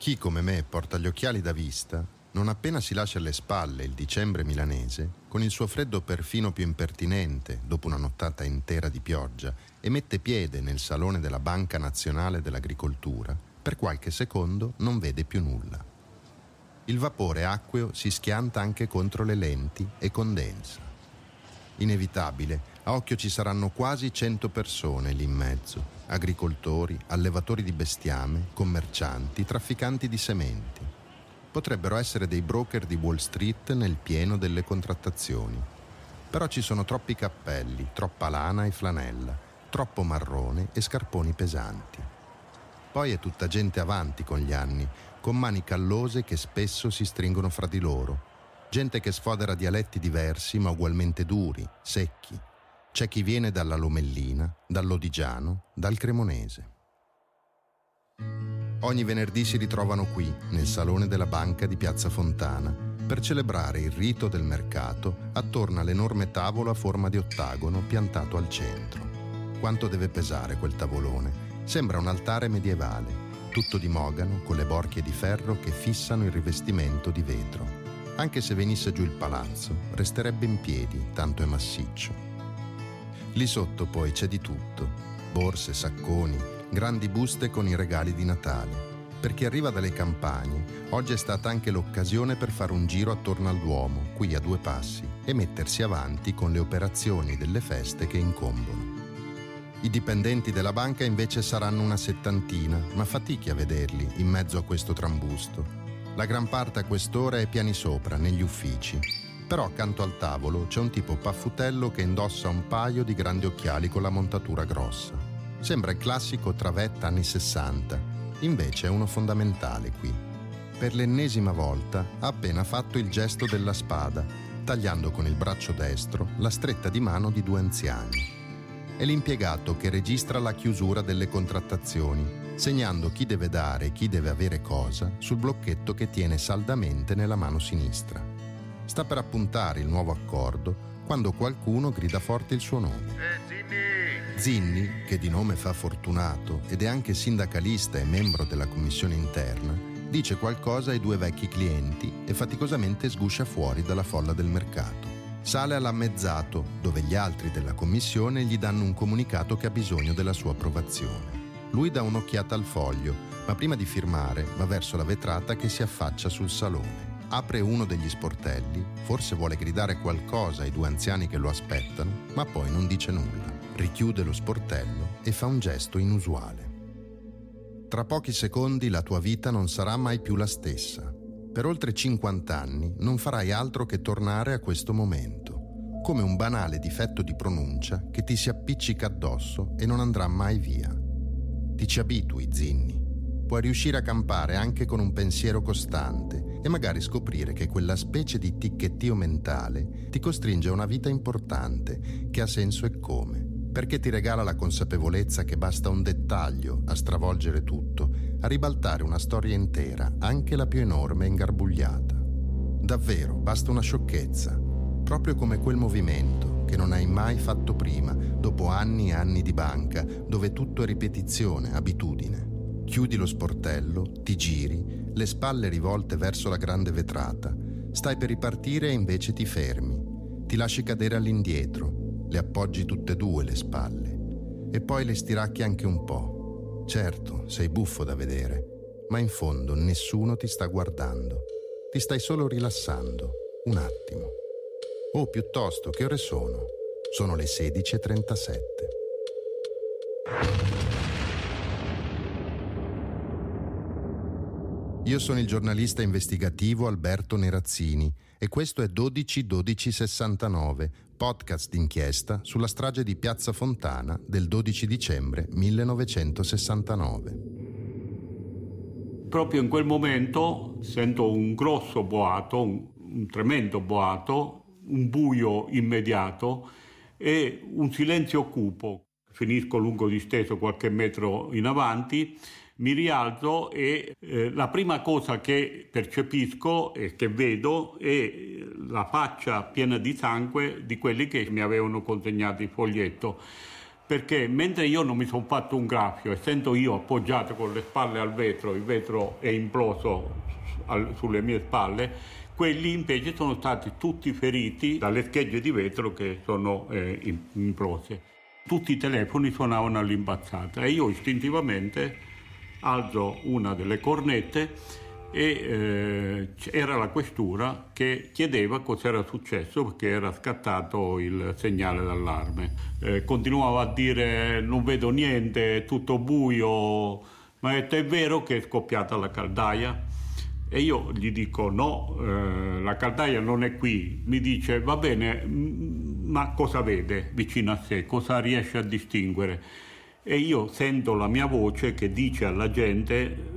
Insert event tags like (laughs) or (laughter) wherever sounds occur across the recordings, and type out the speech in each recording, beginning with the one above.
Chi come me porta gli occhiali da vista, non appena si lascia alle spalle il dicembre milanese, con il suo freddo perfino più impertinente dopo una nottata intera di pioggia, e mette piede nel salone della Banca Nazionale dell'Agricoltura, per qualche secondo non vede più nulla. Il vapore acqueo si schianta anche contro le lenti e condensa. Inevitabile, a occhio ci saranno quasi 100 persone lì in mezzo, agricoltori, allevatori di bestiame, commercianti, trafficanti di sementi. Potrebbero essere dei broker di Wall Street nel pieno delle contrattazioni. Però ci sono troppi cappelli, troppa lana e flanella, troppo marrone e scarponi pesanti. Poi è tutta gente avanti con gli anni, con mani callose che spesso si stringono fra di loro. Gente che sfodera dialetti diversi ma ugualmente duri, secchi. C'è chi viene dalla Lomellina, dall'Odigiano, dal Cremonese. Ogni venerdì si ritrovano qui, nel salone della banca di Piazza Fontana, per celebrare il rito del mercato attorno all'enorme tavolo a forma di ottagono piantato al centro. Quanto deve pesare quel tavolone? Sembra un altare medievale, tutto di mogano con le borchie di ferro che fissano il rivestimento di vetro. Anche se venisse giù il palazzo, resterebbe in piedi, tanto è massiccio. Lì sotto poi c'è di tutto, borse, sacconi, grandi buste con i regali di Natale. Per chi arriva dalle campagne, oggi è stata anche l'occasione per fare un giro attorno al Duomo, qui a due passi, e mettersi avanti con le operazioni delle feste che incombono. I dipendenti della banca invece saranno una settantina, ma fatichi a vederli in mezzo a questo trambusto. La gran parte a quest'ora è piani sopra, negli uffici. Però accanto al tavolo c'è un tipo paffutello che indossa un paio di grandi occhiali con la montatura grossa. Sembra il classico travetta anni 60, invece è uno fondamentale qui. Per l'ennesima volta ha appena fatto il gesto della spada, tagliando con il braccio destro la stretta di mano di due anziani è l'impiegato che registra la chiusura delle contrattazioni, segnando chi deve dare e chi deve avere cosa sul blocchetto che tiene saldamente nella mano sinistra. Sta per appuntare il nuovo accordo quando qualcuno grida forte il suo nome. Eh, Zinni! Zinni, che di nome fa Fortunato ed è anche sindacalista e membro della commissione interna, dice qualcosa ai due vecchi clienti e faticosamente sguscia fuori dalla folla del mercato. Sale all'ammezzato, dove gli altri della commissione gli danno un comunicato che ha bisogno della sua approvazione. Lui dà un'occhiata al foglio, ma prima di firmare va verso la vetrata che si affaccia sul salone. Apre uno degli sportelli, forse vuole gridare qualcosa ai due anziani che lo aspettano, ma poi non dice nulla. Richiude lo sportello e fa un gesto inusuale. Tra pochi secondi la tua vita non sarà mai più la stessa. Per oltre 50 anni non farai altro che tornare a questo momento, come un banale difetto di pronuncia che ti si appiccica addosso e non andrà mai via. Ti ci abitui, Zinni. Puoi riuscire a campare anche con un pensiero costante e magari scoprire che quella specie di ticchettio mentale ti costringe a una vita importante che ha senso e come perché ti regala la consapevolezza che basta un dettaglio a stravolgere tutto, a ribaltare una storia intera, anche la più enorme e ingarbugliata. Davvero, basta una sciocchezza, proprio come quel movimento che non hai mai fatto prima, dopo anni e anni di banca, dove tutto è ripetizione, abitudine. Chiudi lo sportello, ti giri, le spalle rivolte verso la grande vetrata, stai per ripartire e invece ti fermi, ti lasci cadere all'indietro, le appoggi tutte e due le spalle e poi le stiracchi anche un po'. Certo, sei buffo da vedere, ma in fondo nessuno ti sta guardando. Ti stai solo rilassando, un attimo. O piuttosto, che ore sono? Sono le 16.37. Io sono il giornalista investigativo Alberto Nerazzini e questo è 121269, podcast d'inchiesta sulla strage di Piazza Fontana del 12 dicembre 1969. Proprio in quel momento sento un grosso boato, un, un tremendo boato, un buio immediato e un silenzio cupo. Finisco lungo disteso qualche metro in avanti mi rialzo e eh, la prima cosa che percepisco e che vedo è la faccia piena di sangue di quelli che mi avevano consegnato il foglietto. perché mentre io non mi sono fatto un graffio, essendo io appoggiato con le spalle al vetro, il vetro è imploso al, sulle mie spalle, quelli invece sono stati tutti feriti dalle schegge di vetro che sono eh, implose. Tutti i telefoni suonavano all'imbazzata e io istintivamente alzo una delle cornette e eh, era la questura che chiedeva cosa era successo perché era scattato il segnale d'allarme. Eh, continuava a dire non vedo niente, è tutto buio, ma è, è vero che è scoppiata la caldaia? E io gli dico no, eh, la caldaia non è qui. Mi dice va bene, ma cosa vede vicino a sé? Cosa riesce a distinguere? E io sento la mia voce che dice alla gente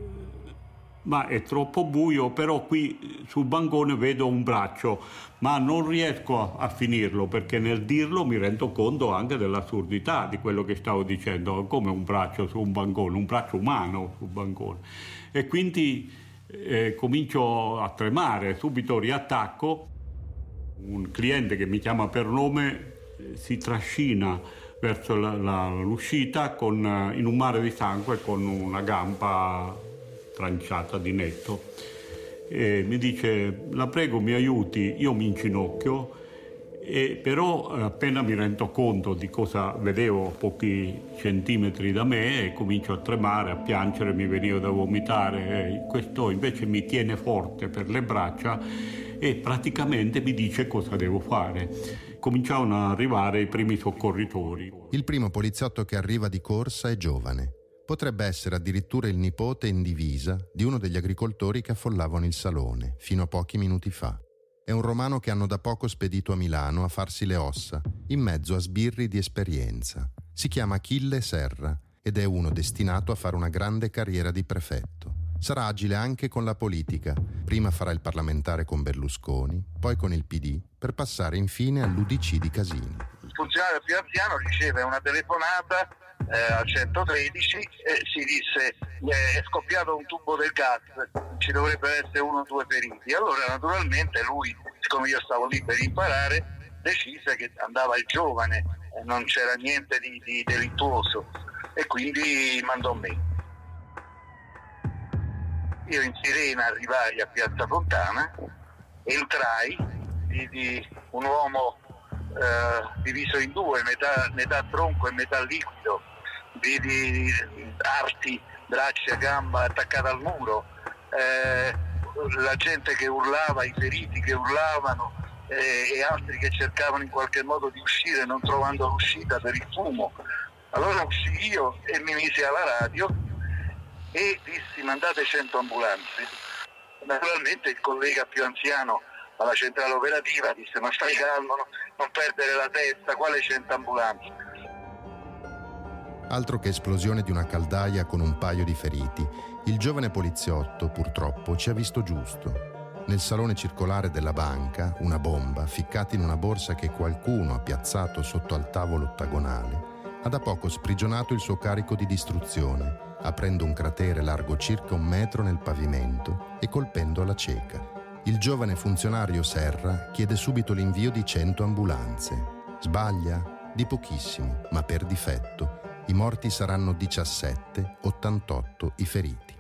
ma è troppo buio, però qui sul bancone vedo un braccio, ma non riesco a, finirlo perché nel dirlo mi rendo conto anche dell'assurdità di quello che stavo dicendo, come un braccio su un bancone, un braccio umano sul bancone. E quindi eh, comincio a tremare, subito riattacco, un cliente che mi chiama per nome eh, si trascina verso la, la, l'uscita con, eh, in un mare di sangue con una gamba tranciata di netto. E mi dice, la prego mi aiuti, io mi inginocchio, e però appena mi rendo conto di cosa vedevo a pochi centimetri da me comincio a tremare, a piangere, mi veniva da vomitare. Questo invece mi tiene forte per le braccia e praticamente mi dice cosa devo fare. Cominciavano ad arrivare i primi soccorritori. Il primo poliziotto che arriva di corsa è giovane Potrebbe essere addirittura il nipote in divisa di uno degli agricoltori che affollavano il salone, fino a pochi minuti fa. È un romano che hanno da poco spedito a Milano a farsi le ossa, in mezzo a sbirri di esperienza. Si chiama Achille Serra ed è uno destinato a fare una grande carriera di prefetto. Sarà agile anche con la politica. Prima farà il parlamentare con Berlusconi, poi con il PD, per passare infine all'UDC di Casini. Il funzionario più anziano riceve una telefonata eh, al 113 e si disse eh, è scoppiato un tubo del gas, ci dovrebbero essere uno o due feriti. Allora naturalmente lui, siccome io stavo lì per imparare, decise che andava il giovane, eh, non c'era niente di, di delittuoso e quindi mandò me. Io in sirena arrivai a Piazza Fontana, entrai, vidi un uomo eh, diviso in due, metà, metà tronco e metà liquido, vedi arti, braccia, gamba attaccate al muro, eh, la gente che urlava, i feriti che urlavano eh, e altri che cercavano in qualche modo di uscire non trovando l'uscita per il fumo. Allora uscii io e mi misi alla radio e dissi mandate 100 ambulanze. Naturalmente il collega più anziano alla centrale operativa disse ma stai calmo, non perdere la testa, quale 100 ambulanze? Altro che esplosione di una caldaia con un paio di feriti, il giovane poliziotto purtroppo ci ha visto giusto. Nel salone circolare della banca, una bomba, ficcata in una borsa che qualcuno ha piazzato sotto al tavolo ottagonale, ha da poco sprigionato il suo carico di distruzione, aprendo un cratere largo circa un metro nel pavimento e colpendo la cieca. Il giovane funzionario Serra chiede subito l'invio di 100 ambulanze. Sbaglia? Di pochissimo, ma per difetto i morti saranno 17, 88 i feriti.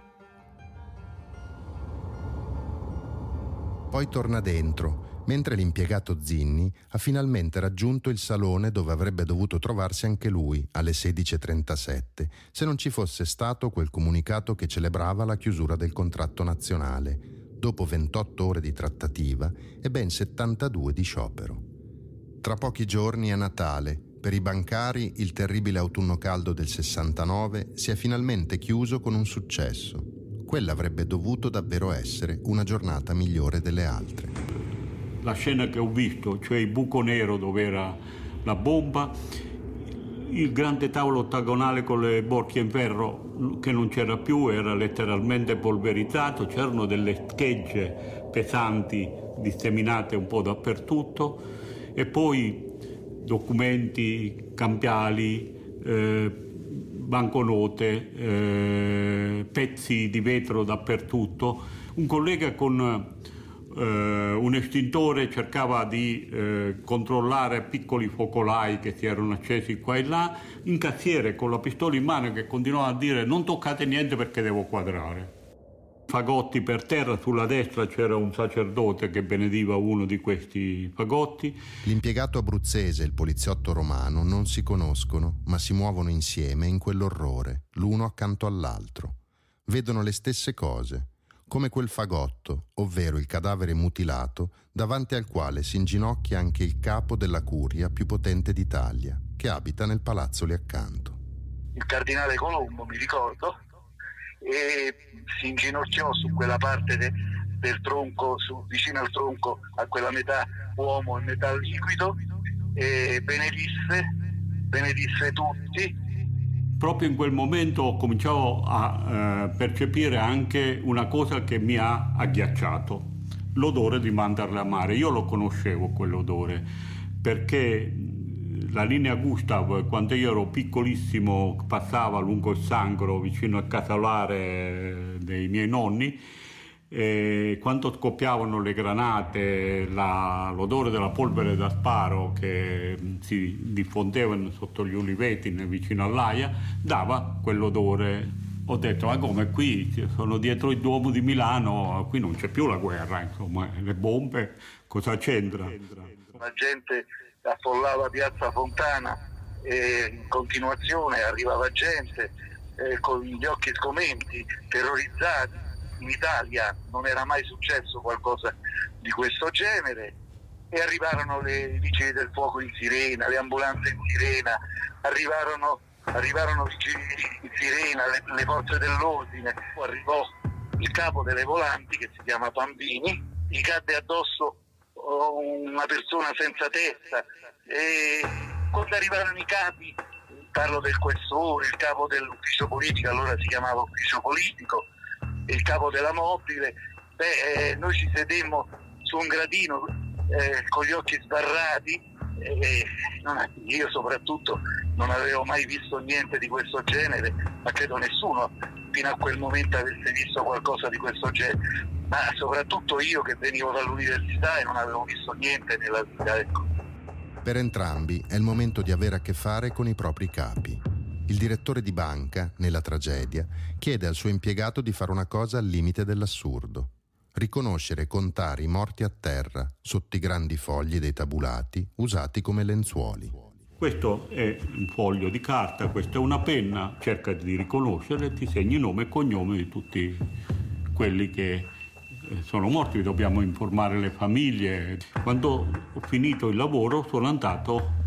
Poi torna dentro, mentre l'impiegato Zinni ha finalmente raggiunto il salone dove avrebbe dovuto trovarsi anche lui alle 16.37, se non ci fosse stato quel comunicato che celebrava la chiusura del contratto nazionale, dopo 28 ore di trattativa e ben 72 di sciopero. Tra pochi giorni è Natale per i bancari il terribile autunno caldo del 69 si è finalmente chiuso con un successo. Quella avrebbe dovuto davvero essere una giornata migliore delle altre. La scena che ho visto, cioè il buco nero dove era la bomba, il grande tavolo ottagonale con le borchie in ferro che non c'era più, era letteralmente polverizzato, c'erano delle schegge pesanti disseminate un po' dappertutto e poi documenti cambiali, eh, banconote, eh, pezzi di vetro dappertutto. Un collega con eh, un estintore cercava di eh, controllare piccoli focolai che si erano accesi qua e là, un cassiere con la pistola in mano che continuava a dire non toccate niente perché devo quadrare. Fagotti per terra, sulla destra c'era un sacerdote che benediva uno di questi fagotti. L'impiegato abruzzese e il poliziotto romano non si conoscono, ma si muovono insieme in quell'orrore, l'uno accanto all'altro. Vedono le stesse cose, come quel fagotto, ovvero il cadavere mutilato, davanti al quale si inginocchia anche il capo della curia più potente d'Italia, che abita nel palazzo lì accanto. Il cardinale Colombo, mi ricordo, e si inginocchiò su quella parte de, del tronco, su, vicino al tronco, a quella metà uomo e metà liquido, e benedisse, benedisse tutti proprio in quel momento cominciavo a eh, percepire anche una cosa che mi ha agghiacciato, l'odore di mandarle a mare. Io lo conoscevo quell'odore perché la linea Gustav, quando io ero piccolissimo, passava lungo il Sangro, vicino al casolare dei miei nonni, e quando scoppiavano le granate, la, l'odore della polvere da sparo che si diffondeva sotto gli uliveti vicino all'Aia, dava quell'odore. Ho detto, ma come qui sono dietro il Duomo di Milano, qui non c'è più la guerra, insomma, le bombe, cosa c'entra? La gente affollava Piazza Fontana e in continuazione arrivava gente eh, con gli occhi sgomenti, terrorizzati in Italia non era mai successo qualcosa di questo genere e arrivarono le vigili del fuoco in sirena, le ambulanze in sirena, arrivarono, arrivarono vigili in sirena, le, le forze dell'ordine, arrivò il capo delle volanti che si chiama Bambini, gli cadde addosso oh, una persona senza testa e quando arrivarono i capi, parlo del questore, il capo dell'ufficio politico, allora si chiamava ufficio politico, il capo della mobile, beh, eh, noi ci sedemmo su un gradino eh, con gli occhi sbarrati e non, io soprattutto non avevo mai visto niente di questo genere, ma credo nessuno fino a quel momento avesse visto qualcosa di questo genere, ma soprattutto io che venivo dall'università e non avevo visto niente nella vita. Ecco. Per entrambi è il momento di avere a che fare con i propri capi il direttore di banca, nella tragedia, chiede al suo impiegato di fare una cosa al limite dell'assurdo. Riconoscere e contare i morti a terra sotto i grandi fogli dei tabulati usati come lenzuoli. Questo è un foglio di carta, questa è una penna, cerca di riconoscere, ti segni nome e cognome di tutti quelli che eh, sono morti, dobbiamo informare le famiglie. Quando ho finito il lavoro sono andato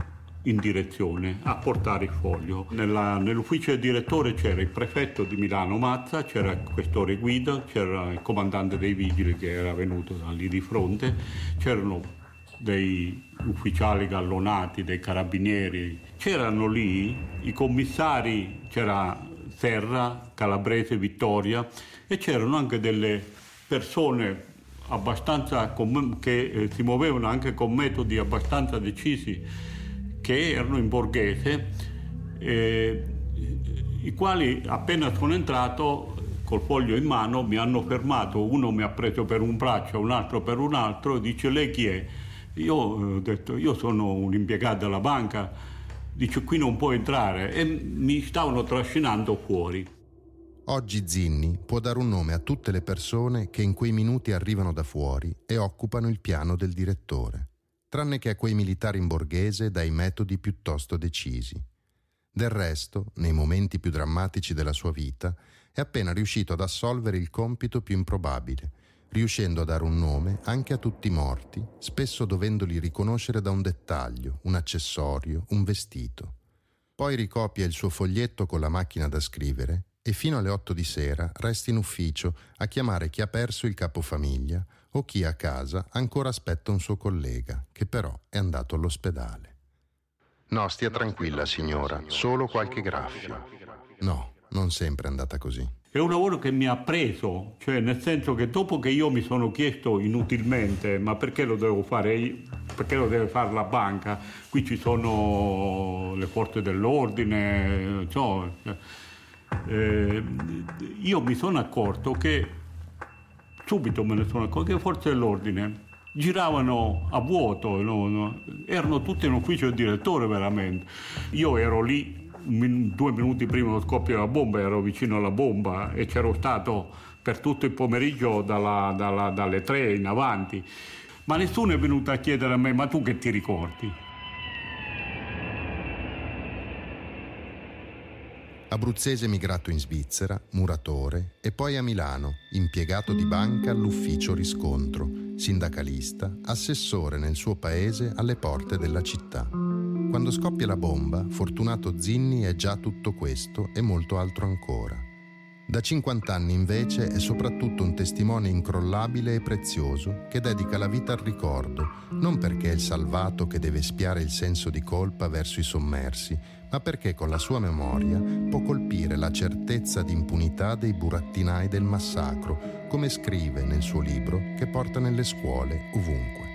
in direzione a portare il foglio. Nella, nell'ufficio del direttore c'era il prefetto di Milano Mazza, c'era il questore Guida, c'era il comandante dei vigili che era venuto da lì di fronte, c'erano dei ufficiali gallonati, dei carabinieri, c'erano lì i commissari, c'era Serra, Calabrese, Vittoria e c'erano anche delle persone abbastanza che eh, si muovevano anche con metodi abbastanza decisi che erano in borghese, eh, i quali appena sono entrato col foglio in mano mi hanno fermato, uno mi ha preso per un braccio, un altro per un altro, dice lei chi è? Io ho detto io sono un impiegato della banca, dice qui non può entrare e mi stavano trascinando fuori. Oggi Zinni può dare un nome a tutte le persone che in quei minuti arrivano da fuori e occupano il piano del direttore tranne che a quei militari in borghese dai metodi piuttosto decisi. Del resto, nei momenti più drammatici della sua vita, è appena riuscito ad assolvere il compito più improbabile, riuscendo a dare un nome anche a tutti i morti, spesso dovendoli riconoscere da un dettaglio, un accessorio, un vestito. Poi ricopia il suo foglietto con la macchina da scrivere e fino alle otto di sera resta in ufficio a chiamare chi ha perso il capofamiglia o chi a casa ancora aspetta un suo collega, che però è andato all'ospedale. No, stia tranquilla, signora, solo qualche graffio. No, non sempre è andata così. È un lavoro che mi ha preso, cioè nel senso che dopo che io mi sono chiesto inutilmente ma perché lo devo fare io, perché lo deve fare la banca, qui ci sono le forze dell'ordine, cioè, eh, io mi sono accorto che subito me ne sono accorto che forse dell'ordine giravano a vuoto, no? No? erano tutti in ufficio del direttore veramente. Io ero lì due minuti prima dello scoppio della bomba, ero vicino alla bomba e c'ero stato per tutto il pomeriggio dalla, dalla, dalle tre in avanti. Ma nessuno è venuto a chiedere a me, ma tu che ti ricordi? Abruzzese migrato in Svizzera, muratore e poi a Milano, impiegato di banca all'ufficio riscontro, sindacalista, assessore nel suo paese alle porte della città. Quando scoppia la bomba, Fortunato Zinni è già tutto questo e molto altro ancora. Da 50 anni invece è soprattutto un testimone incrollabile e prezioso che dedica la vita al ricordo, non perché è il salvato che deve spiare il senso di colpa verso i sommersi, ma perché con la sua memoria può colpire la certezza di impunità dei burattinai del massacro, come scrive nel suo libro che porta nelle scuole ovunque.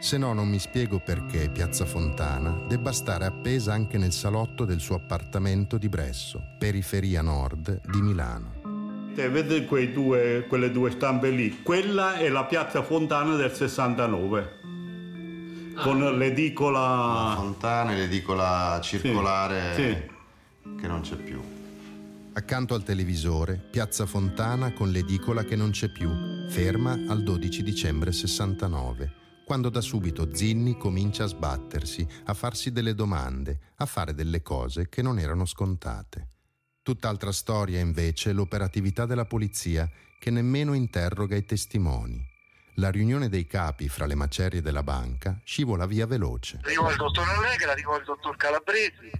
Se no non mi spiego perché Piazza Fontana debba stare appesa anche nel salotto del suo appartamento di Bresso, periferia nord di Milano. Vedete due, quelle due stampe lì? Quella è la Piazza Fontana del 69 ah. Con l'edicola la fontana e l'edicola circolare sì, sì. che non c'è più. Accanto al televisore, Piazza Fontana con l'edicola che non c'è più, ferma al 12 dicembre 69 quando da subito Zinni comincia a sbattersi, a farsi delle domande, a fare delle cose che non erano scontate. Tutt'altra storia invece l'operatività della polizia che nemmeno interroga i testimoni. La riunione dei capi fra le macerie della banca scivola via veloce. Arriva il dottor Allegra, arriva il dottor Calabresi,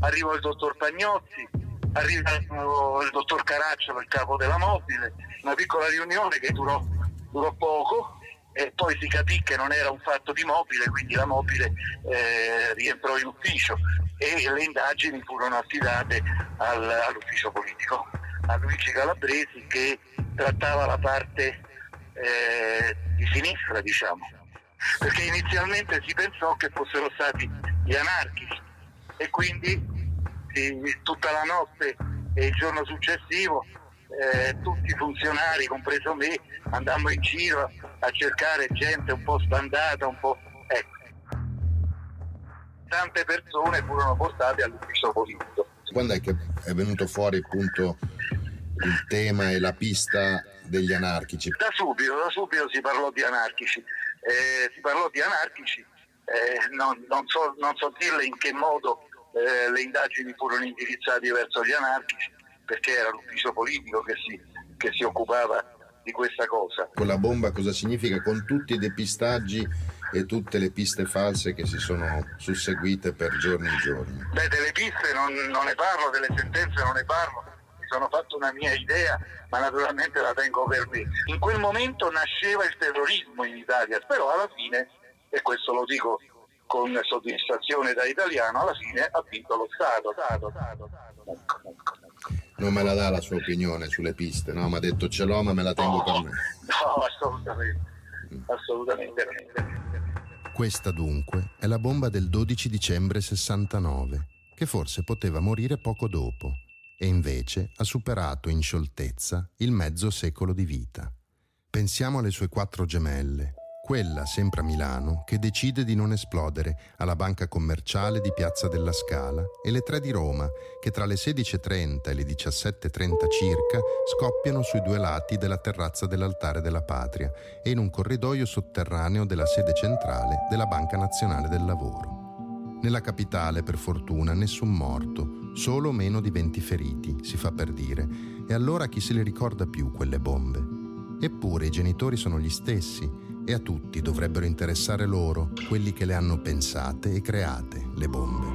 arriva il dottor Pagnozzi, arriva il dottor Caracciolo, il capo della mobile, una piccola riunione che durò, durò poco e poi si capì che non era un fatto di mobile, quindi la mobile eh, rientrò in ufficio e le indagini furono affidate al, all'ufficio politico, a Luigi Calabresi che trattava la parte eh, di sinistra, diciamo, perché inizialmente si pensò che fossero stati gli anarchici e quindi sì, tutta la notte e il giorno successivo eh, tutti i funzionari, compreso me, andammo in giro a cercare gente un po' sbandata, un po'... Ecco. Tante persone furono portate all'ufficio politico. Quando è che è venuto fuori appunto il tema e la pista degli anarchici? Da subito, da subito si parlò di anarchici. Eh, si parlò di anarchici, eh, non, non, so, non, so, dirle in che modo eh, le indagini furono indirizzate verso gli anarchici, perché era l'ufficio politico che si, che si occupava di questa cosa. Con la bomba cosa significa? Con tutti i depistaggi e tutte le piste false che si sono susseguite per giorni e giorni? Beh, delle piste non, non ne parlo, delle sentenze non ne parlo, sono fatto una mia idea, ma naturalmente la tengo per me. In quel momento nasceva il terrorismo in Italia, però alla fine, e questo lo dico con soddisfazione da italiano, alla fine ha vinto lo Stato. Stato, Stato, Stato. Non me la dà la sua opinione sulle piste, no? Mi ha detto ce l'ho ma me la tengo no, per me. No, assolutamente. Assolutamente. Questa dunque è la bomba del 12 dicembre 69, che forse poteva morire poco dopo, e invece ha superato in scioltezza il mezzo secolo di vita. Pensiamo alle sue quattro gemelle, quella sempre a Milano che decide di non esplodere alla banca commerciale di Piazza della Scala e le tre di Roma che tra le 16.30 e le 17.30 circa scoppiano sui due lati della terrazza dell'altare della patria e in un corridoio sotterraneo della sede centrale della Banca Nazionale del Lavoro. Nella capitale, per fortuna, nessun morto, solo meno di 20 feriti, si fa per dire, e allora chi se le ricorda più quelle bombe? Eppure i genitori sono gli stessi e a tutti dovrebbero interessare loro, quelli che le hanno pensate e create, le bombe.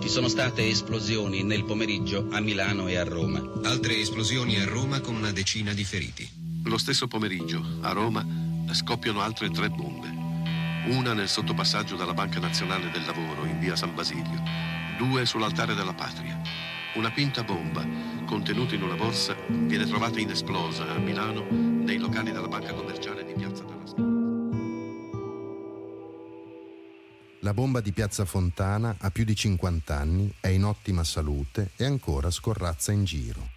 Ci sono state esplosioni nel pomeriggio a Milano e a Roma. Altre esplosioni a Roma con una decina di feriti. Lo stesso pomeriggio, a Roma, scoppiano altre tre bombe. Una nel sottopassaggio della Banca Nazionale del Lavoro in via San Basilio, due sull'altare della Patria. Una quinta bomba contenuta in una borsa, viene trovata inesplosa a Milano nei locali della banca commerciale di Piazza della Scala. La bomba di Piazza Fontana ha più di 50 anni, è in ottima salute e ancora scorrazza in giro.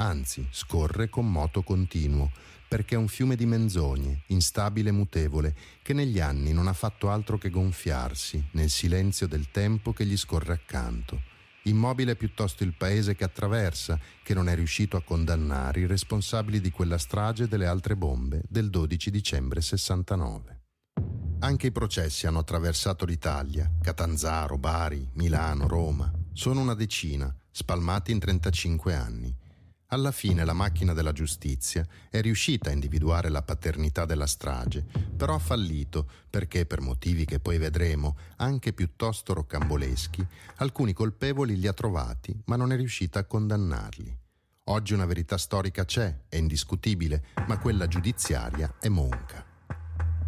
anzi scorre con moto continuo, perché è un fiume di menzogne, instabile e mutevole, che negli anni non ha fatto altro che gonfiarsi nel silenzio del tempo che gli scorre accanto. Immobile piuttosto il paese che attraversa, che non è riuscito a condannare i responsabili di quella strage delle altre bombe del 12 dicembre 69. Anche i processi hanno attraversato l'Italia, Catanzaro, Bari, Milano, Roma. Sono una decina, spalmati in 35 anni. Alla fine la macchina della giustizia è riuscita a individuare la paternità della strage, però ha fallito perché, per motivi che poi vedremo, anche piuttosto roccamboleschi, alcuni colpevoli li ha trovati, ma non è riuscita a condannarli. Oggi una verità storica c'è, è indiscutibile, ma quella giudiziaria è monca.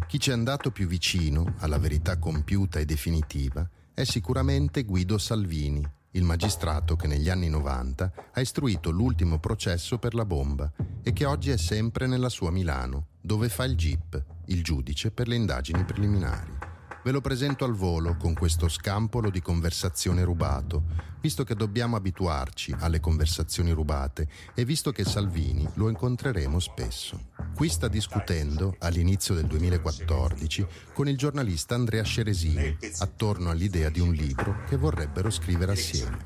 Chi ci è andato più vicino alla verità compiuta e definitiva è sicuramente Guido Salvini, il magistrato che negli anni 90 ha istruito l'ultimo processo per la bomba e che oggi è sempre nella sua Milano, dove fa il GIP, il giudice per le indagini preliminari. Ve lo presento al volo con questo scampolo di conversazione rubato, visto che dobbiamo abituarci alle conversazioni rubate e visto che Salvini lo incontreremo spesso. Qui sta discutendo, all'inizio del 2014, con il giornalista Andrea Sceresini, attorno all'idea di un libro che vorrebbero scrivere assieme.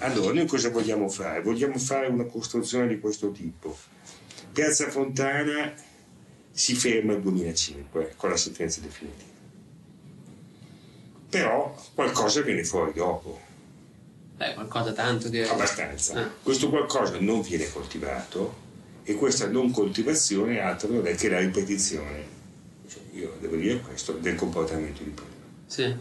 Allora, noi cosa vogliamo fare? Vogliamo fare una costruzione di questo tipo. Piazza Fontana si ferma il 2005 con la sentenza definitiva. Però qualcosa viene fuori dopo. Beh, qualcosa tanto di... Abbastanza. Ah. Questo qualcosa non viene coltivato e questa non coltivazione altro non è che la ripetizione, cioè, io devo dire questo, del comportamento di prima. Sì.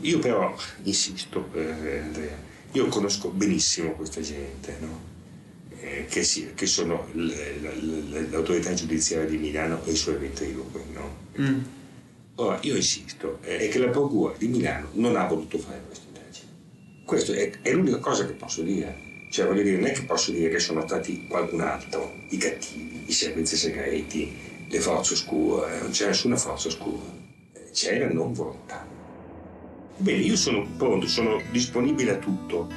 Io però insisto, eh, Andrea, io conosco benissimo questa gente, no? Eh, che, si- che sono l'autorità giudiziaria di Milano e i suoi ventriloqui. No? Mm. Ora, io insisto, eh, è che la Procura di Milano non ha voluto fare questa indagine. Questa è, è l'unica cosa che posso dire. Cioè, voglio dire, non è che posso dire che sono stati qualcun altro, i cattivi, i servizi segreti, le forze oscure, non c'è nessuna forza oscura. Eh, C'è la non volontà. Bene, io sono pronto, sono disponibile a tutto.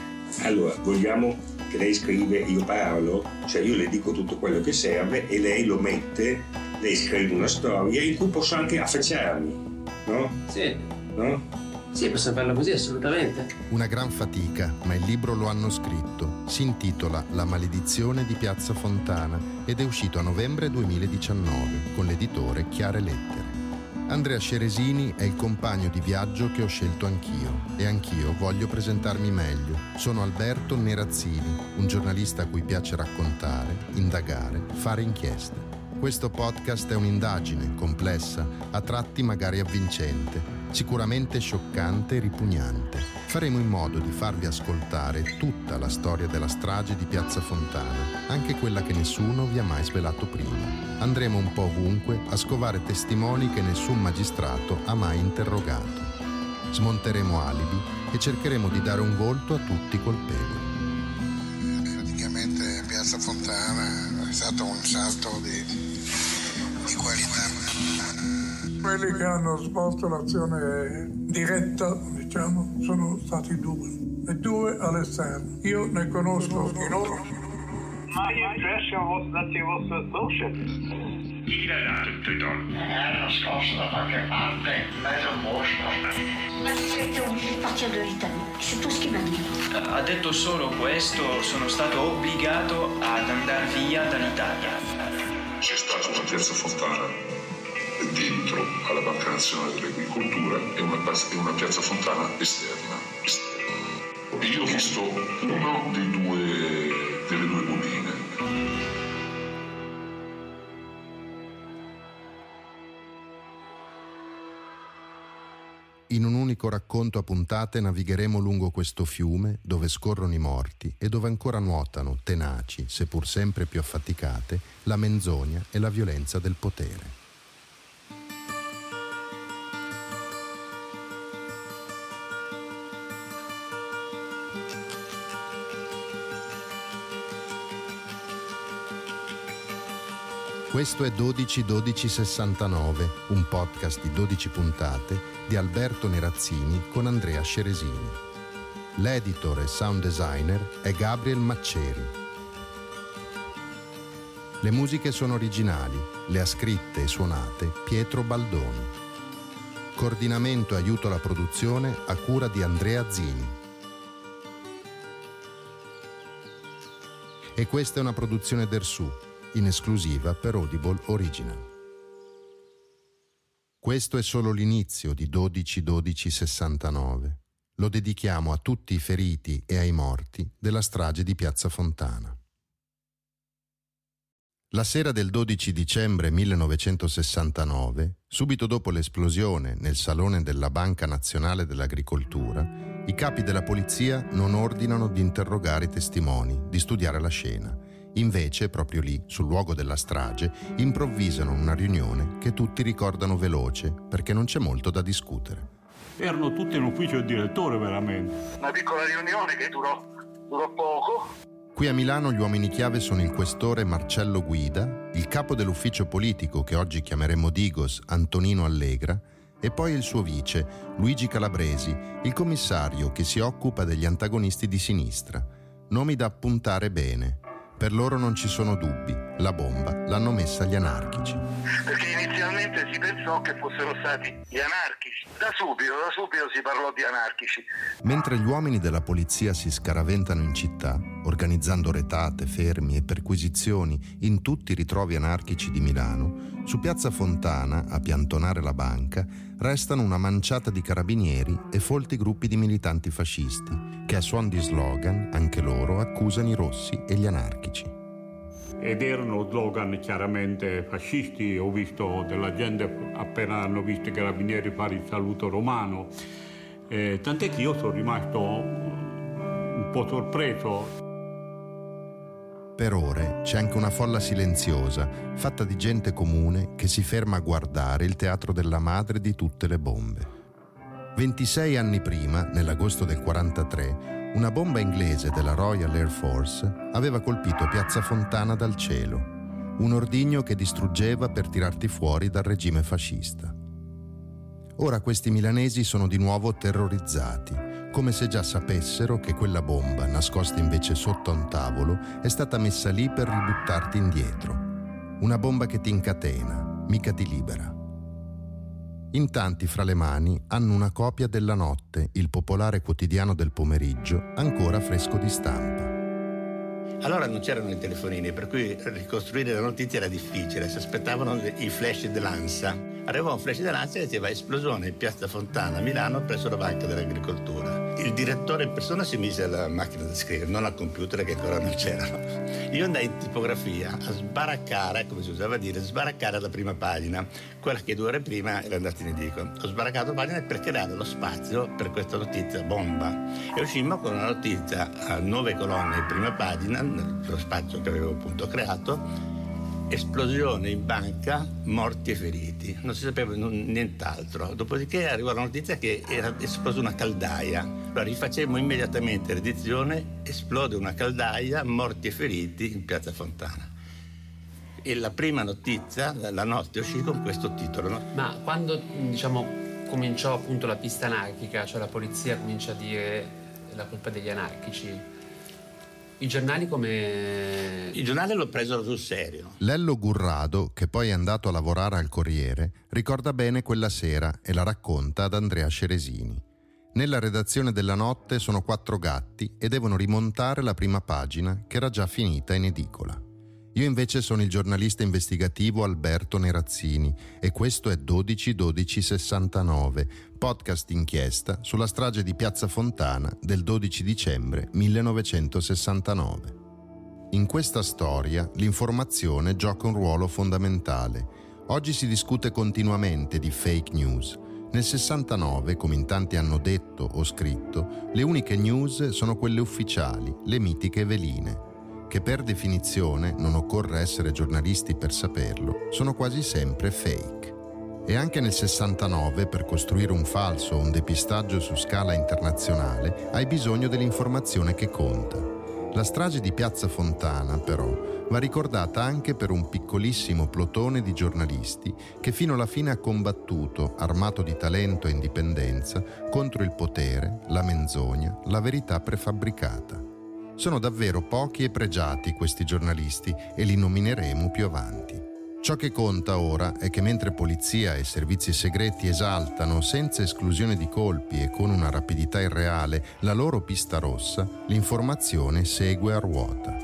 Allora, vogliamo che lei scrive, io parlo, cioè io le dico tutto quello che serve e lei lo mette, lei scrive una storia in cui posso anche affacciarmi, no? Sì. No? Sì, possiamo farlo così, assolutamente. Una gran fatica, ma il libro lo hanno scritto. Si intitola La maledizione di Piazza Fontana ed è uscito a novembre 2019 con l'editore Chiare Lettere. Andrea Sceresini è il compagno di viaggio che ho scelto anch'io e anch'io voglio presentarmi meglio. Sono Alberto Nerazzini, un giornalista a cui piace raccontare, indagare, fare inchieste. Questo podcast è un'indagine complessa, a tratti magari avvincente, sicuramente scioccante e ripugnante. Faremo in modo di farvi ascoltare tutta la storia della strage di Piazza Fontana, anche quella che nessuno vi ha mai svelato prima. Andremo un po' ovunque a scovare testimoni che nessun magistrato ha mai interrogato. Smonteremo alibi e cercheremo di dare un volto a tutti i colpevoli. praticamente Piazza Fontana è stato un salto di, di qualità. Quelli che hanno svolto l'azione diretta, diciamo, sono stati due, e due all'esterno. Io ne conosco uno. My impression was that he was a socialist. Chi l'ha dato il tuo Era nascosto da qualche parte, in mezzo a un bosco. La direzione di partir de l'Italie, c'est tout ce qu'il m'a dit. Ha detto solo questo, sono stato obbligato ad andare via dall'Italia. C'è stata una piazza Fontana dentro alla Banca Nazionale dell'Agricoltura e una, una piazza Fontana esterna. esterna. E io ho visto uno dei due, delle due bobine. In un unico racconto a puntate navigheremo lungo questo fiume dove scorrono i morti e dove ancora nuotano, tenaci, seppur sempre più affaticate, la menzogna e la violenza del potere. Questo è 121269, un podcast di 12 puntate di Alberto Nerazzini con Andrea Sceresini. L'editor e sound designer è Gabriel Macceri. Le musiche sono originali, le ha scritte e suonate Pietro Baldoni. Coordinamento e aiuto alla produzione a cura di Andrea Zini. E questa è una produzione d'Ersu, in esclusiva per Audible Original. Questo è solo l'inizio di 12-12-69. Lo dedichiamo a tutti i feriti e ai morti della strage di Piazza Fontana. La sera del 12 dicembre 1969, subito dopo l'esplosione nel salone della Banca Nazionale dell'Agricoltura, i capi della polizia non ordinano di interrogare i testimoni, di studiare la scena. Invece, proprio lì, sul luogo della strage, improvvisano una riunione che tutti ricordano veloce perché non c'è molto da discutere erano tutti in ufficio del direttore veramente. Una piccola riunione che durò, durò poco. Qui a Milano gli uomini chiave sono il questore Marcello Guida, il capo dell'ufficio politico che oggi chiameremo Digos Antonino Allegra e poi il suo vice Luigi Calabresi, il commissario che si occupa degli antagonisti di sinistra. Nomi da appuntare bene. Per loro non ci sono dubbi, la bomba l'hanno messa gli anarchici. Perché inizialmente si pensò che fossero stati gli anarchici. Da subito, da subito si parlò di anarchici. Mentre gli uomini della polizia si scaraventano in città, organizzando retate, fermi e perquisizioni in tutti i ritrovi anarchici di Milano, su Piazza Fontana, a piantonare la banca, restano una manciata di carabinieri e folti gruppi di militanti fascisti, che a suon di slogan, anche loro, accusano i rossi e gli anarchici ed erano slogan chiaramente fascisti. Ho visto della gente appena hanno visto i carabinieri fare il saluto romano, eh, tant'è che io sono rimasto un po' sorpreso. Per ore c'è anche una folla silenziosa, fatta di gente comune che si ferma a guardare il teatro della madre di tutte le bombe. 26 anni prima, nell'agosto del 43, una bomba inglese della Royal Air Force aveva colpito Piazza Fontana dal cielo, un ordigno che distruggeva per tirarti fuori dal regime fascista. Ora questi milanesi sono di nuovo terrorizzati, come se già sapessero che quella bomba, nascosta invece sotto a un tavolo, è stata messa lì per ributtarti indietro. Una bomba che ti incatena, mica ti libera. In tanti fra le mani hanno una copia della notte, il popolare quotidiano del pomeriggio, ancora fresco di stampa. Allora non c'erano i telefonini, per cui ricostruire la notizia era difficile, si aspettavano i flash dell'ANSA. Arrivò un flash dell'ANSA e diceva esplosione in piazza Fontana, Milano, presso la Banca dell'Agricoltura. Il direttore in persona si mise alla macchina da scrivere, non al computer che ancora non c'erano. Io andai in tipografia a sbaraccare, come si usava dire, sbaraccare la prima pagina, quella che due ore prima era andata in edicola. Ho sbaraccato pagina per creare lo spazio per questa notizia bomba. E uscimmo con una notizia a nove colonne in prima pagina, nello spazio che avevo appunto creato, esplosione in banca, morti e feriti. Non si sapeva nient'altro. Dopodiché arrivò la notizia che era esplosa una caldaia. Allora rifacemmo immediatamente l'edizione, esplode una caldaia, morti e feriti in piazza Fontana. E la prima notizia, la notte, uscì con questo titolo. No? Ma quando, diciamo, cominciò appunto la pista anarchica, cioè la polizia comincia a dire la colpa degli anarchici, i giornali come... I giornali l'ho preso sul serio. Lello Gurrado, che poi è andato a lavorare al Corriere, ricorda bene quella sera e la racconta ad Andrea Ceresini. Nella redazione della notte sono quattro gatti e devono rimontare la prima pagina che era già finita in edicola. Io invece sono il giornalista investigativo Alberto Nerazzini e questo è 12-12-69, podcast inchiesta sulla strage di Piazza Fontana del 12 dicembre 1969. In questa storia l'informazione gioca un ruolo fondamentale. Oggi si discute continuamente di fake news. Nel 69, come in tanti hanno detto o scritto, le uniche news sono quelle ufficiali, le mitiche veline che per definizione, non occorre essere giornalisti per saperlo, sono quasi sempre fake. E anche nel 69, per costruire un falso o un depistaggio su scala internazionale, hai bisogno dell'informazione che conta. La strage di Piazza Fontana, però, va ricordata anche per un piccolissimo plotone di giornalisti che fino alla fine ha combattuto, armato di talento e indipendenza, contro il potere, la menzogna, la verità prefabbricata. Sono davvero pochi e pregiati questi giornalisti e li nomineremo più avanti. Ciò che conta ora è che mentre polizia e servizi segreti esaltano senza esclusione di colpi e con una rapidità irreale la loro pista rossa, l'informazione segue a ruota.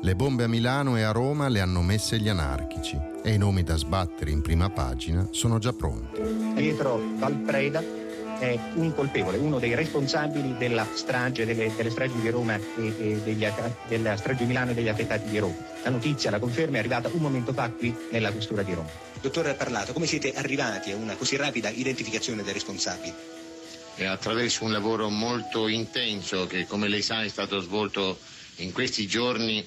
Le bombe a Milano e a Roma le hanno messe gli anarchici e i nomi da sbattere in prima pagina sono già pronti. Pietro Valpreda è un colpevole, uno dei responsabili della strage, delle, delle stragi di Roma e, e degli, della strage di Milano e degli attentati di Roma. La notizia, la conferma è arrivata un momento fa qui nella questura di Roma. Dottore Parlato, come siete arrivati a una così rapida identificazione dei responsabili? E attraverso un lavoro molto intenso che come lei sa è stato svolto in questi giorni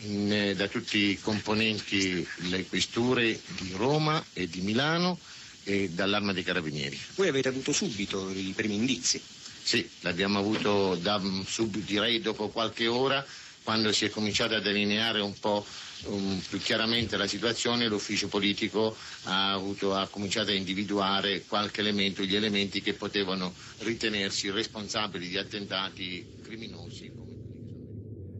in, eh, da tutti i componenti delle questure di Roma e di Milano e dall'arma dei carabinieri. Voi avete avuto subito i primi indizi? Sì, l'abbiamo avuto da, subito, direi dopo qualche ora, quando si è cominciato a delineare un po' um, più chiaramente la situazione, l'ufficio politico ha, avuto, ha cominciato a individuare qualche elemento, gli elementi che potevano ritenersi responsabili di attentati criminosi.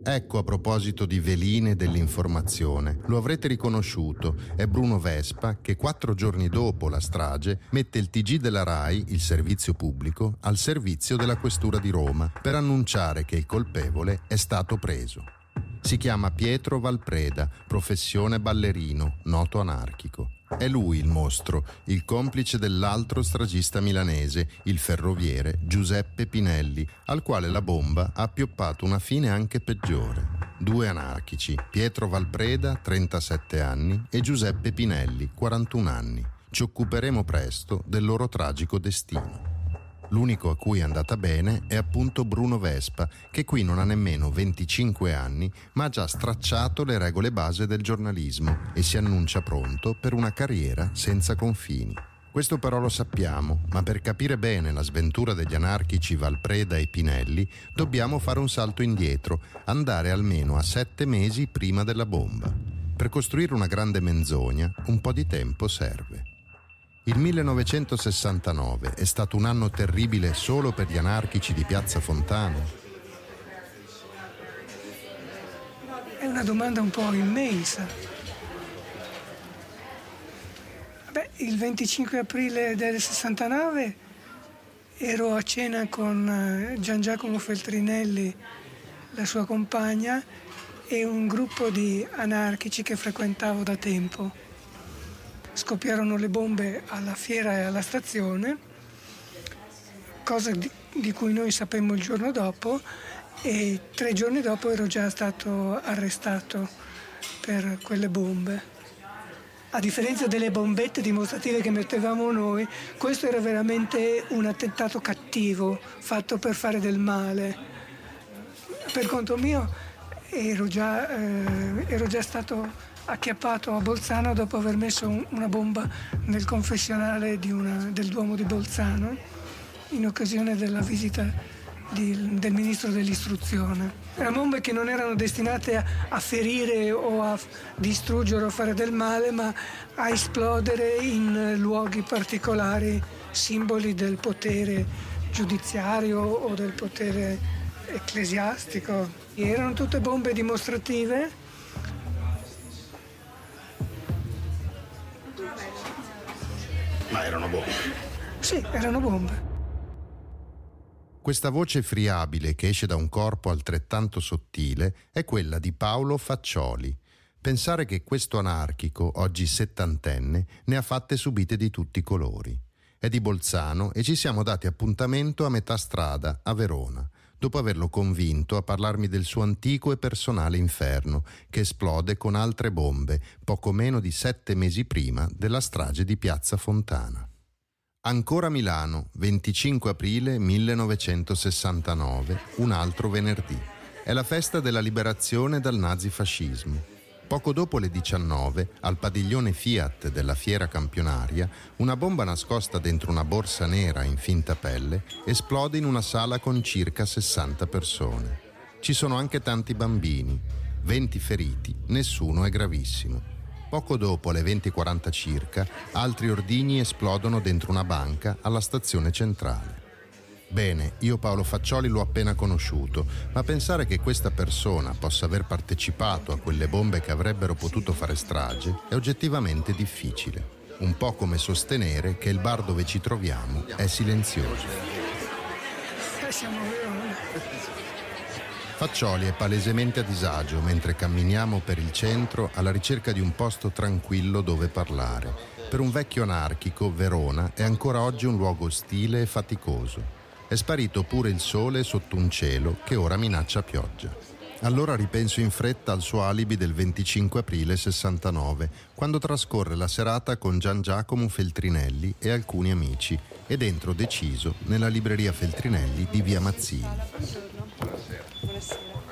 Ecco a proposito di veline dell'informazione, lo avrete riconosciuto, è Bruno Vespa che quattro giorni dopo la strage mette il TG della RAI, il servizio pubblico, al servizio della Questura di Roma per annunciare che il colpevole è stato preso. Si chiama Pietro Valpreda, professione ballerino, noto anarchico. È lui il mostro, il complice dell'altro stragista milanese, il ferroviere Giuseppe Pinelli, al quale la bomba ha appioppato una fine anche peggiore. Due anarchici, Pietro Valpreda, 37 anni, e Giuseppe Pinelli, 41 anni. Ci occuperemo presto del loro tragico destino. L'unico a cui è andata bene è appunto Bruno Vespa, che qui non ha nemmeno 25 anni, ma ha già stracciato le regole base del giornalismo e si annuncia pronto per una carriera senza confini. Questo però lo sappiamo, ma per capire bene la sventura degli anarchici Valpreda e Pinelli dobbiamo fare un salto indietro, andare almeno a sette mesi prima della bomba. Per costruire una grande menzogna un po' di tempo serve. Il 1969 è stato un anno terribile solo per gli anarchici di Piazza Fontana? È una domanda un po' immensa. Beh, il 25 aprile del 69 ero a cena con eh, Gian Giacomo Feltrinelli, la sua compagna, e un gruppo di anarchici che frequentavo da tempo scoppiarono le bombe alla fiera e alla stazione, cosa di, di cui noi sapemmo il giorno dopo e tre giorni dopo ero già stato arrestato per quelle bombe. A differenza delle bombette dimostrative che mettevamo noi, questo era veramente un attentato cattivo, fatto per fare del male. Per conto mio ero già, eh, ero già stato acchiappato a Bolzano dopo aver messo un, una bomba nel confessionale una, del Duomo di Bolzano in occasione della visita di, del ministro dell'istruzione. Erano bombe che non erano destinate a, a, ferire o a distruggere o fare del male, ma a esplodere in luoghi particolari, simboli del potere giudiziario o del potere ecclesiastico. Erano tutte bombe dimostrative Ma erano bombe. Sì, erano bombe. Questa voce friabile che esce da un corpo altrettanto sottile è quella di Paolo Faccioli. Pensare che questo anarchico, oggi settantenne, ne ha fatte subite di tutti i colori. È di Bolzano e ci siamo dati appuntamento a metà strada, a Verona dopo averlo convinto a parlarmi del suo antico e personale inferno, che esplode con altre bombe poco meno di sette mesi prima della strage di Piazza Fontana. Ancora Milano, 25 aprile 1969, un altro venerdì. È la festa della liberazione dal nazifascismo. Poco dopo le 19, al padiglione Fiat della fiera campionaria, una bomba nascosta dentro una borsa nera in finta pelle esplode in una sala con circa 60 persone. Ci sono anche tanti bambini. 20 feriti, nessuno è gravissimo. Poco dopo, alle 20.40 circa, altri ordigni esplodono dentro una banca alla stazione centrale. Bene, io Paolo Faccioli l'ho appena conosciuto, ma pensare che questa persona possa aver partecipato a quelle bombe che avrebbero potuto fare strage è oggettivamente difficile. Un po' come sostenere che il bar dove ci troviamo è silenzioso. Faccioli è palesemente a disagio mentre camminiamo per il centro alla ricerca di un posto tranquillo dove parlare. Per un vecchio anarchico, Verona è ancora oggi un luogo ostile e faticoso. È sparito pure il sole sotto un cielo che ora minaccia pioggia. Allora ripenso in fretta al suo alibi del 25 aprile 69, quando trascorre la serata con Gian Giacomo Feltrinelli e alcuni amici ed entro deciso nella libreria Feltrinelli di via Mazzini.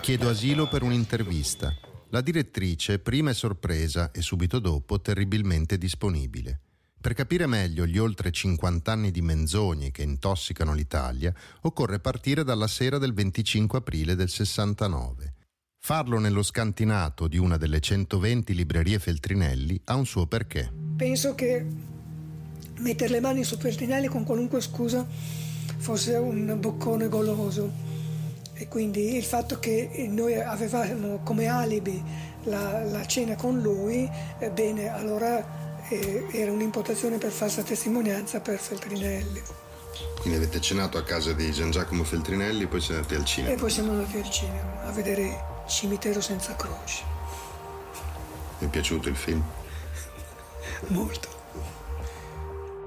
Chiedo asilo per un'intervista. La direttrice prima è sorpresa e subito dopo terribilmente disponibile. Per capire meglio gli oltre 50 anni di menzogne che intossicano l'Italia, occorre partire dalla sera del 25 aprile del 69. Farlo nello scantinato di una delle 120 librerie Feltrinelli ha un suo perché. Penso che mettere le mani su Feltrinelli con qualunque scusa fosse un boccone goloso e quindi il fatto che noi avevamo come alibi la, la cena con lui, bene, allora e era un'imputazione per falsa testimonianza per Feltrinelli. Quindi avete cenato a casa di Gian Giacomo Feltrinelli e poi siete andati al cinema? E poi siamo andati al cinema a vedere Cimitero senza croci. Mi è piaciuto il film? (laughs) Molto.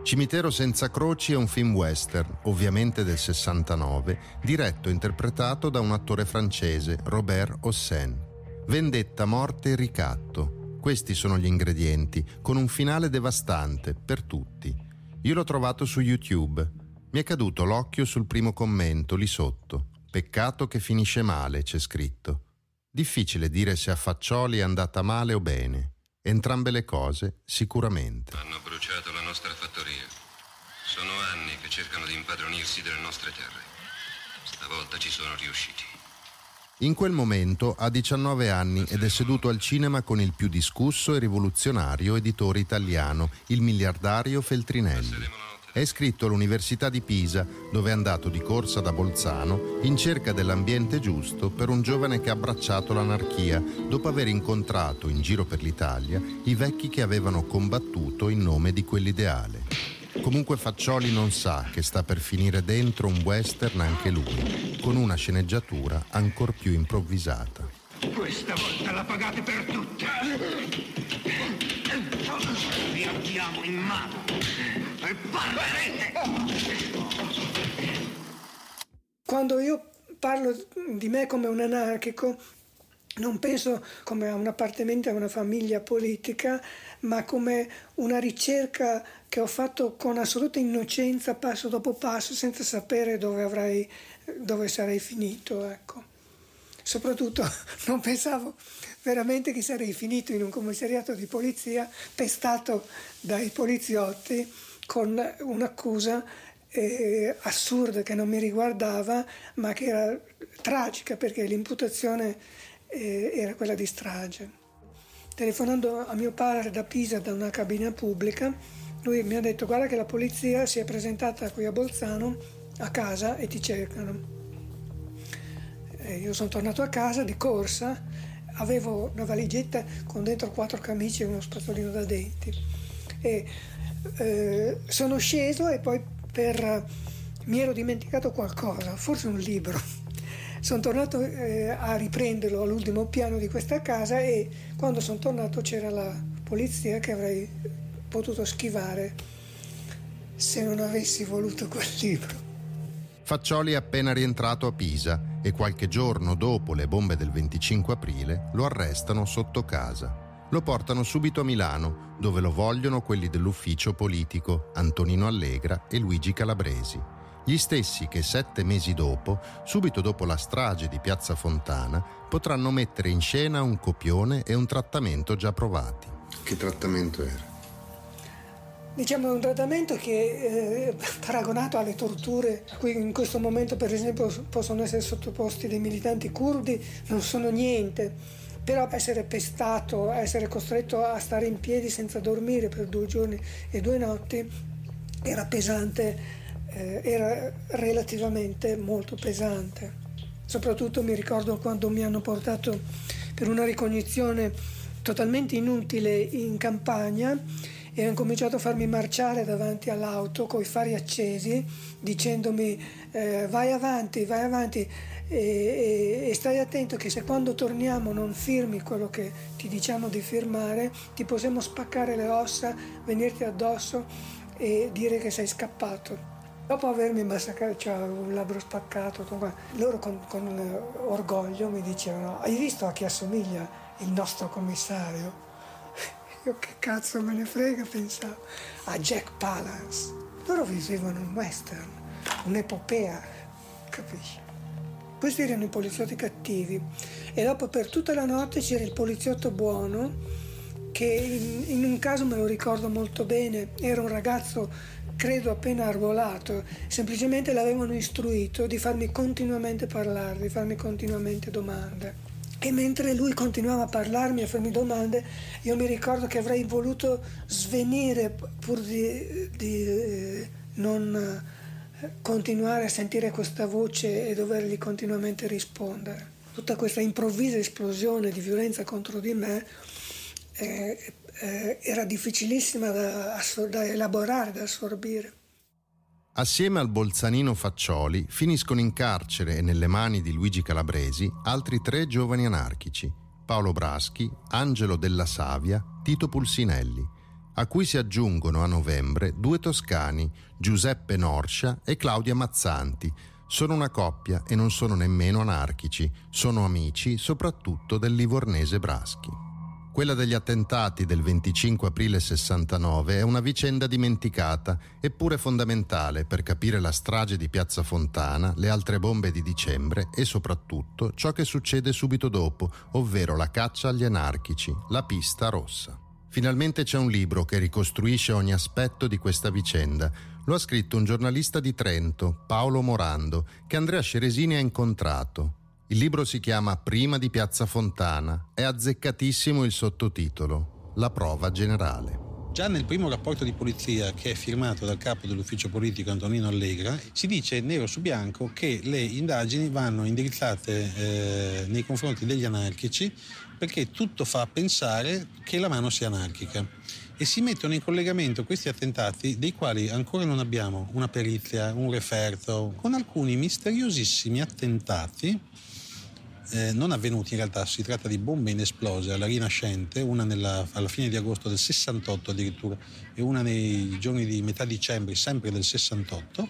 Cimitero senza croci è un film western, ovviamente del 69, diretto e interpretato da un attore francese, Robert Hossein. Vendetta, morte e ricatto, questi sono gli ingredienti, con un finale devastante per tutti. Io l'ho trovato su YouTube. Mi è caduto l'occhio sul primo commento lì sotto. Peccato che finisce male, c'è scritto. Difficile dire se a Faccioli è andata male o bene. Entrambe le cose, sicuramente. Hanno bruciato la nostra fattoria. Sono anni che cercano di impadronirsi delle nostre terre. Stavolta ci sono riusciti. In quel momento ha 19 anni ed è seduto al cinema con il più discusso e rivoluzionario editore italiano, il miliardario Feltrinelli. È iscritto all'Università di Pisa, dove è andato di corsa da Bolzano in cerca dell'ambiente giusto per un giovane che ha abbracciato l'anarchia dopo aver incontrato in giro per l'Italia i vecchi che avevano combattuto in nome di quell'ideale. Comunque Faccioli non sa che sta per finire dentro un western anche lui, con una sceneggiatura ancor più improvvisata. Questa volta la pagate per tutte. Vi abbiamo in mano e parlerete. Quando io parlo di me come un anarchico, non penso come a un appartenente a una famiglia politica, ma come una ricerca che ho fatto con assoluta innocenza, passo dopo passo, senza sapere dove, avrei, dove sarei finito. Ecco. Soprattutto (laughs) non pensavo veramente che sarei finito in un commissariato di polizia pestato dai poliziotti con un'accusa eh, assurda che non mi riguardava, ma che era tragica perché l'imputazione eh, era quella di strage. Telefonando a mio padre da Pisa da una cabina pubblica, lui mi ha detto guarda che la polizia si è presentata qui a Bolzano a casa e ti cercano. E io sono tornato a casa di corsa, avevo una valigetta con dentro quattro camicie e uno spazzolino da denti. E, eh, sono sceso e poi per, mi ero dimenticato qualcosa, forse un libro. (laughs) Sono tornato eh, a riprenderlo all'ultimo piano di questa casa e quando sono tornato c'era la polizia che avrei potuto schivare se non avessi voluto quel libro. Faccioli è appena rientrato a Pisa e qualche giorno dopo le bombe del 25 aprile lo arrestano sotto casa. Lo portano subito a Milano, dove lo vogliono quelli dell'ufficio politico, Antonino Allegra e Luigi Calabresi. Gli stessi che sette mesi dopo, subito dopo la strage di Piazza Fontana, potranno mettere in scena un copione e un trattamento già provati. Che trattamento era? Diciamo è un trattamento che eh, paragonato alle torture a cui in questo momento per esempio possono essere sottoposti dei militanti curdi non sono niente però essere pestato, essere costretto a stare in piedi senza dormire per due giorni e due notti era pesante, eh, era relativamente molto pesante. Soprattutto mi ricordo quando mi hanno portato per una ricognizione totalmente inutile in campagna e hanno cominciato a farmi marciare davanti all'auto con i fari accesi dicendomi eh, vai avanti, vai avanti e, e, e, stai attento che se quando torniamo non firmi quello che ti diciamo di firmare ti possiamo spaccare le ossa, venirti addosso e dire che sei scappato. Dopo avermi massacrato, cioè un labbro spaccato, loro con, con orgoglio mi dicevano hai visto a chi assomiglia? il nostro commissario. Io che cazzo me ne frega, pensavo. A Jack Palance. Loro vivevano un western, un'epopea, capisci? Questi erano i poliziotti cattivi e dopo per tutta la notte c'era il poliziotto buono che in, in un caso me lo ricordo molto bene, era un ragazzo credo appena arruolato, semplicemente l'avevano istruito di farmi continuamente parlare, di farmi continuamente domande. E mentre lui continuava a parlarmi, a farmi domande, io mi ricordo che avrei voluto svenire pur di, di eh, non eh, continuare a sentire questa voce e dovergli continuamente rispondere. Tutta questa improvvisa esplosione di violenza contro di me eh, eh, era difficilissima da, da elaborare, da assorbire. Assieme al bolzanino Faccioli finiscono in carcere e nelle mani di Luigi Calabresi altri tre giovani anarchici, Paolo Braschi, Angelo Della Savia, Tito Pulsinelli, a cui si aggiungono a novembre due toscani, Giuseppe Norscia e Claudia Mazzanti. Sono una coppia e non sono nemmeno anarchici, sono amici soprattutto del livornese Braschi. Quella degli attentati del 25 aprile 69 è una vicenda dimenticata, eppure fondamentale per capire la strage di Piazza Fontana, le altre bombe di dicembre e soprattutto ciò che succede subito dopo, ovvero la caccia agli anarchici, la pista rossa. Finalmente c'è un libro che ricostruisce ogni aspetto di questa vicenda. Lo ha scritto un giornalista di Trento, Paolo Morando, che Andrea Ceresini ha incontrato. Il libro si chiama Prima di Piazza Fontana. È azzeccatissimo il sottotitolo, La prova generale. Già nel primo rapporto di polizia che è firmato dal capo dell'ufficio politico Antonino Allegra si dice nero su bianco che le indagini vanno indirizzate eh, nei confronti degli anarchici perché tutto fa pensare che la mano sia anarchica e si mettono in collegamento questi attentati dei quali ancora non abbiamo una perizia, un referto, con alcuni misteriosissimi attentati eh, non avvenuti in realtà, si tratta di bombe inesplose alla Rinascente, una nella, alla fine di agosto del 68 addirittura e una nei giorni di metà dicembre sempre del 68,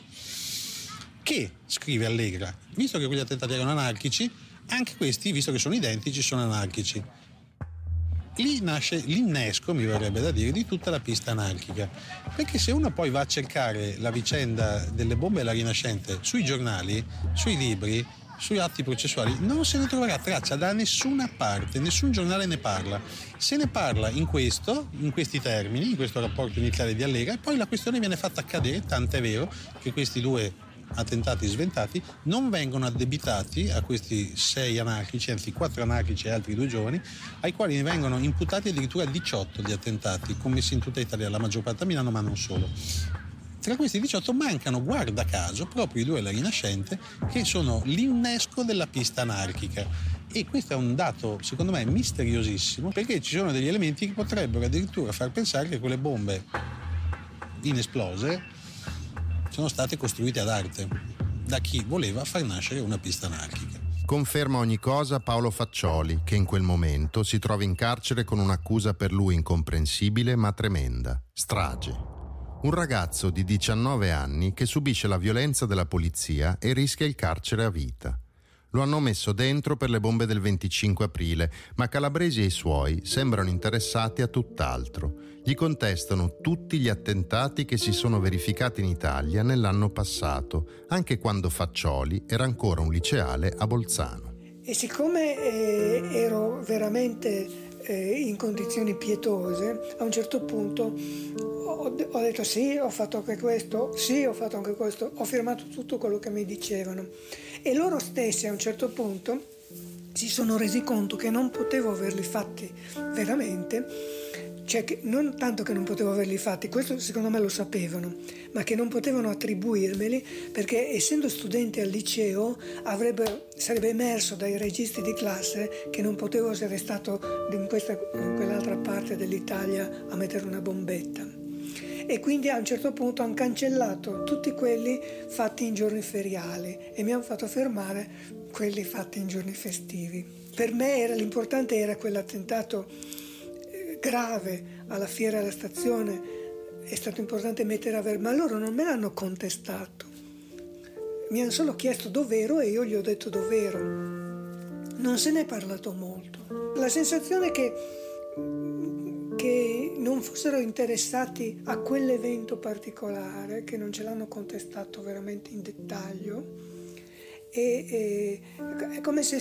che, scrive Allegra, visto che quegli attentati erano anarchici, anche questi, visto che sono identici, sono anarchici. Lì nasce l'innesco, mi verrebbe da dire, di tutta la pista anarchica. Perché se uno poi va a cercare la vicenda delle bombe alla Rinascente sui giornali, sui libri, sui atti processuali non se ne troverà traccia da nessuna parte, nessun giornale ne parla. Se ne parla in questo, in questi termini, in questo rapporto iniziale di Allega, e poi la questione viene fatta accadere, tant'è vero che questi due attentati sventati non vengono addebitati a questi sei anarchici, anzi quattro anarchici e altri due giovani, ai quali ne vengono imputati addirittura 18 di attentati commessi in tutta Italia, la maggior parte a Milano ma non solo. Tra questi 18 mancano, guarda caso, proprio i due alla Rinascente, che sono l'innesco della pista anarchica. E questo è un dato, secondo me, misteriosissimo, perché ci sono degli elementi che potrebbero addirittura far pensare che quelle bombe inesplose sono state costruite ad arte da chi voleva far nascere una pista anarchica. Conferma ogni cosa Paolo Faccioli, che in quel momento si trova in carcere con un'accusa per lui incomprensibile ma tremenda, strage un ragazzo di 19 anni che subisce la violenza della polizia e rischia il carcere a vita. Lo hanno messo dentro per le bombe del 25 aprile, ma Calabresi e i suoi sembrano interessati a tutt'altro. Gli contestano tutti gli attentati che si sono verificati in Italia nell'anno passato, anche quando Faccioli era ancora un liceale a Bolzano. E siccome eh, ero veramente eh, in condizioni pietose, a un certo punto ho, ho, detto sì, ho fatto anche questo, sì, ho fatto anche questo, ho firmato tutto quello che mi dicevano. E loro stessi a un certo punto si sono resi conto che non potevo averli fatti veramente, cioè che non tanto che non potevo averli fatti, questo secondo me lo sapevano, ma che non potevano attribuirmeli perché essendo studente al liceo sarebbe emerso dai registri di classe che non potevo essere stato in, questa, in quell'altra parte dell'Italia a mettere una bombetta e quindi a un certo punto hanno cancellato tutti quelli fatti in giorni feriali e mi hanno fatto fermare quelli fatti in giorni festivi. Per me era, l'importante era quell'attentato grave alla fiera alla stazione, è stato importante mettere a ver, ma loro non me l'hanno contestato. Mi hanno solo chiesto dov'ero e io gli ho detto dov'ero. Non se ne è parlato molto. La sensazione che che non fossero interessati a quell'evento particolare, che non ce l'hanno contestato veramente in dettaglio. E, e è come se,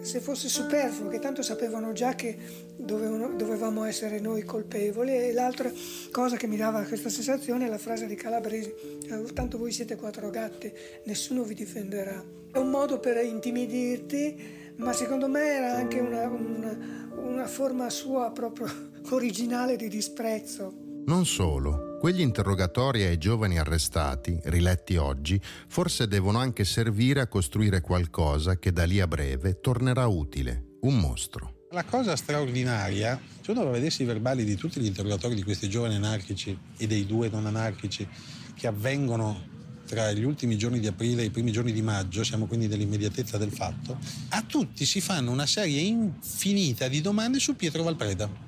se, fosse superfluo, che tanto sapevano già che dovevano, dovevamo essere noi colpevoli. E l'altra cosa che mi dava questa sensazione è la frase di Calabresi, eh, tanto voi siete quattro gatti, nessuno vi difenderà. È un modo per intimidirti, ma secondo me era anche una, una, una forma sua proprio (laughs) originale di disprezzo. Non solo, quegli interrogatori ai giovani arrestati, riletti oggi, forse devono anche servire a costruire qualcosa che da lì a breve tornerà utile, un mostro. La cosa straordinaria, se uno vedesse i verbali di tutti gli interrogatori di questi giovani anarchici e dei due non anarchici che avvengono tra gli ultimi giorni di aprile e i primi giorni di maggio, siamo quindi nell'immediatezza del fatto, a tutti si fanno una serie infinita di domande su Pietro Valpreda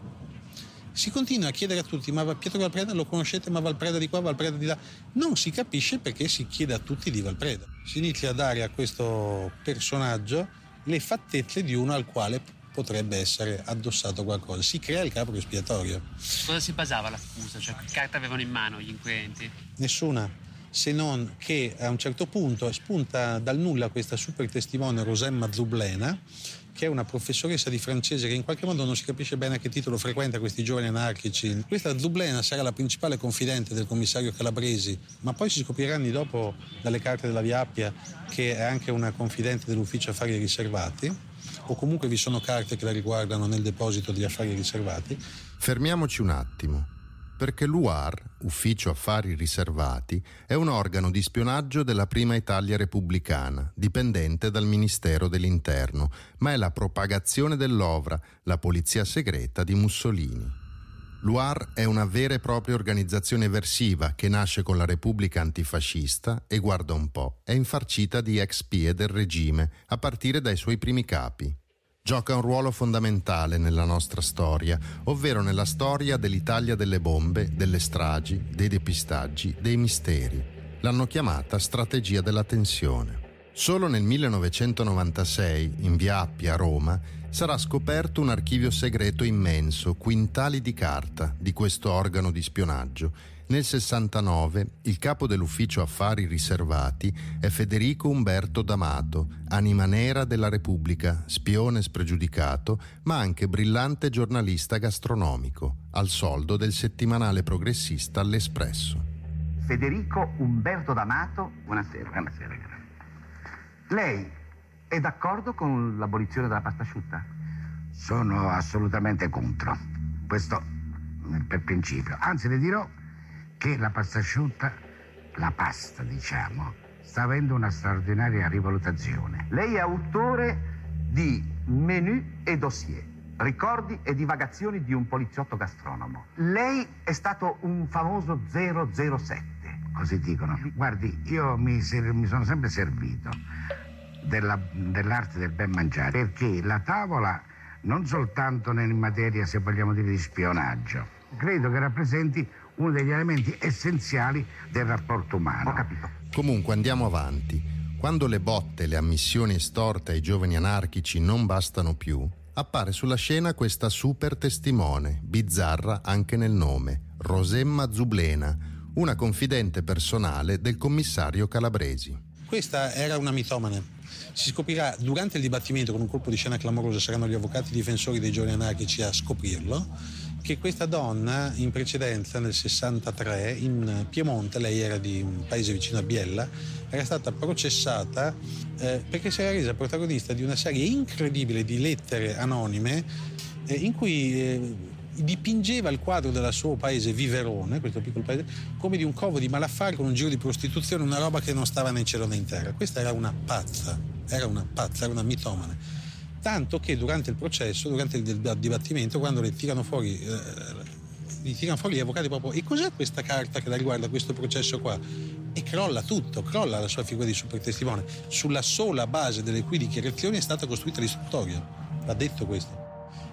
si continua a chiedere a tutti, ma Pietro Valpreda lo conoscete, ma Valpreda di qua, Valpreda di là. Non si capisce perché si chiede a tutti di Valpreda. Si inizia a dare a questo personaggio le fattezze di uno al quale potrebbe essere addossato qualcosa. Si crea il capo espiatorio. Cosa si basava l'accusa? Cioè, che carta avevano in mano gli inquirenti? Nessuna se non che a un certo punto spunta dal nulla questa super testimone Rosemma Zublena che è una professoressa di francese che in qualche modo non si capisce bene a che titolo frequenta questi giovani anarchici. Questa Zublena sarà la principale confidente del commissario Calabresi, ma poi si scoprirà anni dopo dalle carte della Via Appia che è anche una confidente dell'ufficio affari riservati, o comunque vi sono carte che la riguardano nel deposito degli affari riservati. Fermiamoci un attimo perché l'UAR, Ufficio Affari Riservati, è un organo di spionaggio della prima Italia repubblicana, dipendente dal Ministero dell'Interno, ma è la propagazione dell'OVRA, la polizia segreta di Mussolini. L'UAR è una vera e propria organizzazione eversiva che nasce con la Repubblica antifascista e, guarda un po', è infarcita di ex spie del regime, a partire dai suoi primi capi, gioca un ruolo fondamentale nella nostra storia, ovvero nella storia dell'Italia delle bombe, delle stragi, dei depistaggi, dei misteri. L'hanno chiamata strategia della tensione. Solo nel 1996, in via Appia a Roma, sarà scoperto un archivio segreto immenso, quintali di carta, di questo organo di spionaggio, nel 69 il capo dell'ufficio affari riservati è Federico Umberto D'Amato, anima nera della Repubblica, spione spregiudicato, ma anche brillante giornalista gastronomico, al soldo del settimanale progressista L'Espresso. Federico Umberto D'Amato, buonasera. Buonasera. Lei è d'accordo con l'abolizione della pasta asciutta? Sono assolutamente contro. Questo per principio. Anzi, le dirò che la pasta asciutta, la pasta diciamo, sta avendo una straordinaria rivalutazione. Lei è autore di Menù e Dossier, ricordi e divagazioni di un poliziotto gastronomo. Lei è stato un famoso 007. Così dicono. Guardi, io mi, mi sono sempre servito della, dell'arte del ben mangiare perché la tavola non soltanto in materia, se vogliamo dire, di spionaggio, credo che rappresenti uno degli elementi essenziali del rapporto umano. Ho capito. Comunque andiamo avanti. Quando le botte, le ammissioni estorte ai giovani anarchici non bastano più, appare sulla scena questa super testimone, bizzarra anche nel nome, Rosemma Zublena, una confidente personale del commissario Calabresi. Questa era una mitomane. Si scoprirà durante il dibattimento con un colpo di scena clamoroso, saranno gli avvocati difensori dei giovani anarchici a scoprirlo che questa donna in precedenza nel 63 in Piemonte, lei era di un paese vicino a Biella, era stata processata eh, perché si era resa protagonista di una serie incredibile di lettere anonime eh, in cui eh, dipingeva il quadro del suo paese Viverone, questo piccolo paese, come di un covo di malaffare con un giro di prostituzione, una roba che non stava né in cielo né in terra. Questa era una pazza, era una pazza, era una mitomane. Tanto che durante il processo, durante il dibattimento, quando le tirano fuori, eh, gli tirano fuori gli avvocati proprio, e cos'è questa carta che la riguarda questo processo qua? E crolla tutto, crolla la sua figura di super testimone. Sulla sola base delle cui dichiarazioni è stata costruita l'istruttoria. Va detto questo.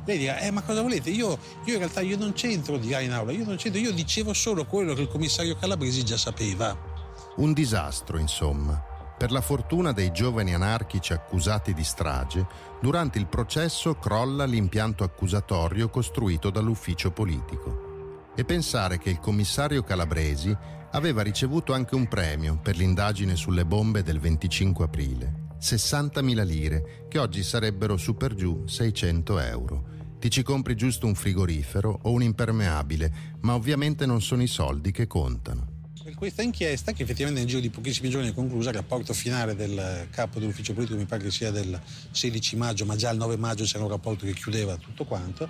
Lei dirà, eh ma cosa volete? Io, io in realtà io non c'entro, dirà in aula, io non c'entro, io dicevo solo quello che il commissario Calabresi già sapeva. Un disastro, insomma. Per la fortuna dei giovani anarchici accusati di strage, durante il processo crolla l'impianto accusatorio costruito dall'ufficio politico. E pensare che il commissario Calabresi aveva ricevuto anche un premio per l'indagine sulle bombe del 25 aprile, 60.000 lire, che oggi sarebbero su per giù 600 euro. Ti ci compri giusto un frigorifero o un impermeabile, ma ovviamente non sono i soldi che contano per questa inchiesta, che effettivamente nel giro di pochissimi giorni è conclusa, il rapporto finale del capo dell'ufficio politico mi pare che sia del 16 maggio, ma già il 9 maggio c'era un rapporto che chiudeva tutto quanto,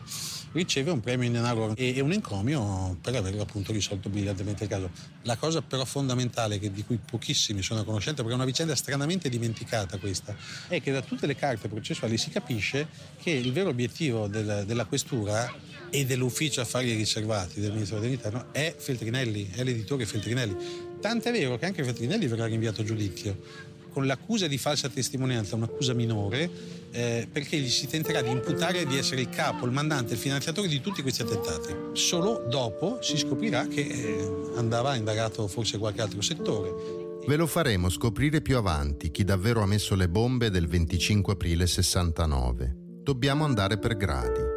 riceve un premio in denaro e, un encomio per aver appunto risolto brillantemente il caso. La cosa però fondamentale, di cui pochissimi sono a conoscenza, perché è una vicenda stranamente dimenticata questa, è che da tutte le carte processuali si capisce che il vero obiettivo del, della questura e dell'ufficio affari riservati del Ministero dell'Interno è Feltrinelli, è l'editore Feltrinelli. Tant'è vero che anche Feltrinelli verrà rinviato a giudizio con l'accusa di falsa testimonianza, un'accusa minore, eh, perché gli si tenterà di imputare di essere il capo, il mandante, il finanziatore di tutti questi attentati. Solo dopo si scoprirà che eh, andava indagato forse qualche altro settore. Ve lo faremo scoprire più avanti chi davvero ha messo le bombe del 25 aprile 69. Dobbiamo andare per gradi.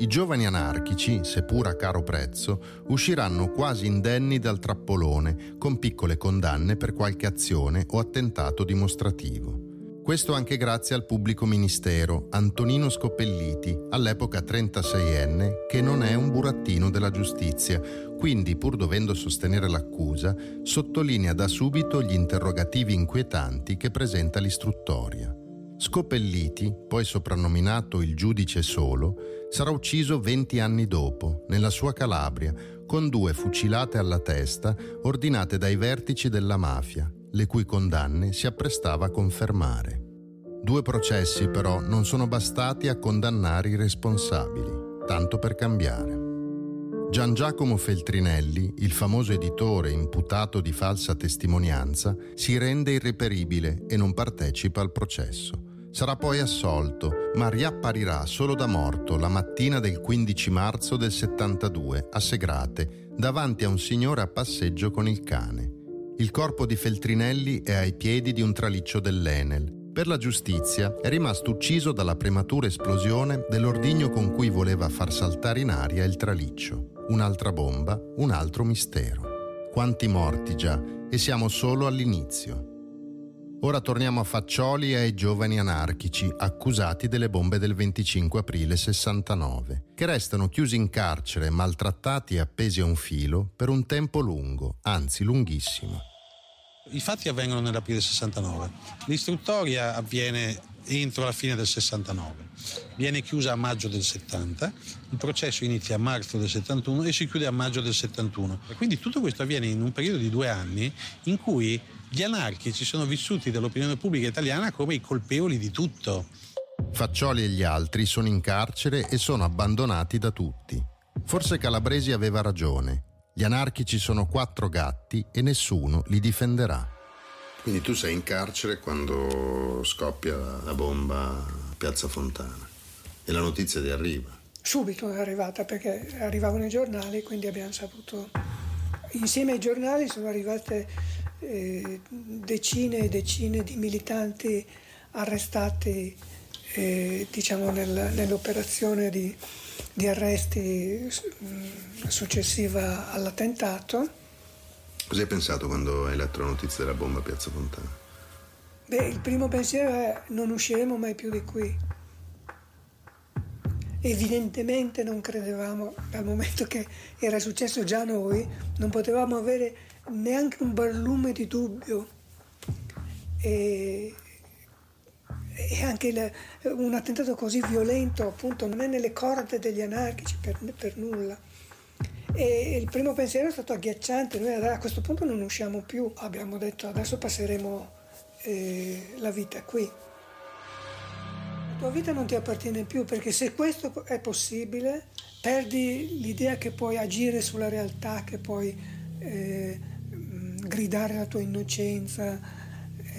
I giovani anarchici, seppur a caro prezzo, usciranno quasi indenni dal trappolone, con piccole condanne per qualche azione o attentato dimostrativo. Questo anche grazie al pubblico ministero, Antonino Scopelliti, all'epoca 36enne, che non è un burattino della giustizia, quindi pur dovendo sostenere l'accusa, sottolinea da subito gli interrogativi inquietanti che presenta l'istruttoria. Scopelliti, poi soprannominato il giudice solo, sarà ucciso 20 anni dopo, nella sua Calabria, con due fucilate alla testa ordinate dai vertici della mafia, le cui condanne si apprestava a confermare. Due processi però non sono bastati a condannare i responsabili, tanto per cambiare. Gian Giacomo Feltrinelli, il famoso editore imputato di falsa testimonianza, si rende irreperibile e non partecipa al processo. Sarà poi assolto, ma riapparirà solo da morto la mattina del 15 marzo del 72 a Segrate, davanti a un signore a passeggio con il cane. Il corpo di Feltrinelli è ai piedi di un traliccio dell'Enel. Per la giustizia è rimasto ucciso dalla prematura esplosione dell'ordigno con cui voleva far saltare in aria il traliccio. Un'altra bomba, un altro mistero. Quanti morti già, e siamo solo all'inizio. Ora torniamo a Faccioli e ai giovani anarchici accusati delle bombe del 25 aprile 69, che restano chiusi in carcere, maltrattati e appesi a un filo per un tempo lungo, anzi lunghissimo. I fatti avvengono nell'aprile 69. L'istruttoria avviene entro la fine del 69. Viene chiusa a maggio del 70, il processo inizia a marzo del 71 e si chiude a maggio del 71. E quindi tutto questo avviene in un periodo di due anni in cui gli anarchici sono vissuti dall'opinione pubblica italiana come i colpevoli di tutto. Faccioli e gli altri sono in carcere e sono abbandonati da tutti. Forse Calabresi aveva ragione. Gli anarchici sono quattro gatti e nessuno li difenderà. Quindi tu sei in carcere quando scoppia la bomba a Piazza Fontana e la notizia ti arriva. Subito è arrivata perché arrivavano i giornali, quindi abbiamo saputo. Insieme ai giornali sono arrivate eh, decine e decine di militanti arrestati eh, diciamo nel, nell'operazione di, di arresti mm, successiva all'attentato. Cosa hai pensato quando hai letto la notizia della bomba a Piazza Fontana? Beh, il primo pensiero è non usciremo mai più di qui. evidentemente non credevamo, dal momento che era successo già a noi, non potevamo avere neanche un barlume di dubbio. E, e anche il, un attentato così violento appunto non è nelle corde degli anarchici per, per nulla. E il primo pensiero è stato agghiacciante, noi a questo punto non usciamo più, abbiamo detto adesso passeremo eh, la vita qui. La tua vita non ti appartiene più perché se questo è possibile perdi l'idea che puoi agire sulla realtà, che puoi eh, gridare la tua innocenza,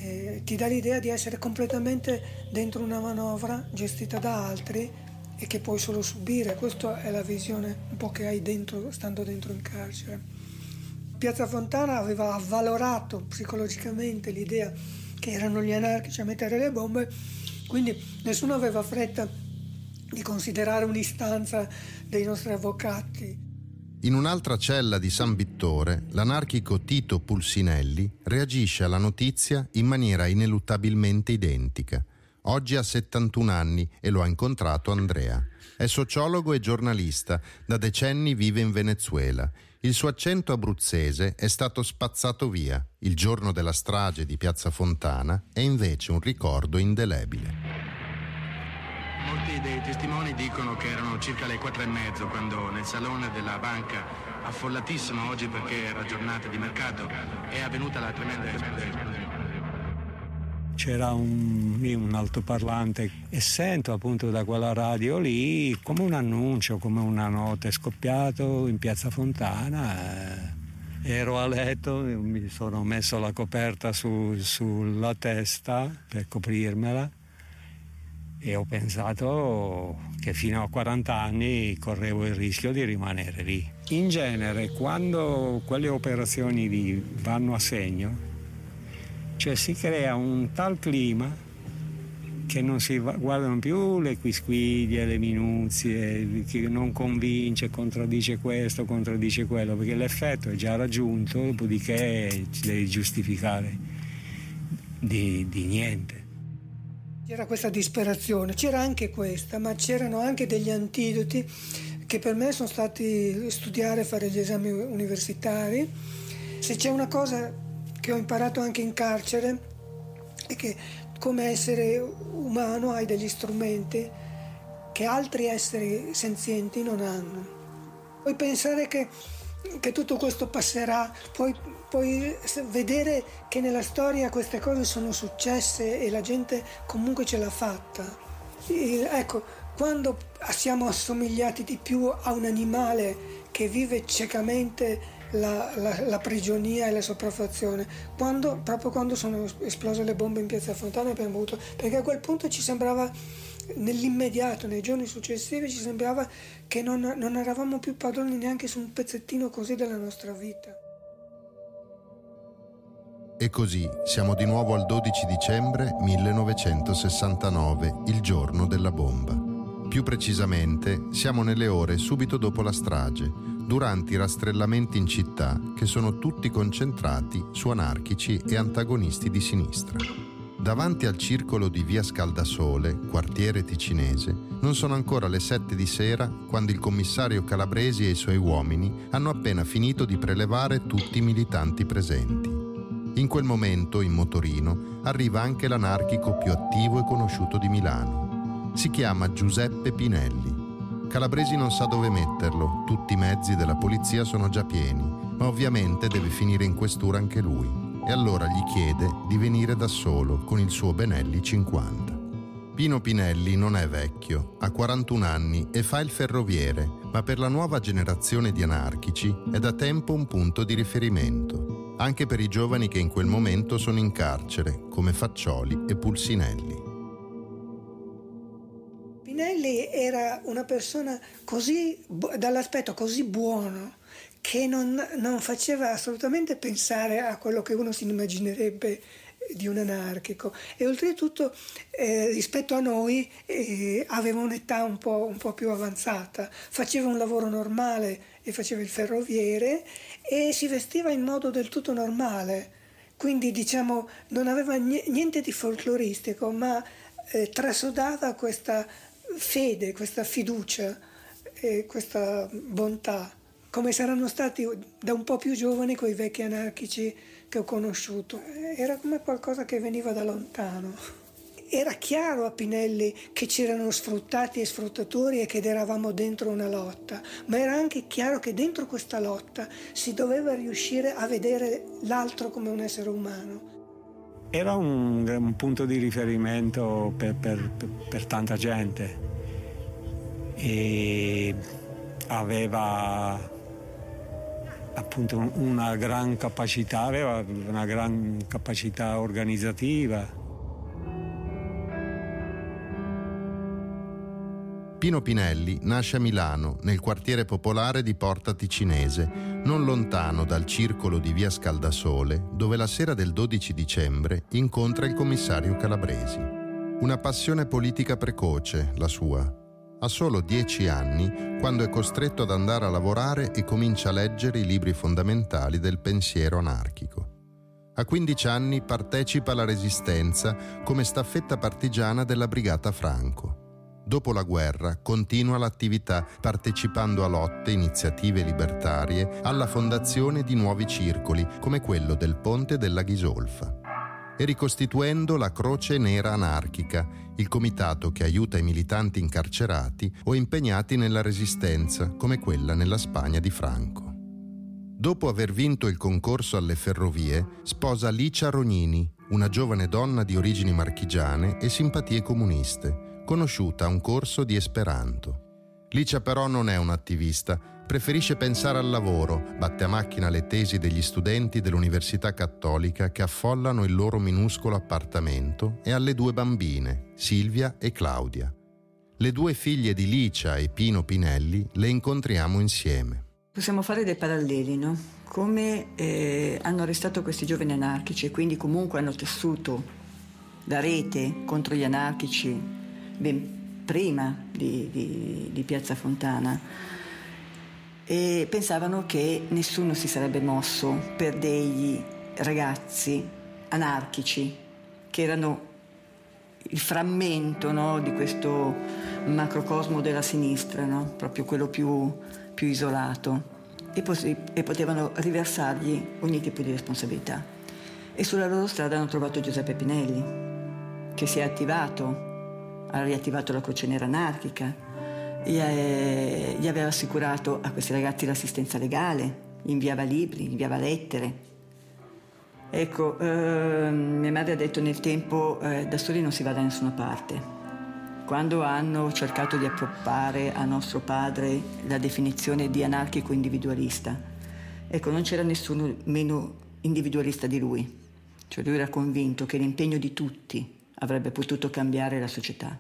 eh, ti dà l'idea di essere completamente dentro una manovra gestita da altri e che puoi solo subire. Questa è la visione un po' che hai dentro, stando dentro in carcere. Piazza Fontana aveva avvalorato psicologicamente l'idea che erano gli anarchici a mettere le bombe, quindi nessuno aveva fretta di considerare un'istanza dei nostri avvocati. In un'altra cella di San Vittore, l'anarchico Tito Pulsinelli reagisce alla notizia in maniera ineluttabilmente identica. Oggi ha 71 anni e lo ha incontrato Andrea. È sociologo e giornalista, da decenni vive in Venezuela. Il suo accento abruzzese è stato spazzato via. Il giorno della strage di Piazza Fontana è invece un ricordo indelebile. Molti dei testimoni dicono che erano circa le quattro e mezzo quando nel salone della banca, affollatissimo oggi perché era giornata di mercato, è avvenuta la tremenda esplosione c'era un, un, altoparlante e sento appunto da quella radio lì come un annuncio, come una nota, è scoppiato in piazza Fontana. Eh, ero a letto, mi sono messo la coperta su, sulla testa per coprirmela e ho pensato che fino a 40 anni correvo il rischio di rimanere lì. In genere quando quelle operazioni vanno a segno, cioè si crea un tal clima che non si guardano più le quisquiglie, le minuzie, che non convince, contraddice questo, contraddice quello, perché l'effetto è già raggiunto, dopodiché ci devi giustificare di, di niente. C'era questa disperazione, c'era anche questa, ma c'erano anche degli antidoti che per me sono stati studiare, fare gli esami universitari. Se c'è una cosa che ho imparato anche in carcere è che come essere umano hai degli strumenti che altri esseri senzienti non hanno. Puoi pensare che, che tutto questo passerà, puoi, puoi vedere che nella storia queste cose sono successe e la gente comunque ce l'ha fatta. E, ecco, quando siamo assomigliati di più a un animale che vive ciecamente la, la, la, prigionia e la sopraffazione, quando, proprio quando sono esplose le bombe in piazza Fontana abbiamo avuto, perché a quel punto ci sembrava, nell'immediato, nei giorni successivi, ci sembrava che non, non eravamo più padroni neanche su un pezzettino così della nostra vita. E così siamo di nuovo al 12 dicembre 1969, il giorno della bomba. Più precisamente, siamo nelle ore subito dopo la strage, durante i rastrellamenti in città che sono tutti concentrati su anarchici e antagonisti di sinistra. Davanti al circolo di via Scaldasole, quartiere ticinese, non sono ancora le sette di sera quando il commissario Calabresi e i suoi uomini hanno appena finito di prelevare tutti i militanti presenti. In quel momento, in motorino, arriva anche l'anarchico più attivo e conosciuto di Milano, si chiama Giuseppe Pinelli. Calabresi non sa dove metterlo, tutti i mezzi della polizia sono già pieni, ma ovviamente deve finire in questura anche lui. E allora gli chiede di venire da solo con il suo Benelli 50. Pino Pinelli non è vecchio, ha 41 anni e fa il ferroviere, ma per la nuova generazione di anarchici è da tempo un punto di riferimento, anche per i giovani che in quel momento sono in carcere, come Faccioli e Pulsinelli. Spinelli era una persona così, dall'aspetto così buono che non, non, faceva assolutamente pensare a quello che uno si immaginerebbe di un anarchico. E oltretutto eh, rispetto a noi eh, aveva un'età un po', un po' più avanzata, faceva un lavoro normale e faceva il ferroviere e si vestiva in modo del tutto normale, quindi diciamo non aveva niente di folcloristico ma eh, trasudava questa fede, questa fiducia e questa bontà, come saranno stati da un po' più giovane quei vecchi anarchici che ho conosciuto. Era come qualcosa che veniva da lontano. Era chiaro a Pinelli che c'erano sfruttati e sfruttatori e che eravamo dentro una lotta, ma era anche chiaro che dentro questa lotta si doveva riuscire a vedere l'altro come un essere umano. Era un, un punto di riferimento per, per, per, tanta gente e aveva appunto una gran capacità, aveva una gran capacità organizzativa. Pino Pinelli nasce a Milano, nel quartiere popolare di Porta Ticinese, non lontano dal circolo di via Scaldasole, dove la sera del 12 dicembre incontra il commissario Calabresi. Una passione politica precoce, la sua. Ha solo dieci anni quando è costretto ad andare a lavorare e comincia a leggere i libri fondamentali del pensiero anarchico. A 15 anni partecipa alla resistenza come staffetta partigiana della Brigata Franco. Dopo la guerra continua l'attività partecipando a lotte, iniziative libertarie, alla fondazione di nuovi circoli come quello del Ponte della Ghisolfa e ricostituendo la Croce Nera Anarchica, il comitato che aiuta i militanti incarcerati o impegnati nella resistenza come quella nella Spagna di Franco. Dopo aver vinto il concorso alle ferrovie, sposa Licia Rognini, una giovane donna di origini marchigiane e simpatie comuniste, conosciuta a un corso di Esperanto. Licia però non è un'attivista, preferisce pensare al lavoro, batte a macchina le tesi degli studenti dell'Università Cattolica che affollano il loro minuscolo appartamento e alle due bambine, Silvia e Claudia. Le due figlie di Licia e Pino Pinelli le incontriamo insieme. Possiamo fare dei paralleli, no? Come eh, hanno arrestato questi giovani anarchici e quindi comunque hanno tessuto la rete contro gli anarchici ben prima di, di, di Piazza Fontana e pensavano che nessuno si sarebbe mosso per degli ragazzi anarchici che erano il frammento no, di questo macrocosmo della sinistra, no? proprio quello più, più isolato, e, pos- e potevano riversargli ogni tipo di responsabilità. E sulla loro strada hanno trovato Giuseppe Pinelli, che si è attivato ha riattivato la Croce Nera anarchica, gli, è, gli aveva assicurato a questi ragazzi l'assistenza legale, gli inviava libri, gli inviava lettere. Ecco, eh, mia madre ha detto nel tempo eh, da soli non si va da nessuna parte. Quando hanno cercato di approppare a nostro padre la definizione di anarchico individualista, ecco, non c'era nessuno meno individualista di lui. Cioè lui era convinto che l'impegno di tutti avrebbe potuto cambiare la società.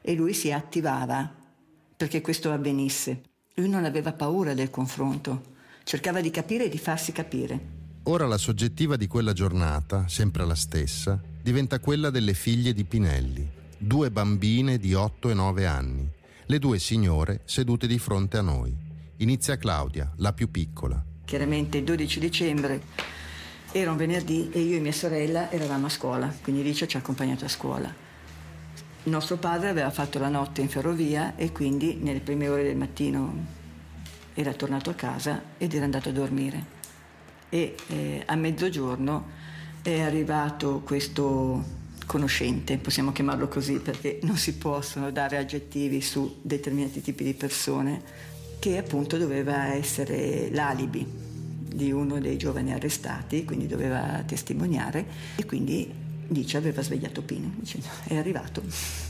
E lui si attivava perché questo avvenisse. Lui non aveva paura del confronto, cercava di capire e di farsi capire. Ora la soggettiva di quella giornata, sempre la stessa, diventa quella delle figlie di Pinelli, due bambine di 8 e 9 anni, le due signore sedute di fronte a noi. Inizia Claudia, la più piccola. Chiaramente il 12 dicembre era un venerdì e io e mia sorella eravamo a scuola, quindi Licia ci ha accompagnato a scuola. Il nostro padre aveva fatto la notte in ferrovia e quindi nelle prime ore del mattino era tornato a casa ed era andato a dormire. E eh, a mezzogiorno è arrivato questo conoscente, possiamo chiamarlo così perché non si possono dare aggettivi su determinati tipi di persone, che appunto doveva essere l'alibi di uno dei giovani arrestati, quindi doveva testimoniare e quindi dice aveva svegliato Pino, dice è arrivato.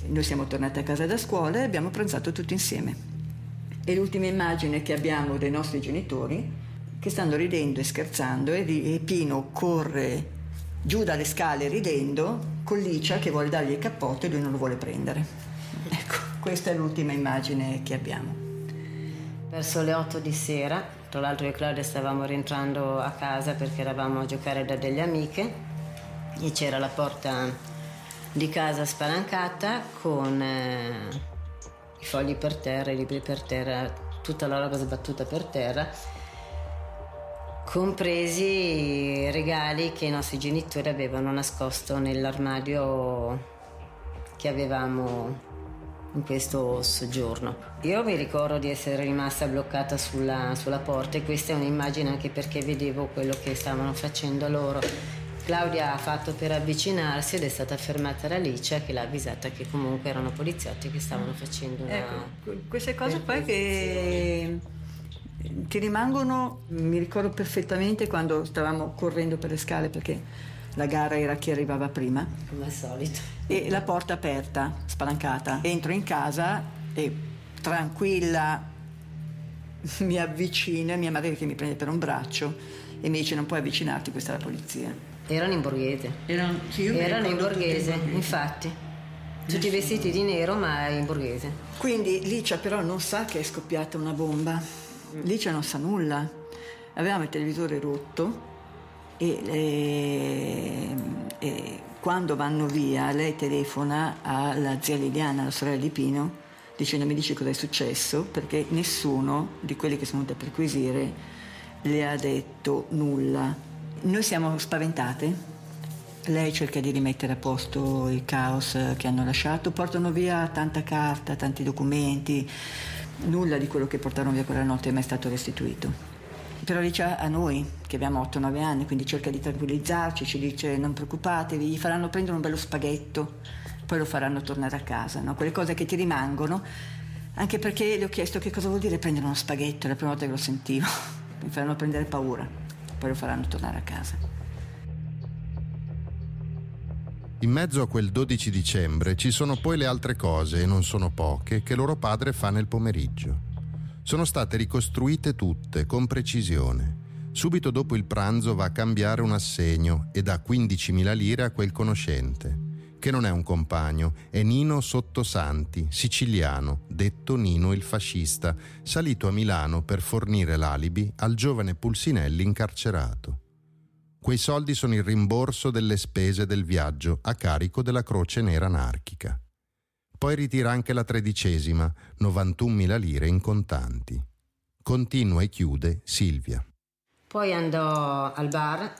Noi siamo tornati a casa da scuola e abbiamo pranzato tutti insieme. E l'ultima immagine che abbiamo dei nostri genitori che stanno ridendo e scherzando e, e Pino corre giù dalle scale ridendo con Licia che vuole dargli il cappotto e lui non lo vuole prendere. Ecco, questa è l'ultima immagine che abbiamo. Verso le 8 di sera tra l'altro io e Claudia stavamo rientrando a casa perché eravamo a giocare da delle amiche e c'era la porta di casa spalancata con eh, i fogli per terra, i libri per terra, tutta la roba sbattuta per terra, compresi regali che i nostri genitori avevano nascosto nell'armadio che avevamo in questo soggiorno. Io mi ricordo di essere rimasta bloccata sulla, sulla porta e questa è un'immagine anche perché vedevo quello che stavano facendo loro. Claudia ha fatto per avvicinarsi ed è stata fermata da Alicia che l'ha avvisata che comunque erano poliziotti che stavano facendo una... Ecco, queste cose qua che ti rimangono, mi ricordo perfettamente quando stavamo correndo per le scale perché la gara era chi arrivava prima. Come al solito. E la porta aperta, spalancata. Entro in casa e tranquilla mi avvicina, mia madre che mi prende per un braccio e mi dice non puoi avvicinarti, questa è la polizia. Erano in borghese. Erano, sì, Erano in borghese, in borghese. infatti. Tutti vestiti di nero ma in borghese. Quindi Licia però non sa che è scoppiata una bomba. Licia non sa nulla. Avevamo il televisore rotto e, e- e quando vanno via lei telefona alla zia Liliana, la sorella di Pino, dicendo mi dici cosa è successo perché nessuno di quelli che sono venuti a perquisire le ha detto nulla. Noi siamo spaventate. Lei cerca di rimettere a posto il caos che hanno lasciato, portano via tanta carta, tanti documenti, nulla di quello che portarono via quella notte è mai stato restituito. Però dice a noi, che abbiamo 8-9 anni, quindi cerca di tranquillizzarci, ci dice non preoccupatevi, gli faranno prendere un bello spaghetto, poi lo faranno tornare a casa, no? quelle cose che ti rimangono, anche perché le ho chiesto che cosa vuol dire prendere uno spaghetto, è la prima volta che lo sentivo, (laughs) mi faranno prendere paura, poi lo faranno tornare a casa. In mezzo a quel 12 dicembre ci sono poi le altre cose, e non sono poche, che loro padre fa nel pomeriggio. Sono state ricostruite tutte, con precisione. Subito dopo il pranzo va a cambiare un assegno e dà 15.000 lire a quel conoscente, che non è un compagno, è Nino Sottosanti, siciliano, detto Nino il fascista, salito a Milano per fornire l'alibi al giovane Pulsinelli incarcerato. Quei soldi sono il rimborso delle spese del viaggio a carico della Croce Nera anarchica. Poi ritira anche la tredicesima, 91.000 lire in contanti. Continua e chiude Silvia. Poi andò al bar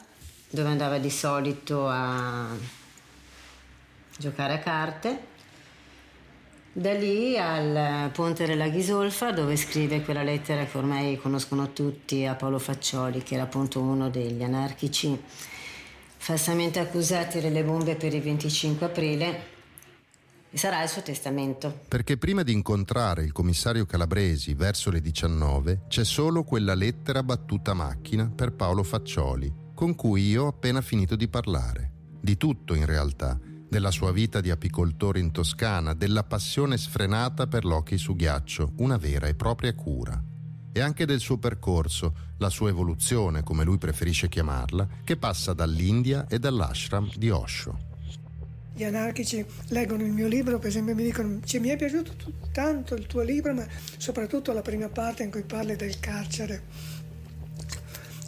dove andava di solito a giocare a carte. Da lì al Ponte della Ghisolfa dove scrive quella lettera che ormai conoscono tutti a Paolo Faccioli, che era appunto uno degli anarchici falsamente accusati delle bombe per il 25 aprile. E sarà il suo testamento. Perché prima di incontrare il commissario Calabresi verso le 19 c'è solo quella lettera battuta macchina per Paolo Faccioli, con cui io ho appena finito di parlare. Di tutto in realtà, della sua vita di apicoltore in Toscana, della passione sfrenata per l'hockey su ghiaccio, una vera e propria cura. E anche del suo percorso, la sua evoluzione, come lui preferisce chiamarla, che passa dall'India e dall'ashram di Osho. Gli anarchici leggono il mio libro, per esempio, mi dicono: "Cioè, Mi è piaciuto tanto il tuo libro, ma soprattutto la prima parte in cui parli del carcere.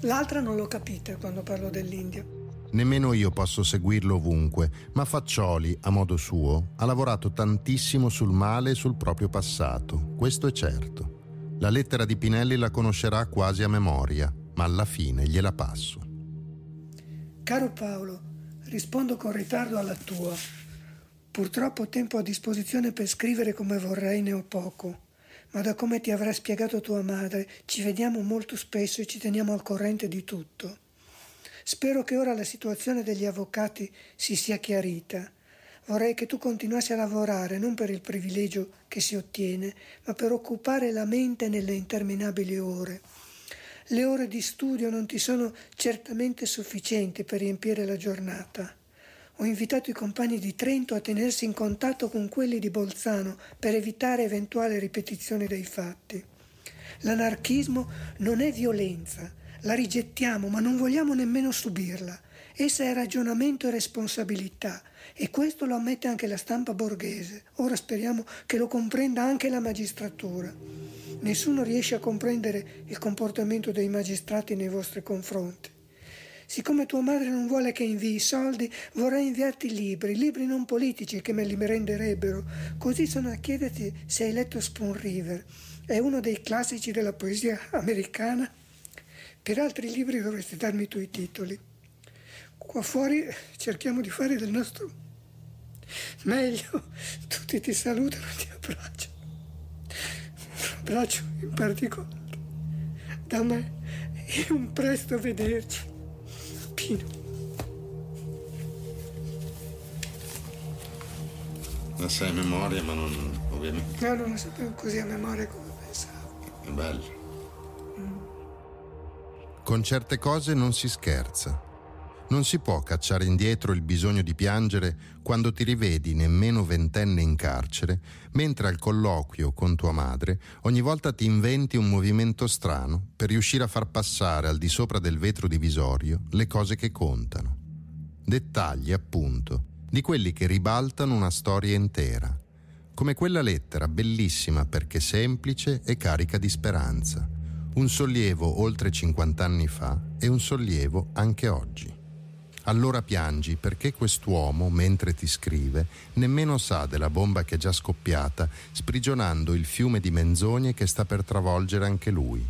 L'altra non l'ho capita quando parlo dell'India. Nemmeno io posso seguirlo ovunque, ma Faccioli, a modo suo, ha lavorato tantissimo sul male e sul proprio passato, questo è certo. La lettera di Pinelli la conoscerà quasi a memoria, ma alla fine gliela passo. Caro Paolo, rispondo con ritardo alla tua. Purtroppo tempo a disposizione per scrivere come vorrei ne ho poco, ma da come ti avrà spiegato tua madre, ci vediamo molto spesso e ci teniamo al corrente di tutto. Spero che ora la situazione degli avvocati si sia chiarita. Vorrei che tu continuassi a lavorare non per il privilegio che si ottiene, ma per occupare la mente nelle interminabili ore. Le ore di studio non ti sono certamente sufficienti per riempire la giornata. Ho invitato i compagni di Trento a tenersi in contatto con quelli di Bolzano per evitare eventuali ripetizioni dei fatti. L'anarchismo non è violenza, la rigettiamo, ma non vogliamo nemmeno subirla. Essa è ragionamento e responsabilità e questo lo ammette anche la stampa borghese. Ora speriamo che lo comprenda anche la magistratura. Nessuno riesce a comprendere il comportamento dei magistrati nei vostri confronti. Siccome tua madre non vuole che invii soldi, vorrei inviarti libri, libri non politici che me li renderebbero. Così sono a chiederti se hai letto Spoon River. È uno dei classici della poesia americana. Per altri libri dovresti darmi tu i titoli. Qua fuori cerchiamo di fare del nostro meglio. (laughs) Tutti ti salutano, ti abbracciano. abbraccio, un abbraccio in particolare da me e un presto vederci. Pino. La sai a memoria, ma non ovviamente. No, non lo sapevo così a memoria come pensavo. È bello. Con certe cose non si scherza. Non si può cacciare indietro il bisogno di piangere quando ti rivedi nemmeno ventenne in carcere, mentre al colloquio con tua madre ogni volta ti inventi un movimento strano per riuscire a far passare al di sopra del vetro divisorio le cose che contano. Dettagli, appunto, di quelli che ribaltano una storia intera, come quella lettera bellissima perché semplice e carica di speranza. Un sollievo oltre 50 anni fa e un sollievo anche oggi. Allora piangi perché quest'uomo, mentre ti scrive, nemmeno sa della bomba che è già scoppiata, sprigionando il fiume di menzogne che sta per travolgere anche lui.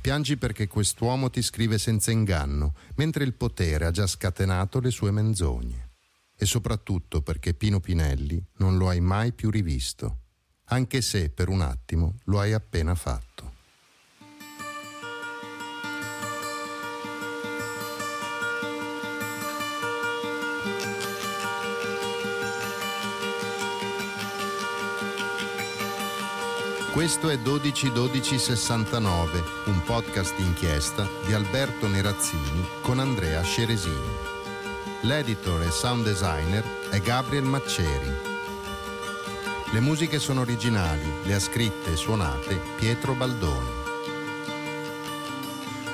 Piangi perché quest'uomo ti scrive senza inganno, mentre il potere ha già scatenato le sue menzogne. E soprattutto perché Pino Pinelli non lo hai mai più rivisto, anche se per un attimo lo hai appena fatto. Questo è 121269, un podcast d'inchiesta di Alberto Nerazzini con Andrea Sceresini. L'editor e sound designer è Gabriel Macceri. Le musiche sono originali, le ha scritte e suonate Pietro Baldoni.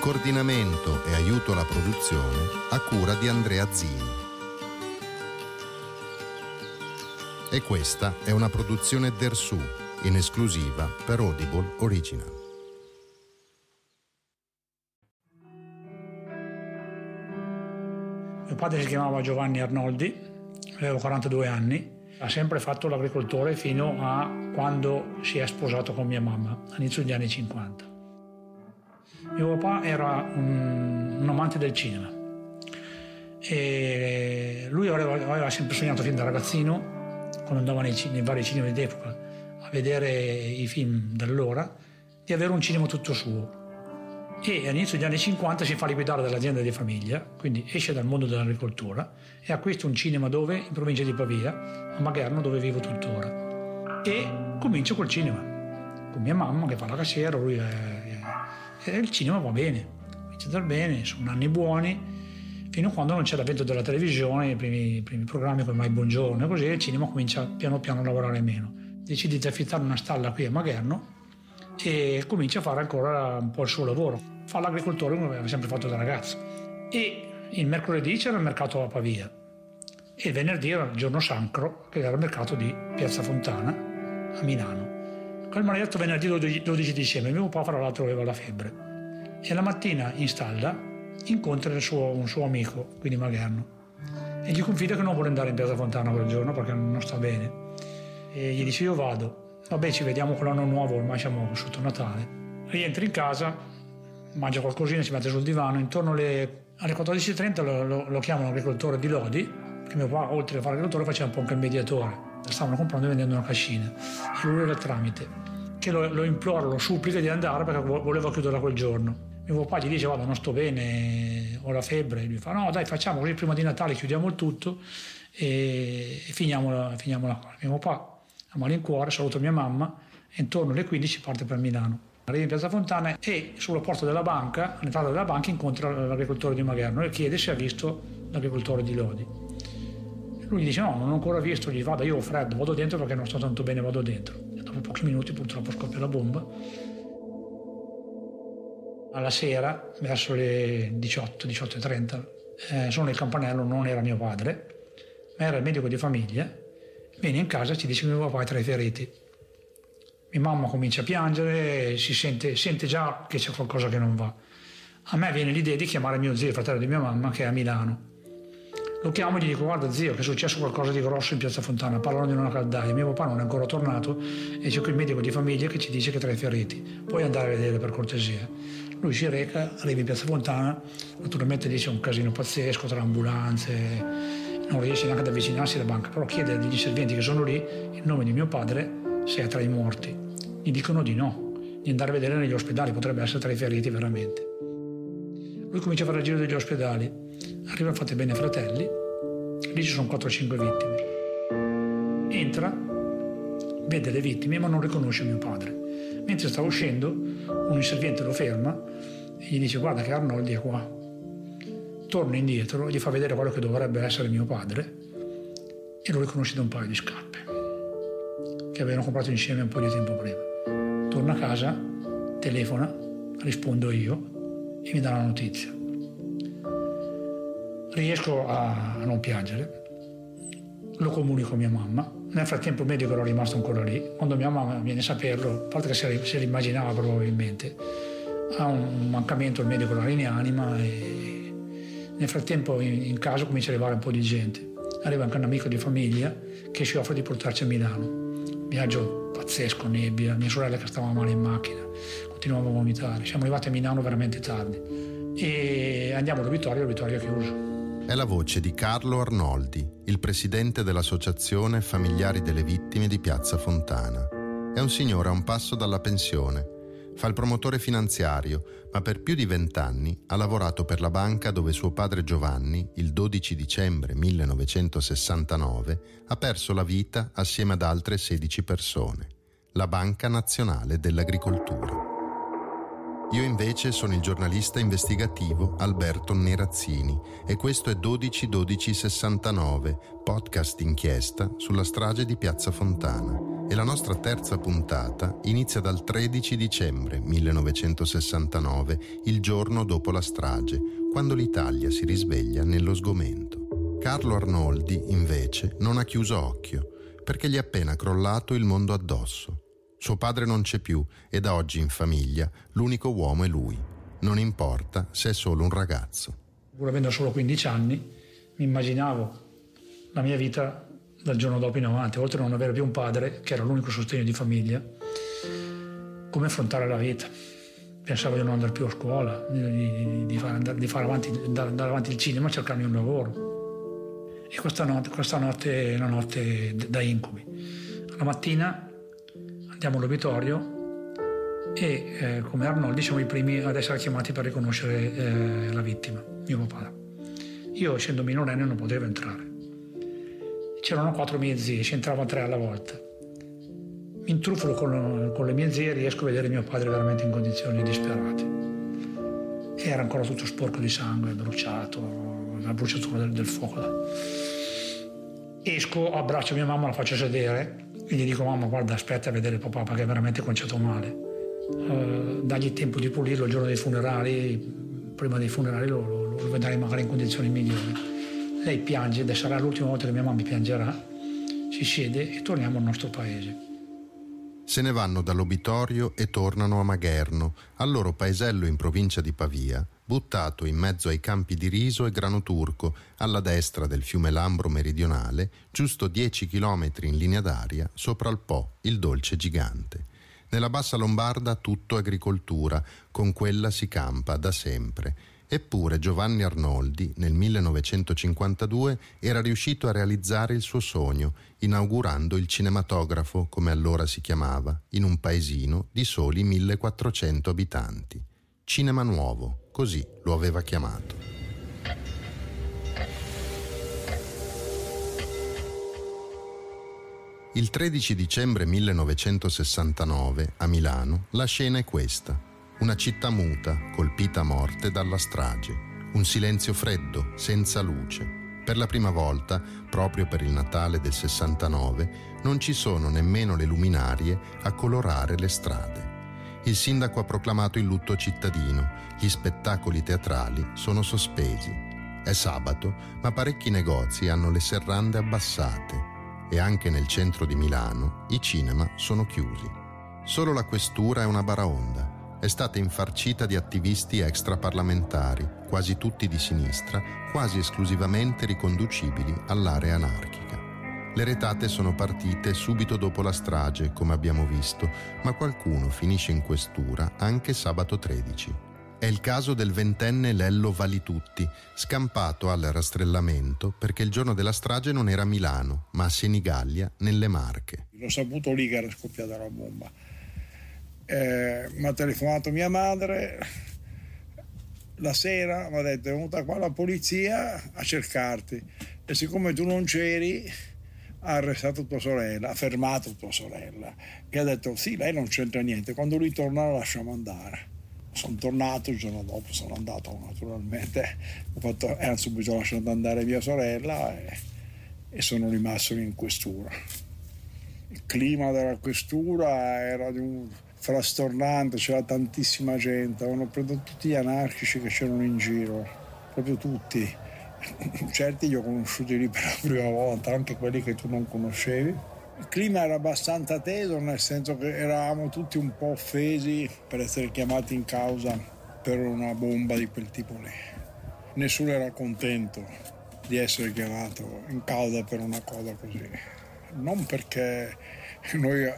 Coordinamento e aiuto alla produzione a cura di Andrea Zini. E questa è una produzione Dersu in esclusiva per Audible Original. Mio padre si chiamava Giovanni Arnoldi, aveva 42 anni, ha sempre fatto l'agricoltore fino a quando si è sposato con mia mamma, all'inizio degli anni 50. Mio papà era un, un amante del cinema e lui aveva, aveva, sempre sognato fin da ragazzino, quando andava nei, nei vari cinema d'epoca, a vedere i film dall'ora, di avere un cinema tutto suo. E all'inizio degli anni 50 si fa liquidare dall'azienda di famiglia, quindi esce dal mondo dell'agricoltura e acquista un cinema dove? In provincia di Pavia, a Magherno, dove vivo tuttora. E comincia col cinema, con mia mamma che fa la cassiera, lui è, è, il cinema va bene, comincia andare bene, sono anni buoni, fino a quando non c'è l'avvento della televisione, i primi, i primi programmi come Mai Buongiorno e così, il cinema comincia piano piano a lavorare meno decide di affittare una stalla qui a Magherno e comincia a fare ancora un po' il suo lavoro. Fa l'agricoltore come aveva sempre fatto da ragazzo. E il mercoledì c'era il mercato a Pavia e il venerdì era il giorno sacro che era il mercato di Piazza Fontana a Milano. Quel maledetto venerdì 12 dicembre mio papà fra l'altro aveva la febbre e la mattina in stalla incontra suo, un suo amico, quindi Magherno, e gli confida che non vuole andare in Piazza Fontana quel giorno perché non sta bene e gli dice io vado, vabbè ci vediamo con l'anno nuovo, ormai siamo sotto Natale. Rientra in casa, mangia qualcosina, si mette sul divano, intorno alle, alle 14.30 lo, lo, lo chiama un agricoltore di Lodi, che mio papà oltre a fare l'agricoltore faceva un po' anche il mediatore, stavano comprando e vendendo una cascina, e lui era il tramite, che lo, lo implora, lo supplica di andare perché voleva chiuderla quel giorno. Mio papà gli dice guarda non sto bene, ho la febbre, e lui fa no dai facciamo così prima di Natale chiudiamo tutto e, e finiamola qua. Mio papà a malincuore, saluto mia mamma e intorno alle 15 parte per Milano. Arriva in Piazza Fontana e sulla porta della banca, all'entrata della banca, incontra l'agricoltore di Magherno e chiede se ha visto l'agricoltore di Lodi. Lui gli dice no, non ho ancora visto, gli vado, io ho freddo, vado dentro perché non sto tanto bene, vado dentro. E dopo pochi minuti purtroppo scoppia la bomba. Alla sera, verso le 18, 18.30, eh, sono nel campanello, non era mio padre, ma era il medico di famiglia Viene in casa e ci dice che mio papà è tra i feriti. Mia mamma comincia a piangere, si sente, sente già che c'è qualcosa che non va. A me viene l'idea di chiamare mio zio, il fratello di mia mamma, che è a Milano. Lo chiamo e gli dico, guarda zio, che è successo qualcosa di grosso in Piazza Fontana, parlano di una caldaia, mio papà non è ancora tornato e c'è qui il medico di famiglia che ci dice che tra i feriti. Puoi andare a vedere per cortesia. Lui si reca, arriva in Piazza Fontana, naturalmente dice un casino pazzesco tra ambulanze, non riesce neanche ad avvicinarsi alla banca, però chiede agli serventi che sono lì il nome di mio padre se è tra i morti. Gli dicono di no, di andare a vedere negli ospedali, potrebbe essere tra i feriti veramente. Lui comincia a fare il giro degli ospedali, arriva a Fate Bene Fratelli, lì ci sono 4-5 vittime. Entra, vede le vittime ma non riconosce mio padre. Mentre sta uscendo, un inserviente lo ferma e gli dice guarda che Arnoldi è qua. Torna indietro, gli fa vedere quello che dovrebbe essere mio padre e lo riconosce da un paio di scarpe che avevano comprato insieme un po' di tempo prima. Torna a casa, telefona, rispondo io e mi dà la notizia. Riesco a non piangere, lo comunico a mia mamma. Nel frattempo il medico era rimasto ancora lì. Quando mia mamma viene a saperlo, a parte che se l'immaginava probabilmente, ha un mancamento, il medico la rianima e nel frattempo in, in casa comincia ad arrivare un po' di gente. Arriva anche un amico di famiglia che ci offre di portarci a Milano. Viaggio pazzesco, nebbia, mia sorella che stava male in macchina, continuava a vomitare. Siamo arrivati a Milano veramente tardi e andiamo all'obitorio, l'obitorio è chiuso. È la voce di Carlo Arnoldi, il presidente dell'Associazione Familiari delle Vittime di Piazza Fontana. È un signore a un passo dalla pensione. Fa il promotore finanziario, ma per più di vent'anni ha lavorato per la banca dove suo padre Giovanni, il 12 dicembre 1969, ha perso la vita assieme ad altre 16 persone. La Banca Nazionale dell'Agricoltura. Io invece sono il giornalista investigativo Alberto Nerazzini e questo è 121269, podcast inchiesta sulla strage di Piazza Fontana. E la nostra terza puntata inizia dal 13 dicembre 1969, il giorno dopo la strage, quando l'Italia si risveglia nello sgomento. Carlo Arnoldi, invece, non ha chiuso occhio, perché gli è appena crollato il mondo addosso. Suo padre non c'è più e da oggi in famiglia l'unico uomo è lui. Non importa se è solo un ragazzo. Pur avendo solo 15 anni, mi immaginavo la mia vita dal giorno dopo in avanti, oltre a non avere più un padre, che era l'unico sostegno di famiglia, come affrontare la vita. Pensavo di non andare più a scuola, di, di, fare, di fare avanti, andare avanti il cinema, cercarmi un lavoro. E questa notte, questa notte è una notte da incubi. La mattina andiamo all'obitorio e eh, come Arnoldi siamo i primi ad essere chiamati per riconoscere eh, la vittima, mio papà. Io essendo minorenne non potevo entrare. C'erano quattro mie zie, ci entravano tre alla volta. Mi intrufolo con, con le mie zie e riesco a vedere mio padre veramente in condizioni disperate. Era ancora tutto sporco di sangue, bruciato, la bruciatura del, del fuoco. Esco, abbraccio mia mamma, la faccio sedere e gli dico mamma guarda aspetta a vedere papà perché è veramente conciato male. Uh, dagli tempo di pulirlo il giorno dei funerali, prima dei funerali lo, lo, lo vedrai magari in condizioni migliori. Lei piange ed sarà l'ultima volta che mia mamma piangerà, si siede e torniamo al nostro paese. Se ne vanno dall'obitorio e tornano a Magherno, al loro paesello in provincia di Pavia, buttato in mezzo ai campi di riso e grano turco, alla destra del fiume Lambro meridionale, giusto 10 chilometri in linea d'aria, sopra il Po, il dolce gigante. Nella bassa lombarda tutto agricoltura, con quella si campa da sempre. Eppure Giovanni Arnoldi nel 1952 era riuscito a realizzare il suo sogno, inaugurando il cinematografo, come allora si chiamava, in un paesino di soli 1400 abitanti. Cinema Nuovo, così lo aveva chiamato. Il 13 dicembre 1969, a Milano, la scena è questa. Una città muta, colpita a morte dalla strage. Un silenzio freddo, senza luce. Per la prima volta, proprio per il Natale del 69, non ci sono nemmeno le luminarie a colorare le strade il sindaco ha proclamato il lutto cittadino, gli spettacoli teatrali sono sospesi. È sabato, ma parecchi negozi hanno le serrande abbassate e anche nel centro di Milano i cinema sono chiusi. Solo la questura è una baraonda. È stata infarcita di attivisti extraparlamentari, quasi tutti di sinistra, quasi esclusivamente riconducibili all'area anarchica. Le retate sono partite subito dopo la strage, come abbiamo visto, ma qualcuno finisce in questura anche sabato 13. È il caso del ventenne Lello Valitutti, scampato al rastrellamento perché il giorno della strage non era a Milano, ma a Senigallia, nelle Marche. L'ho saputo lì che era scoppiata la bomba. Eh, mi ha telefonato mia madre la sera, mi ha detto è venuta qua la polizia a cercarti e siccome tu non c'eri ha arrestato tua sorella, ha fermato tua sorella e ha detto sì, lei non c'entra niente, quando lui torna la lasciamo andare sono tornato il giorno dopo, sono andato naturalmente, ho fatto, hanno subito lasciato andare mia sorella e, e sono rimasto in questura. Il clima della questura era di un frastornante, c'era tantissima gente, avevano preso tutti gli anarchici che c'erano in giro, proprio tutti. Certi li ho conosciuti lì per la prima volta, anche quelli che tu non conoscevi il clima era abbastanza teso, nel senso che eravamo tutti un po' offesi per essere chiamati in causa per una bomba di quel tipo lì. Nessuno era contento di essere chiamato in causa per una cosa così. Non perché noi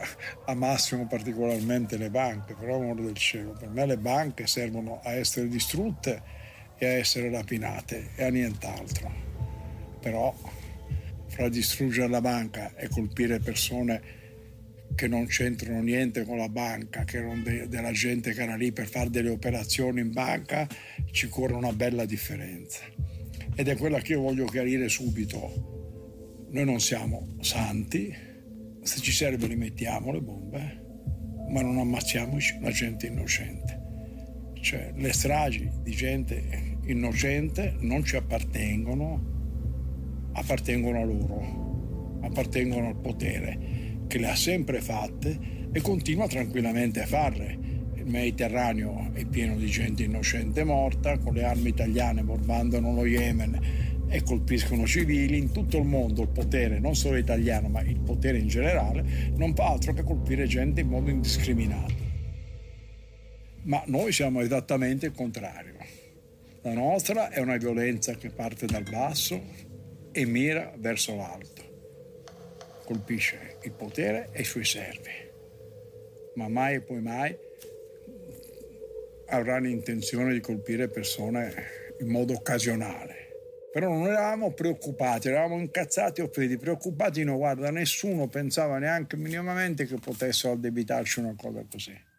amassimo particolarmente le banche, per amore del cielo. Per me le banche servono a essere distrutte e a essere rapinate e a nient'altro. Però fra distruggere la banca e colpire persone che non c'entrano niente con la banca, che erano de- della gente che era lì per fare delle operazioni in banca, ci corre una bella differenza. Ed è quella che io voglio chiarire subito. Noi non siamo santi, se ci serve li mettiamo le bombe, ma non ammazziamo la gente innocente. Cioè, le stragi di gente innocente non ci appartengono, appartengono a loro, appartengono al potere che le ha sempre fatte e continua tranquillamente a farle. Il Mediterraneo è pieno di gente innocente morta, con le armi italiane bombardano lo Yemen e colpiscono civili. In tutto il mondo il potere, non solo italiano, ma il potere in generale, non fa altro che colpire gente in modo indiscriminato. Ma noi siamo esattamente il contrario. La nostra è una violenza che parte dal basso, e mira verso l'alto. Colpisce il potere e i suoi servi, ma mai e poi mai avranno intenzione di colpire persone in modo occasionale. Però non eravamo preoccupati, eravamo incazzati e offesi, preoccupati no, guarda, nessuno pensava neanche minimamente che potessero addebitarci una cosa così.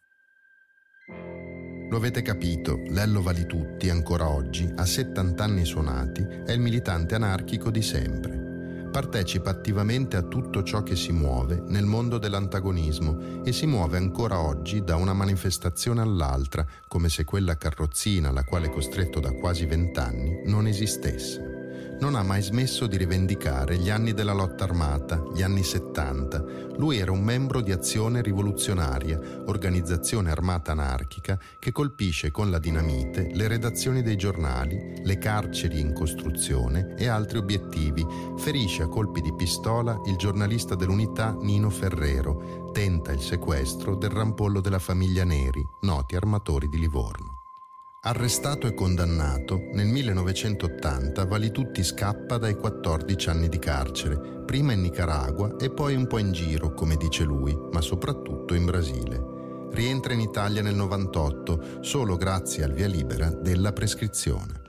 Lo avete capito, Lello Valitutti ancora oggi, a 70 anni suonati, è il militante anarchico di sempre. Partecipa attivamente a tutto ciò che si muove nel mondo dell'antagonismo e si muove ancora oggi da una manifestazione all'altra, come se quella carrozzina alla quale è costretto da quasi vent'anni non esistesse non ha mai smesso di rivendicare gli anni della lotta armata, gli anni 70. Lui era un membro di Azione Rivoluzionaria, organizzazione armata anarchica che colpisce con la dinamite le redazioni dei giornali, le carceri in costruzione e altri obiettivi. Ferisce a colpi di pistola il giornalista dell'unità Nino Ferrero. Tenta il sequestro del rampollo della famiglia Neri, noti armatori di Livorno. Arrestato e condannato, nel 1980 Valitutti scappa dai 14 anni di carcere, prima in Nicaragua e poi un po' in giro, come dice lui, ma soprattutto in Brasile. Rientra in Italia nel 98 solo grazie al via libera della prescrizione.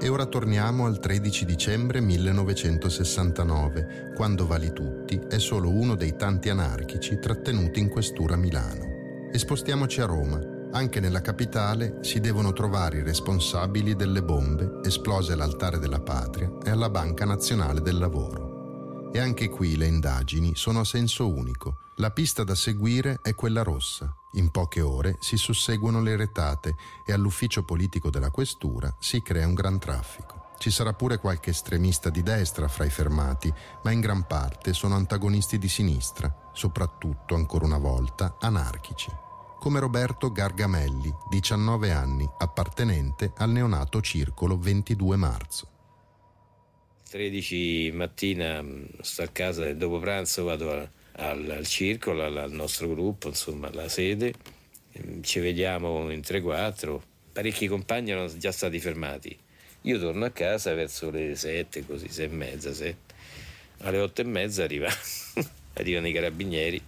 E ora torniamo al 13 dicembre 1969, quando Valitutti è solo uno dei tanti anarchici trattenuti in questura a Milano. E spostiamoci a Roma, anche nella capitale si devono trovare i responsabili delle bombe esplose all'altare della patria e alla Banca Nazionale del Lavoro. E anche qui le indagini sono a senso unico. La pista da seguire è quella rossa. In poche ore si susseguono le retate e all'ufficio politico della questura si crea un gran traffico. Ci sarà pure qualche estremista di destra fra i fermati, ma in gran parte sono antagonisti di sinistra, soprattutto, ancora una volta, anarchici come Roberto Gargamelli, 19 anni, appartenente al neonato Circolo 22 marzo. 13 mattina mm, sto a casa e dopo pranzo vado al, al, al circolo, al, al, nostro gruppo, insomma alla sede, mm, ci vediamo in 3-4, parecchi compagni erano già stati fermati. Io torno a casa verso le 7, così 6 e mezza, 7. Alle 8 e mezza arriva, (laughs) arrivano i carabinieri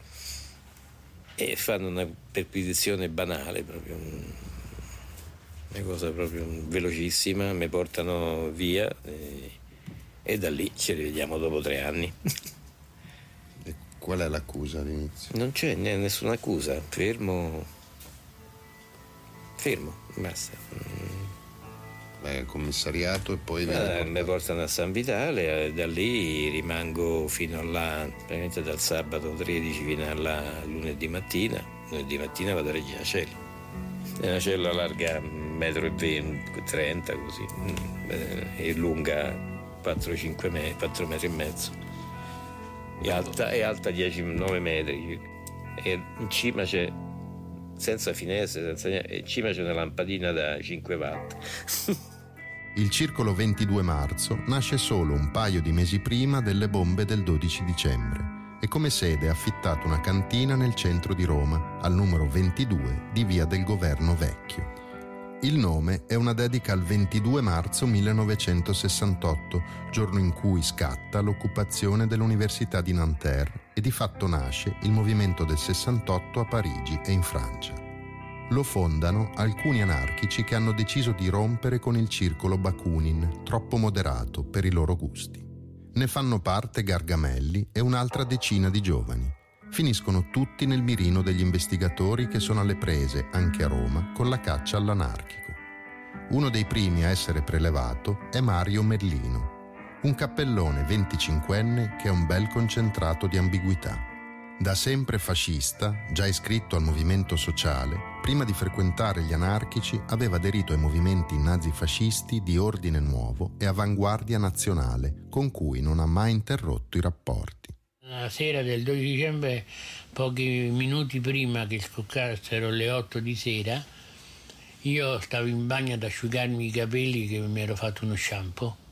e fanno una perquisizione banale proprio. una cosa proprio velocissima, mi portano via e, e da lì ci rivediamo dopo tre anni. Qual è l'accusa all'inizio? Non c'è nessuna accusa, fermo. Fermo, basta. Beh, commissariato e poi eh, mi portano a San Vitale e da lì rimango fino a là, praticamente dal sabato 13 fino a là lunedì mattina. Lunedì mattina vado a Regina Cella. È una cella larga 1,20 m, 30 così, e lunga 4-5 metri, 4 metri e mezzo. È alta, è alta 10-9 metri. E in cima c'è senza finestre, senza niente, in cima c'è una lampadina da 5 watt. (laughs) Il circolo 22 marzo nasce solo un paio di mesi prima delle bombe del 12 dicembre e come sede ha affittato una cantina nel centro di Roma, al numero 22 di Via del Governo Vecchio. Il nome è una dedica al 22 marzo 1968, giorno in cui scatta l'occupazione dell'Università di Nanterre e di fatto nasce il movimento del 68 a Parigi e in Francia. Lo fondano alcuni anarchici che hanno deciso di rompere con il circolo Bakunin, troppo moderato per i loro gusti. Ne fanno parte Gargamelli e un'altra decina di giovani finiscono tutti nel mirino degli investigatori che sono alle prese, anche a Roma, con la caccia all'anarchico. Uno dei primi a essere prelevato è Mario Merlino, un cappellone 25enne che è un bel concentrato di ambiguità. Da sempre fascista, già iscritto al movimento sociale, prima di frequentare gli anarchici aveva aderito ai movimenti nazifascisti di ordine nuovo e avanguardia nazionale, con cui non ha mai interrotto i rapporti. La sera del 12 dicembre, pochi minuti prima che scoccassero le 8 di sera, io stavo in bagno ad asciugarmi i capelli che mi ero fatto uno shampoo.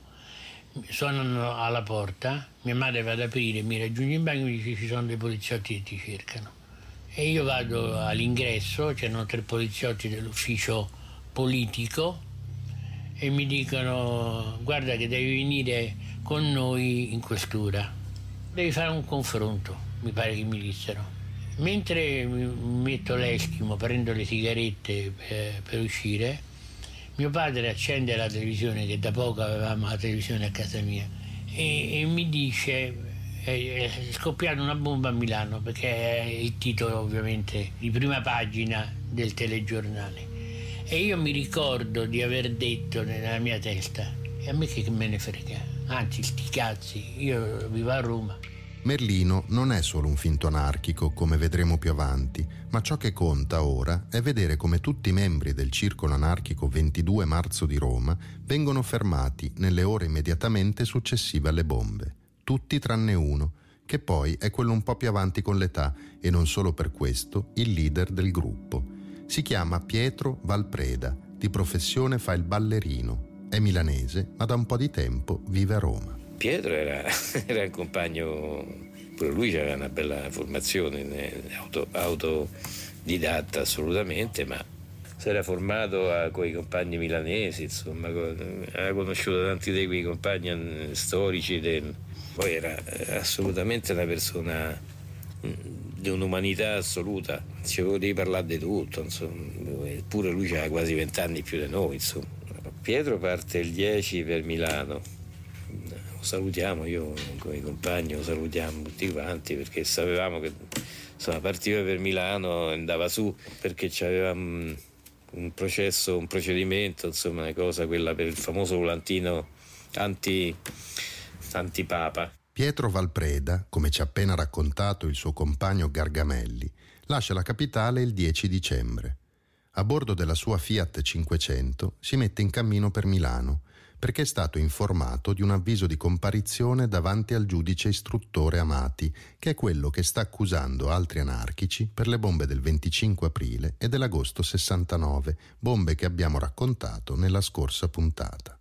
Suonano alla porta, mia madre va ad aprire, mi raggiunge in bagno e mi dice ci sono dei poliziotti che ti cercano. E io vado all'ingresso, c'erano tre poliziotti dell'ufficio politico e mi dicono guarda che devi venire con noi in questura devi fare un confronto, mi pare che mi dissero. Mentre metto l'eschimo, prendo le sigarette per, per uscire, mio padre accende la televisione, che da poco avevamo la televisione a casa mia, e, e mi dice è scoppiata una bomba a Milano, perché è il titolo ovviamente di prima pagina del telegiornale. E io mi ricordo di aver detto nella mia testa, e a me che me ne frega, anzi sti cazzi, io vivo a Roma. Merlino non è solo un finto anarchico, come vedremo più avanti, ma ciò che conta ora è vedere come tutti i membri del circolo anarchico 22 marzo di Roma vengono fermati nelle ore immediatamente successive alle bombe. Tutti tranne uno, che poi è quello un po' più avanti con l'età e non solo per questo il leader del gruppo. Si chiama Pietro Valpreda, di professione fa il ballerino, è milanese, ma da un po' di tempo vive a Roma. Pietro era, (laughs) era un compagno, pure lui aveva una bella formazione, auto, autodidatta assolutamente, ma si era formato con i compagni milanesi, insomma, aveva conosciuto tanti dei quei compagni eh, storici, del, poi era assolutamente una persona mm, di un'umanità assoluta, ci potevi parlare di tutto, insomma, eppure lui aveva quasi vent'anni più di noi. Insomma. Pietro parte il 10 per Milano, salutiamo, io compagni lo salutiamo tutti quanti perché sapevamo che insomma, partiva per Milano, andava su perché c'aveva un, un processo, un procedimento, insomma una cosa, quella per il famoso volantino anti, antipapa. Pietro Valpreda, come ci ha appena raccontato il suo compagno Gargamelli, lascia la capitale il 10 dicembre. A bordo della sua Fiat 500 si mette in cammino per Milano perché è stato informato di un avviso di comparizione davanti al giudice istruttore Amati, che è quello che sta accusando altri anarchici per le bombe del 25 aprile e dell'agosto 69, bombe che abbiamo raccontato nella scorsa puntata.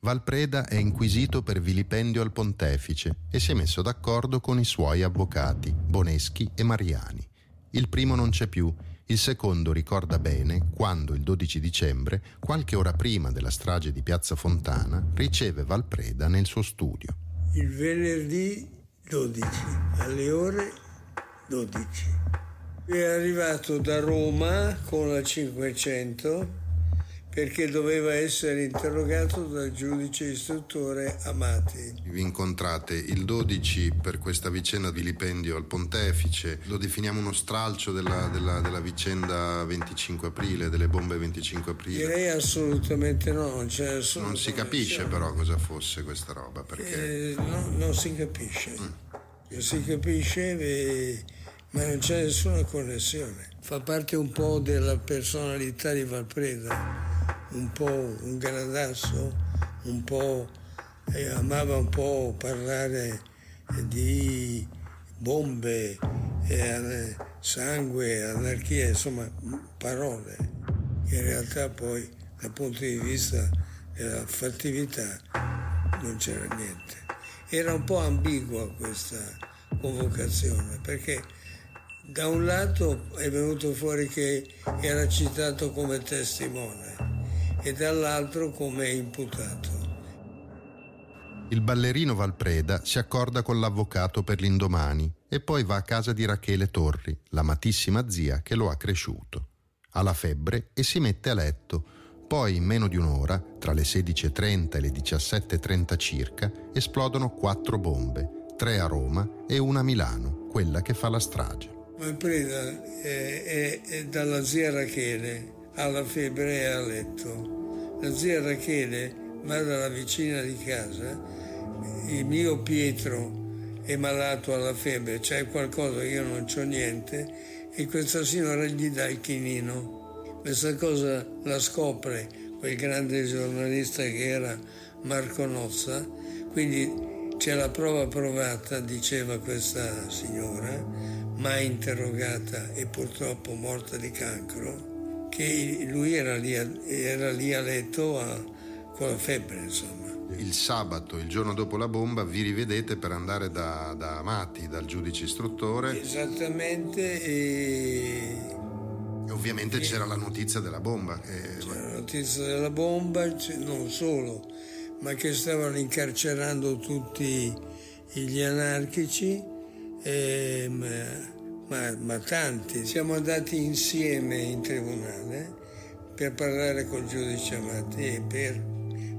Valpreda è inquisito per vilipendio al pontefice e si è messo d'accordo con i suoi avvocati, Boneschi e Mariani. Il primo non c'è più il secondo ricorda bene quando il 12 dicembre, qualche ora prima della strage di Piazza Fontana, riceve Valpreda nel suo studio. Il venerdì 12 alle ore 12. È arrivato da Roma con la 500 perché doveva essere interrogato dal giudice istruttore Amati. Vi incontrate il 12 per questa vicenda vilipendio al pontefice, lo definiamo uno stralcio della, della, della vicenda 25 aprile, delle bombe 25 aprile. Direi assolutamente no, non c'è nessuno. Non si capisce però cosa fosse questa roba, perché... Eh, no, non si capisce. Non si capisce, eh, ma non c'è nessuna connessione. Fa parte un po' della personalità di Valpreda un po' un gradasso, un po' eh, amava un po' parlare di bombe, eh, sangue, anarchia, insomma parole. In realtà poi dal punto di vista della fattività non c'era niente. Era un po' ambigua questa convocazione perché da un lato è venuto fuori che era citato come testimone e dall'altro come imputato. Il ballerino Valpreda si accorda con l'avvocato per l'indomani e poi va a casa di Rachele Torri, l'amatissima zia che lo ha cresciuto. Ha la febbre e si mette a letto. Poi, in meno di un'ora, tra le 16.30 e le 17.30 circa, esplodono quattro bombe, tre a Roma e una a Milano, quella che fa la strage. Valpreda è, è, è dalla zia Rachele, ha la febbre e a letto. La zia Rachele va dalla vicina di casa, il mio Pietro è malato alla febbre, c'è qualcosa, io non ho niente, e questa signora gli dà il chinino. Questa cosa la scopre quel grande giornalista che era Marco Nozza, quindi c'è la prova provata, diceva questa signora, mai interrogata e purtroppo morta di cancro, che lui era lì, a, era lì a letto a, con la febbre, insomma. Il sabato, il giorno dopo la bomba, vi rivedete per andare da, da Amati, dal giudice istruttore. Esattamente. E, e ovviamente e... c'era la notizia della bomba. E... C'era la notizia della bomba, non solo, ma che stavano incarcerando tutti gli anarchici. E, ma ma, tanti. Siamo andati insieme in tribunale per parlare col giudice Amati e per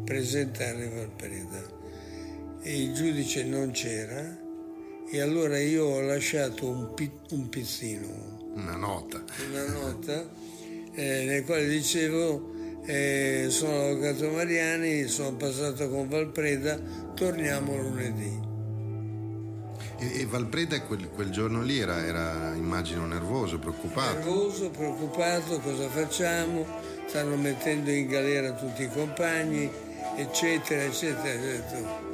presentare Valpreda. E il giudice non c'era e allora io ho lasciato un, pi, un pizzino. Una nota. Una nota eh, nel quale dicevo eh, sono l'avvocato Mariani, sono passato con Valpreda, torniamo lunedì. E, e Valpreda quel, quel, giorno lì era, era, immagino, nervoso, preoccupato. Nervoso, preoccupato, cosa facciamo? Stanno mettendo in galera tutti i compagni, eccetera, eccetera.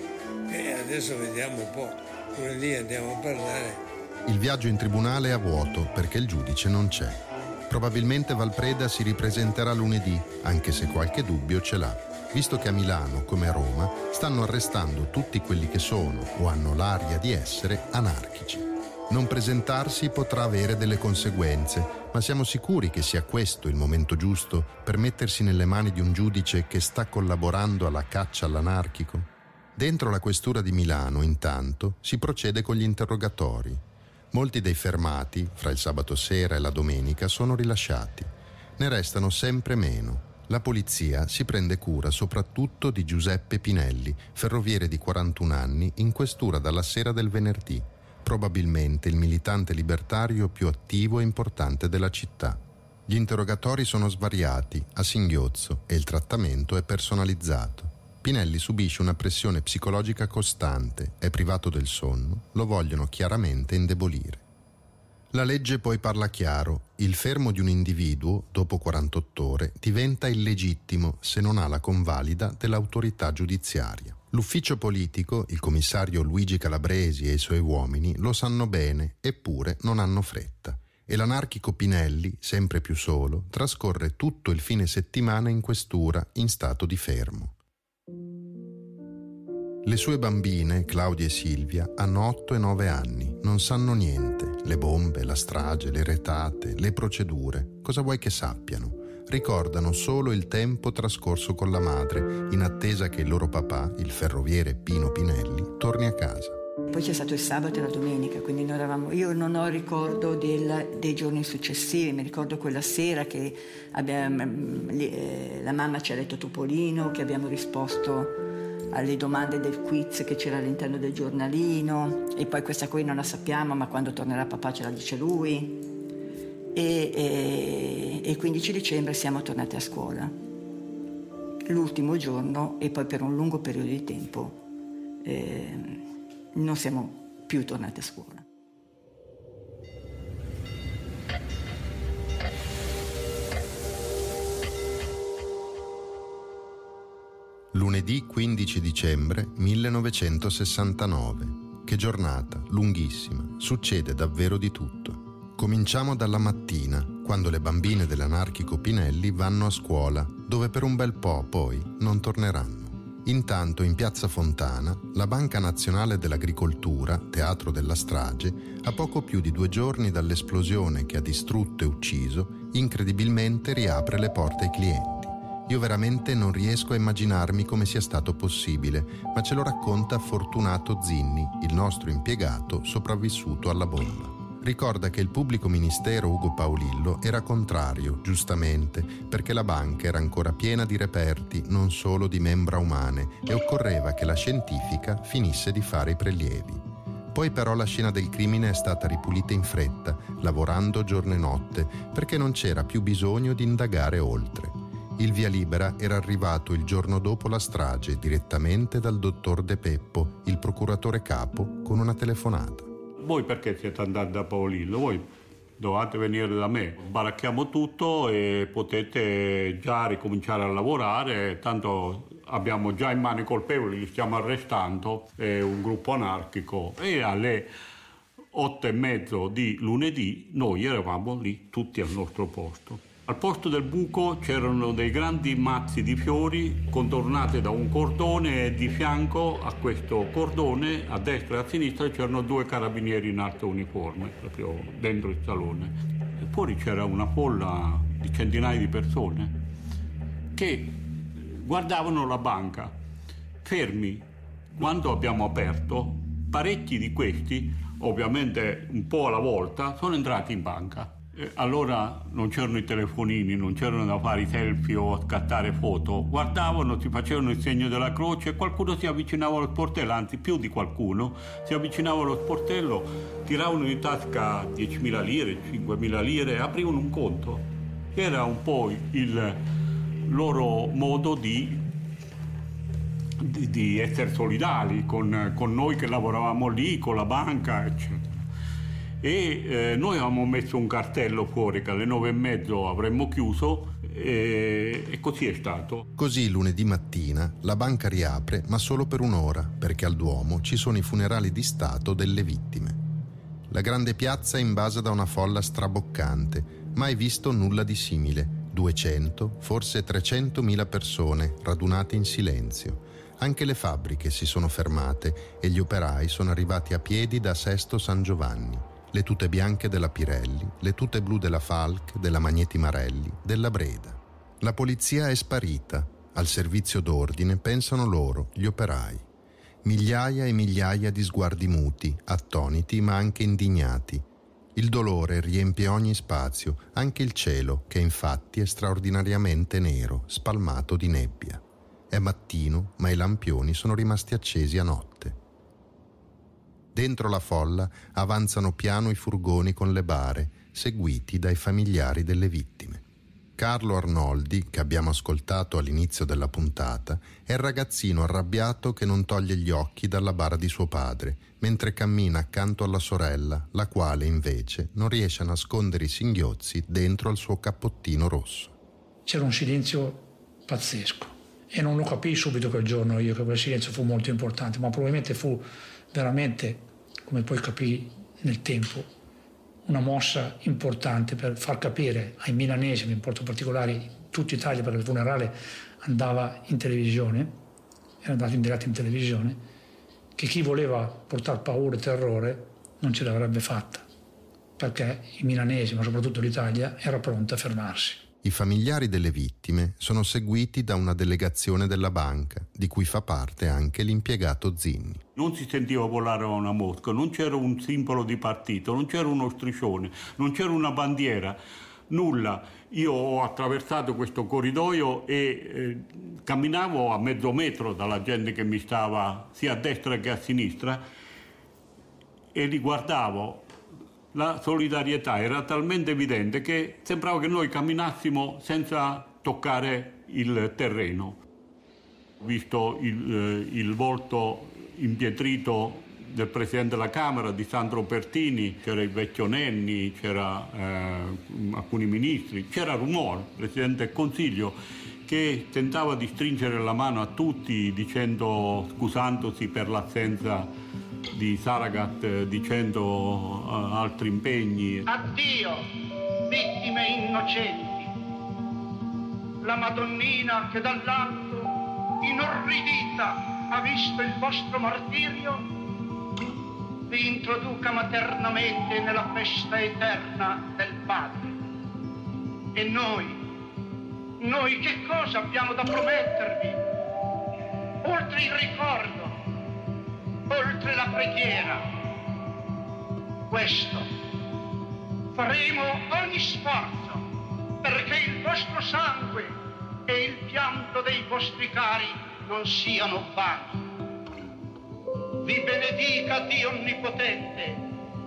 E adesso vediamo un po', lunedì andiamo a parlare. Il viaggio in tribunale è a vuoto perché il giudice non c'è. Probabilmente Valpreda si ripresenterà lunedì, anche se qualche dubbio ce l'ha visto che a Milano, come a Roma, stanno arrestando tutti quelli che sono o hanno l'aria di essere anarchici. Non presentarsi potrà avere delle conseguenze, ma siamo sicuri che sia questo il momento giusto per mettersi nelle mani di un giudice che sta collaborando alla caccia all'anarchico? Dentro la questura di Milano, intanto, si procede con gli interrogatori. Molti dei fermati, fra il sabato sera e la domenica, sono rilasciati. Ne restano sempre meno, la polizia si prende cura soprattutto di Giuseppe Pinelli, ferroviere di 41 anni, in questura dalla sera del venerdì, probabilmente il militante libertario più attivo e importante della città. Gli interrogatori sono svariati, a singhiozzo, e il trattamento è personalizzato. Pinelli subisce una pressione psicologica costante, è privato del sonno, lo vogliono chiaramente indebolire. La legge poi parla chiaro. Il fermo di un individuo, dopo 48 ore, diventa illegittimo se non ha la convalida dell'autorità giudiziaria. L'ufficio politico, il commissario Luigi Calabresi e i suoi uomini lo sanno bene, eppure non hanno fretta. E l'anarchico Pinelli, sempre più solo, trascorre tutto il fine settimana in questura in stato di fermo. Le sue bambine, Claudia e Silvia, hanno 8 e 9 anni, non sanno niente, le bombe, la strage, le retate, le procedure, cosa vuoi che sappiano? Ricordano solo il tempo trascorso con la madre, in attesa che il loro papà, il ferroviere Pino Pinelli, torni a casa. Poi c'è stato il sabato e la domenica, quindi noi eravamo, io non ho ricordo del, dei giorni successivi, mi ricordo quella sera che abbiamo, eh, la mamma ci ha letto Topolino, che abbiamo risposto alle domande del quiz che c'era all'interno del giornalino. E poi questa qui non la sappiamo ma quando tornerà papà ce la dice lui. E, e 15 dicembre siamo tornati a scuola. L'ultimo giorno e poi per un lungo periodo di tempo eh, non siamo più tornati a scuola Lunedì 15 dicembre 1969. Che giornata, lunghissima, succede davvero di tutto. Cominciamo dalla mattina, quando le bambine dell'anarchico Pinelli vanno a scuola, dove per un bel po' poi non torneranno. Intanto in Piazza Fontana, la Banca Nazionale dell'Agricoltura, teatro della strage, a poco più di due giorni dall'esplosione che ha distrutto e ucciso, incredibilmente riapre le porte ai clienti. Io veramente non riesco a immaginarmi come sia stato possibile, ma ce lo racconta Fortunato Zinni, il nostro impiegato sopravvissuto alla bomba. Ricorda che il pubblico ministero Ugo Paolillo era contrario, giustamente, perché la banca era ancora piena di reperti, non solo di membra umane, e occorreva che la scientifica finisse di fare i prelievi. Poi però la scena del crimine è stata ripulita in fretta, lavorando giorno e notte, perché non c'era più bisogno di indagare oltre. Il via libera era arrivato il giorno dopo la strage direttamente dal dottor De Peppo, il procuratore capo, con una telefonata. Voi perché siete andati da Paolillo? Voi dovete venire da me. Baracchiamo tutto e potete già ricominciare a lavorare, tanto abbiamo già in mano i colpevoli, li stiamo arrestando, è un gruppo anarchico e alle otto e mezzo di lunedì noi eravamo lì tutti al nostro posto. Al posto del buco c'erano dei grandi mazzi di fiori contornati da un cordone e di fianco a questo cordone, a destra e a sinistra, c'erano due carabinieri in alto uniforme, proprio dentro il salone. E fuori c'era una folla di centinaia di persone che guardavano la banca, fermi. Quando abbiamo aperto, parecchi di questi, ovviamente un po' alla volta, sono entrati in banca allora non c'erano i telefonini, non c'erano da fare i selfie o scattare foto, guardavano, si facevano il segno della croce qualcuno si avvicinava allo sportello, anzi più di qualcuno, si avvicinava allo sportello, tiravano in tasca 10.000 lire, 5.000 lire aprivano un conto. Era un po' il loro modo di, di, di essere solidali con, con noi che lavoravamo lì, con la banca, eccetera e eh, noi avevamo messo un cartello fuori che alle nove e mezzo avremmo chiuso e, e così è stato. Così lunedì mattina la banca riapre ma solo per un'ora perché al Duomo ci sono i funerali di Stato delle vittime. La grande piazza è invasa da una folla straboccante, mai visto nulla di simile. 200, forse 300 mila persone radunate in silenzio. Anche le fabbriche si sono fermate e gli operai sono arrivati a piedi da Sesto San Giovanni le tute bianche della Pirelli, le tute blu della Falk, della Magneti Marelli, della Breda. La polizia è sparita, al servizio d'ordine pensano loro, gli operai. Migliaia e migliaia di sguardi muti, attoniti ma anche indignati. Il dolore riempie ogni spazio, anche il cielo, che infatti è straordinariamente nero, spalmato di nebbia. È mattino, ma i lampioni sono rimasti accesi a notte. Dentro la folla avanzano piano i furgoni con le bare, seguiti dai familiari delle vittime. Carlo Arnoldi, che abbiamo ascoltato all'inizio della puntata, è il ragazzino arrabbiato che non toglie gli occhi dalla bara di suo padre, mentre cammina accanto alla sorella, la quale invece non riesce a nascondere i singhiozzi dentro al suo cappottino rosso. C'era un silenzio pazzesco e non lo capii subito quel giorno io che quel silenzio fu molto importante, ma probabilmente fu veramente, come poi capì nel tempo, una mossa importante per far capire ai milanesi, mi importo particolari, tutta Italia, perché il funerale andava in televisione, era andato in diretta in televisione, che chi voleva portare paura e terrore non ce l'avrebbe fatta, perché i milanesi, ma soprattutto l'Italia, era pronta a fermarsi. I familiari delle vittime sono seguiti da una delegazione della banca, di cui fa parte anche l'impiegato Zinni. Non si sentiva volare una mosca, non c'era un simbolo di partito, non c'era uno striscione, non c'era una bandiera, nulla. Io ho attraversato questo corridoio e eh, camminavo a mezzo metro dalla gente che mi stava sia a destra che a sinistra e li guardavo la solidarietà era talmente evidente che sembrava che noi camminassimo senza toccare il terreno. Visto il, eh, il volto impietrito del Presidente della Camera, di Sandro Pertini, c'era il vecchio Nenni, c'era eh, alcuni ministri, c'era Rumor, Presidente del Consiglio, che tentava di stringere la mano a tutti dicendo, scusandosi per l'assenza di Saragat eh, dicendo uh, altri impegni. Addio, vittime innocenti. La Madonnina che dall'alto, inorridita, ha visto il vostro martirio, vi introduca maternamente nella festa eterna del Padre. E noi, noi che cosa abbiamo da promettervi? Oltre il ricordo oltre la preghiera. Questo faremo ogni sforzo perché il vostro sangue e il pianto dei vostri cari non siano vani. Vi benedica Dio Onnipotente,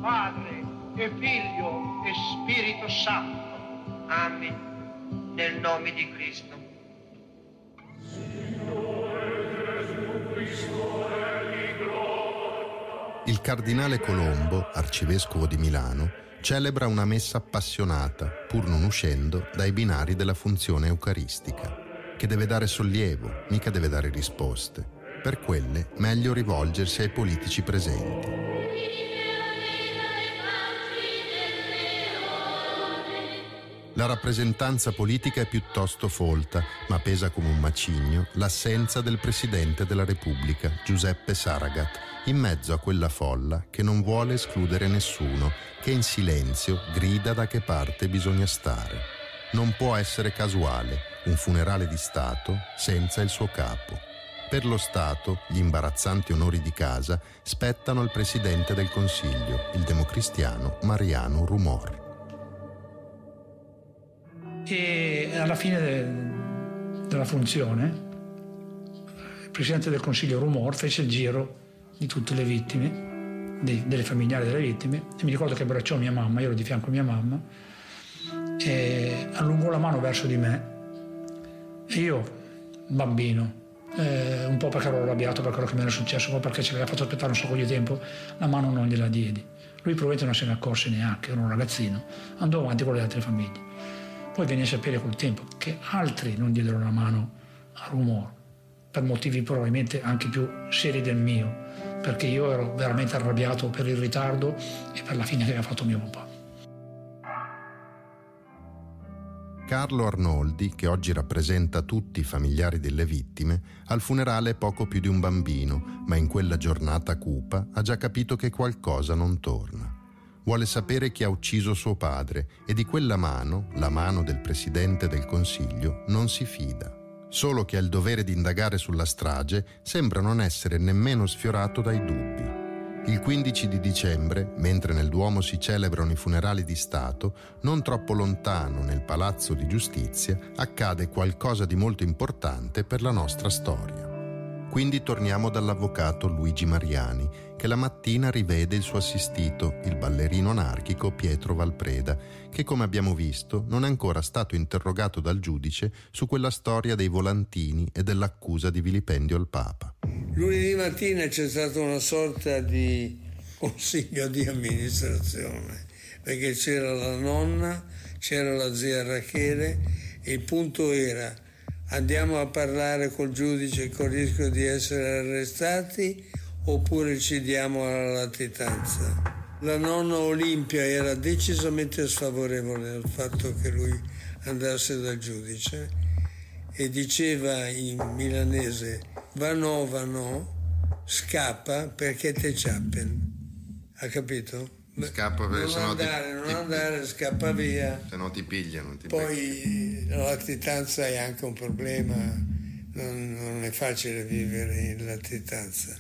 Padre e Figlio e Spirito Santo. Amen. Nel nome di Cristo. Il cardinale Colombo, arcivescovo di Milano, celebra una messa appassionata, pur non uscendo dai binari della funzione eucaristica, che deve dare sollievo, mica deve dare risposte. Per quelle meglio rivolgersi ai politici presenti. La rappresentanza politica è piuttosto folta, ma pesa come un macigno l'assenza del Presidente della Repubblica, Giuseppe Saragat, in mezzo a quella folla che non vuole escludere nessuno, che in silenzio grida da che parte bisogna stare. Non può essere casuale un funerale di Stato senza il suo capo. Per lo Stato gli imbarazzanti onori di casa spettano al Presidente del Consiglio, il democristiano Mariano Rumor. E alla fine de, della funzione, il Presidente del Consiglio Rumor fece il giro di tutte le vittime, dei, delle familiari delle vittime, e mi ricordo che abbracciò mia mamma, io ero di fianco a mia mamma, e allungò la mano verso di me e io, bambino, eh, un po' perché ero arrabbiato per quello che mi era successo, un po' perché ci aveva fatto aspettare un sacco di tempo, la mano non gliela diedi. Lui probabilmente non se ne accorse neanche, era un ragazzino, andò avanti con le altre famiglie. Poi venne a sapere col tempo che altri non diedero la mano a Rumor, per motivi probabilmente anche più seri del mio, perché io ero veramente arrabbiato per il ritardo e per la fine che aveva fatto mio papà. Carlo Arnoldi, che oggi rappresenta tutti i familiari delle vittime, al funerale è poco più di un bambino, ma in quella giornata cupa ha già capito che qualcosa non torna. Vuole sapere chi ha ucciso suo padre e di quella mano, la mano del Presidente del Consiglio, non si fida solo che ha il dovere di indagare sulla strage, sembra non essere nemmeno sfiorato dai dubbi. Il 15 di dicembre, mentre nel Duomo si celebrano i funerali di Stato, non troppo lontano nel Palazzo di Giustizia accade qualcosa di molto importante per la nostra storia. Quindi torniamo dall'avvocato Luigi Mariani, che la mattina rivede il suo assistito, il ballerino anarchico Pietro Valpreda, che come abbiamo visto non è ancora stato interrogato dal giudice su quella storia dei volantini e dell'accusa di vilipendio al Papa. Lunedì mattina c'è stata una sorta di consiglio di amministrazione, perché c'era la nonna, c'era la zia Rachele e il punto era andiamo a parlare col giudice con il rischio di essere arrestati oppure ci diamo alla latitanza. La nonna Olimpia era decisamente sfavorevole al fatto che lui andasse dal giudice e diceva in milanese va no, va no, scappa perché te chappen. Ha capito? Scappa perché non sennò ti- andare, non ti- andare, scappa via. Se no ti pigliano. Ti. Poi la latitanza è anche un problema, non, non è facile vivere in latitanza.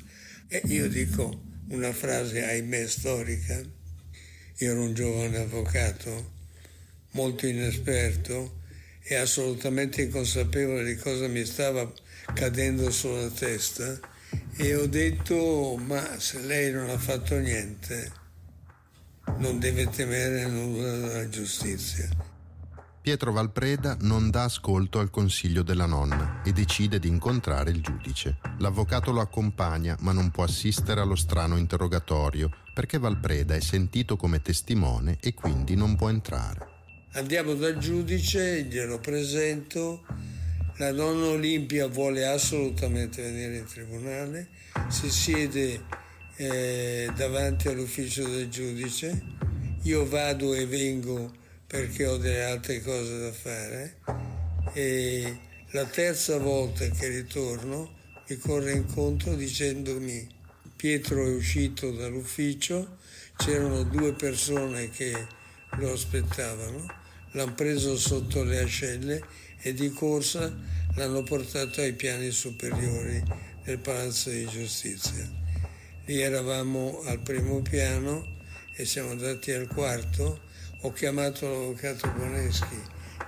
E io dico una frase, ahimè, storica. Io ero un giovane avvocato, molto inesperto e assolutamente inconsapevole di cosa mi stava cadendo sulla testa e ho detto, ma se lei non ha fatto niente, non deve temere nulla dalla giustizia. Pietro Valpreda non dà ascolto al consiglio della nonna e decide di incontrare il giudice. L'avvocato lo accompagna ma non può assistere allo strano interrogatorio perché Valpreda è sentito come testimone e quindi non può entrare. Andiamo dal giudice, glielo presento, la nonna Olimpia vuole assolutamente venire in tribunale, si siede eh, davanti all'ufficio del giudice, io vado e vengo perché ho delle altre cose da fare e la terza volta che ritorno mi corre incontro dicendomi Pietro è uscito dall'ufficio, c'erano due persone che lo aspettavano, l'hanno preso sotto le ascelle e di corsa l'hanno portato ai piani superiori del Palazzo di Giustizia. Lì eravamo al primo piano e siamo andati al quarto. Ho chiamato l'avvocato Boneschi,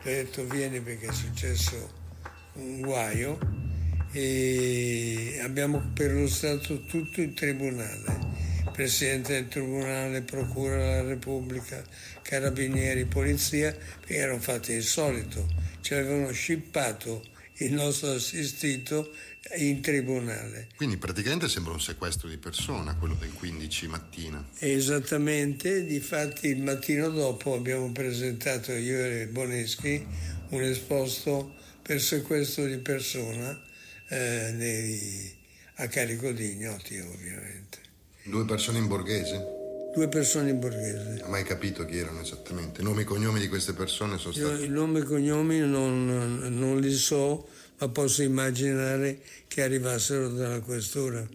gli ho detto vieni perché è successo un guaio e abbiamo perlustrato tutto il tribunale. Presidente del Tribunale, Procura della Repubblica, Carabinieri, Polizia, perché erano fatti il solito, ci avevano scippato il nostro assistito in tribunale. Quindi praticamente sembra un sequestro di persona quello del 15 mattina. Esattamente, difatti il mattino dopo abbiamo presentato io e Boneschi un esposto per sequestro di persona eh, nei- a carico di ignoti ovviamente. Due persone in borghese? Due persone in borghese. Non ho mai capito chi erano esattamente. Nomi e cognomi di queste persone sono Io stati... il nome e cognomi non, non li so, ma posso immaginare che arrivassero dalla questura,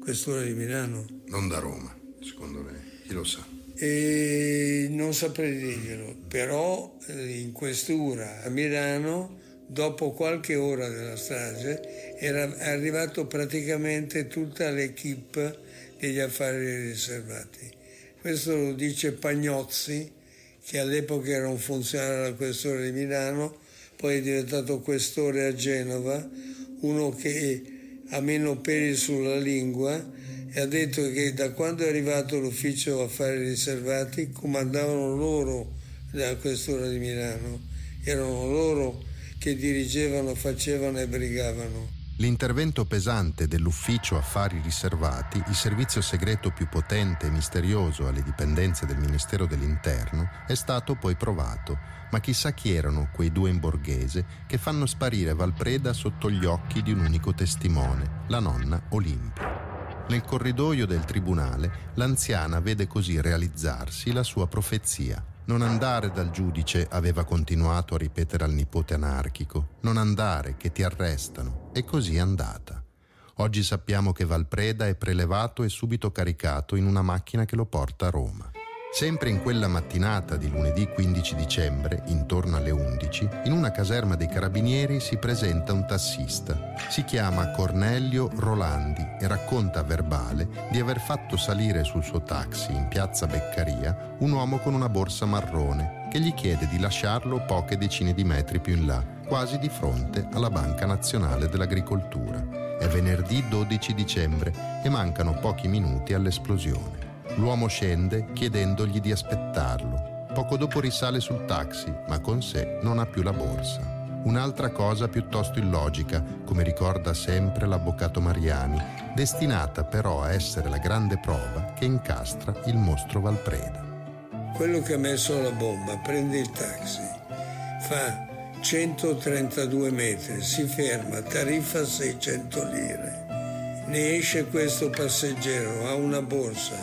questura di Milano. Non da Roma, secondo lei. Chi lo sa? E non saprei dirglielo, però eh, in questura a Milano, dopo qualche ora della strage, era arrivato praticamente tutta l'equipe degli affari riservati. Questo lo dice Pagnozzi, che all'epoca era un funzionario della questura di Milano, poi è diventato questore a Genova, uno che ha meno peli sulla lingua e ha detto che da quando è arrivato l'ufficio affari riservati comandavano loro la questura di Milano, erano loro che dirigevano, facevano e brigavano. L'intervento pesante dell'ufficio affari riservati, il servizio segreto più potente e misterioso alle dipendenze del Ministero dell'Interno, è stato poi provato, ma chissà chi erano quei due in borghese che fanno sparire Valpreda sotto gli occhi di un unico testimone, la nonna Olimpia. Nel corridoio del tribunale, l'anziana vede così realizzarsi la sua profezia. Non andare dal giudice, aveva continuato a ripetere al nipote anarchico. Non andare, che ti arrestano. E così è andata. Oggi sappiamo che Valpreda è prelevato e subito caricato in una macchina che lo porta a Roma. Sempre in quella mattinata di lunedì 15 dicembre, intorno alle 11, in una caserma dei carabinieri si presenta un tassista. Si chiama Cornelio Rolandi e racconta a verbale di aver fatto salire sul suo taxi in piazza Beccaria un uomo con una borsa marrone che gli chiede di lasciarlo poche decine di metri più in là, quasi di fronte alla Banca Nazionale dell'Agricoltura. È venerdì 12 dicembre e mancano pochi minuti all'esplosione. L'uomo scende chiedendogli di aspettarlo. Poco dopo risale sul taxi, ma con sé non ha più la borsa. Un'altra cosa piuttosto illogica, come ricorda sempre l'avvocato Mariani, destinata però a essere la grande prova che incastra il mostro Valpreda. Quello che ha messo la bomba prende il taxi, fa 132 metri, si ferma, tariffa 600 lire. Ne esce questo passeggero, ha una borsa,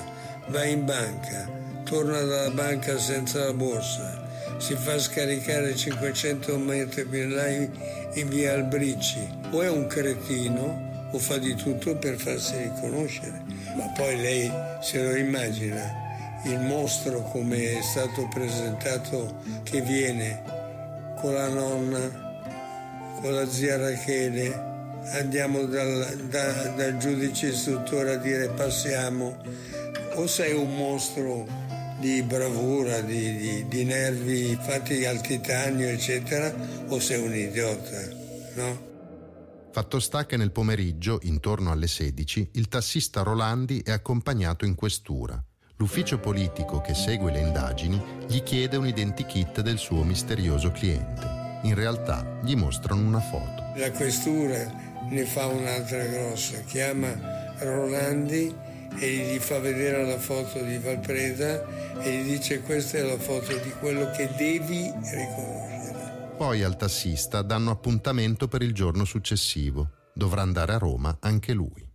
va in banca, torna dalla banca senza la borsa, si fa scaricare 500 metri più là in via Albricci. O è un cretino o fa di tutto per farsi riconoscere. Ma poi lei se lo immagina il mostro come è stato presentato che viene con la nonna, con la zia Rachele, andiamo dal, da, dal giudice istruttore a dire passiamo, o sei un mostro di bravura, di, di, di nervi fatti al titanio, eccetera, o sei un idiota, no? Fatto sta che nel pomeriggio, intorno alle 16, il tassista Rolandi è accompagnato in questura. L'ufficio politico che segue le indagini gli chiede un identikit del suo misterioso cliente. In realtà gli mostrano una foto. La questura ne fa un'altra grossa, chiama Rolandi e gli fa vedere la foto di Valpreda e gli dice questa è la foto di quello che devi riconoscere. Poi al tassista danno appuntamento per il giorno successivo. Dovrà andare a Roma anche lui.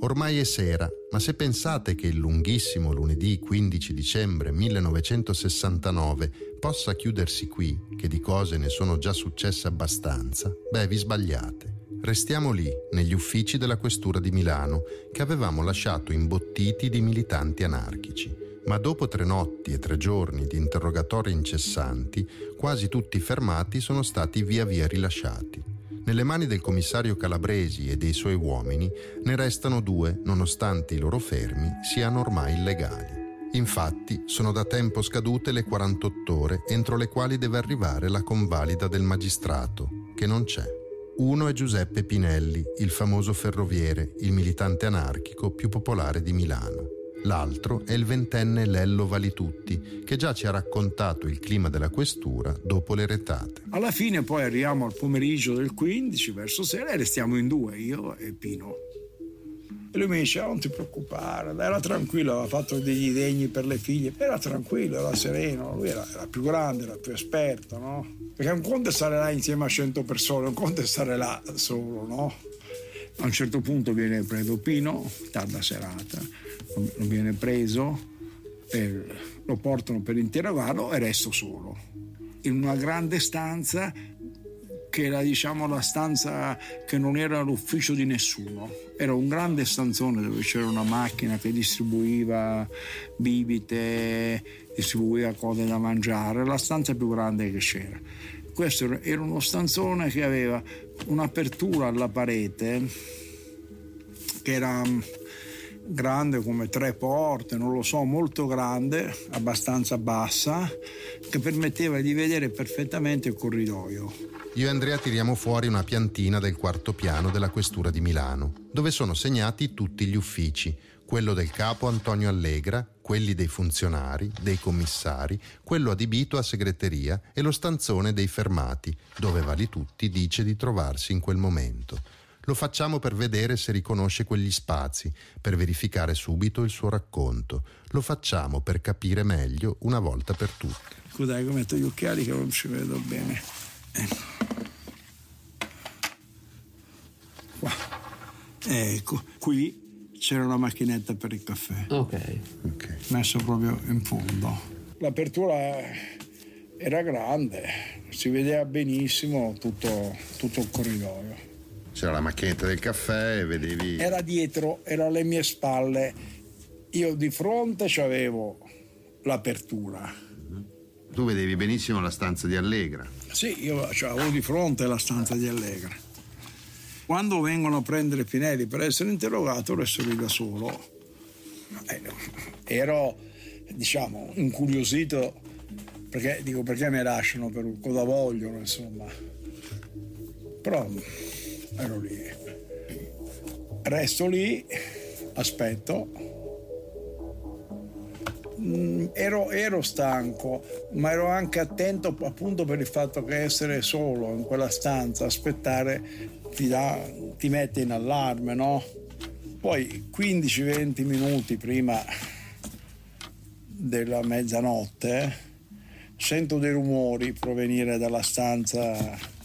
Ormai è sera, ma se pensate che il lunghissimo lunedì 15 dicembre 1969 possa chiudersi qui, che di cose ne sono già successe abbastanza, beh, vi sbagliate. Restiamo lì, negli uffici della Questura di Milano, che avevamo lasciato imbottiti di militanti anarchici. Ma dopo tre notti e tre giorni di interrogatori incessanti, quasi tutti fermati sono stati via via rilasciati. Nelle mani del commissario Calabresi e dei suoi uomini ne restano due, nonostante i loro fermi siano ormai illegali. Infatti, sono da tempo scadute le 48 ore entro le quali deve arrivare la convalida del magistrato, che non c'è. Uno è Giuseppe Pinelli, il famoso ferroviere, il militante anarchico più popolare di Milano. L'altro è il ventenne Lello Valitutti, che già ci ha raccontato il clima della questura dopo le retate. Alla fine poi arriviamo al pomeriggio del 15, verso sera, e restiamo in due, io e Pino. E lui mi dice, oh, non ti preoccupare, era tranquillo, aveva fatto degli degni per le figlie, era tranquillo, era sereno, lui era, era più grande, era più esperto, no? Perché un conto è stare là insieme a 100 persone, un conto è stare là solo, no? A un certo punto viene preso Pino, tarda serata, lo viene preso, per, lo portano per interrogarlo e resto solo. In una grande stanza che era diciamo la stanza che non era l'ufficio di nessuno, era un grande stanzone dove c'era una macchina che distribuiva bibite, distribuiva cose da mangiare, la stanza più grande che c'era. Questo era uno stanzone che aveva un'apertura alla parete che era grande come tre porte, non lo so, molto grande, abbastanza bassa, che permetteva di vedere perfettamente il corridoio. Io e Andrea tiriamo fuori una piantina del quarto piano della Questura di Milano, dove sono segnati tutti gli uffici, quello del capo Antonio Allegra, quelli dei funzionari, dei commissari, quello adibito a segreteria e lo stanzone dei fermati, dove Vali Tutti dice di trovarsi in quel momento. Lo facciamo per vedere se riconosce quegli spazi, per verificare subito il suo racconto. Lo facciamo per capire meglio una volta per tutte. Scusate che metto gli occhiali che non ci vedo bene. Ecco. Qua. Ecco, qui c'era una macchinetta per il caffè. Ok. okay. Messo proprio in fondo. L'apertura era grande, si vedeva benissimo tutto, tutto il corridoio. C'era la macchinetta del caffè e vedevi... Era dietro, era alle mie spalle. Io di fronte avevo l'apertura. Tu vedevi benissimo la stanza di Allegra. Sì, io avevo di fronte la stanza di Allegra. Quando vengono a prendere Pinelli per essere interrogato, resto lì da solo. Eh, ero, diciamo, incuriosito perché dico perché mi lasciano, per cosa vogliono, insomma. Però ero lì. Resto lì, aspetto. Mm, ero, ero, stanco, ma ero anche attento appunto per il fatto che essere solo in quella stanza, aspettare, ti, dà, ti mette in allarme, no? Poi 15-20 minuti prima della mezzanotte sento dei rumori provenire dalla stanza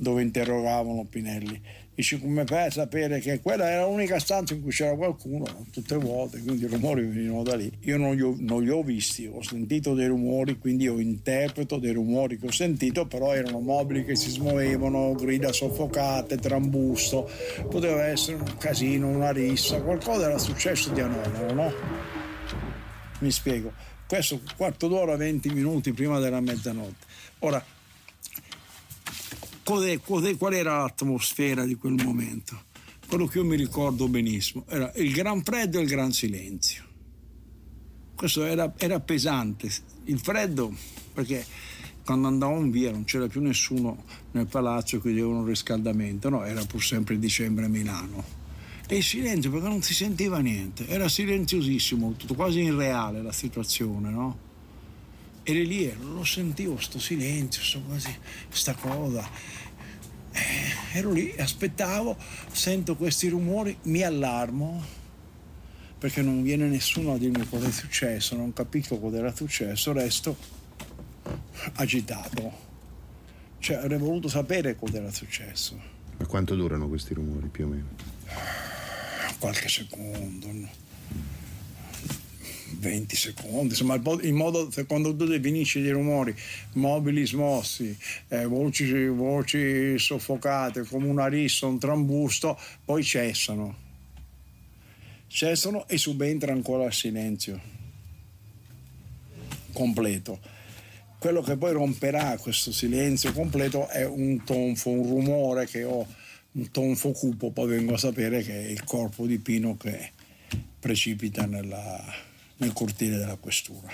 dove interrogavano Pinelli. Dice come fai a sapere che quella era l'unica stanza in cui c'era qualcuno, tutte vuote, quindi i rumori venivano da lì. Io non li, ho, non li ho visti, ho sentito dei rumori, quindi io interpreto dei rumori che ho sentito, però erano mobili che si smuovevano, grida soffocate, trambusto, poteva essere un casino, una rissa, qualcosa era successo di anomalo, no? Mi spiego. Questo quarto d'ora, 20 minuti prima della mezzanotte. Ora, qual, era l'atmosfera di quel momento? Quello che io mi ricordo benissimo era il gran freddo e il gran silenzio. Questo era, era pesante. Il freddo, perché quando andavamo via non c'era più nessuno nel palazzo che chiedeva un riscaldamento, no, era pur sempre dicembre a Milano. E il silenzio perché non si sentiva niente, era silenziosissimo, tutto quasi irreale la situazione, no? Eri lì lo sentivo, sto silenzio, sto quasi, sta cosa. Eh, ero lì, aspettavo, sento questi rumori, mi allarmo perché non viene nessuno a dirmi cosa è successo, non capisco cosa era successo, resto agitato. Cioè avrei voluto sapere cosa era successo. Ma quanto durano questi rumori più o meno? Qualche secondo. No? 20 secondi, insomma, in modo quando tu definisci dei rumori, mobili smossi, eh, voci, voci soffocate come una rissa, un trambusto, poi cessano. Cessano e subentra ancora il silenzio completo. Quello che poi romperà questo silenzio completo è un tonfo, un rumore che ho, un tonfo cupo, poi vengo a sapere che è il corpo di Pino che precipita nella, nel cortile della questura.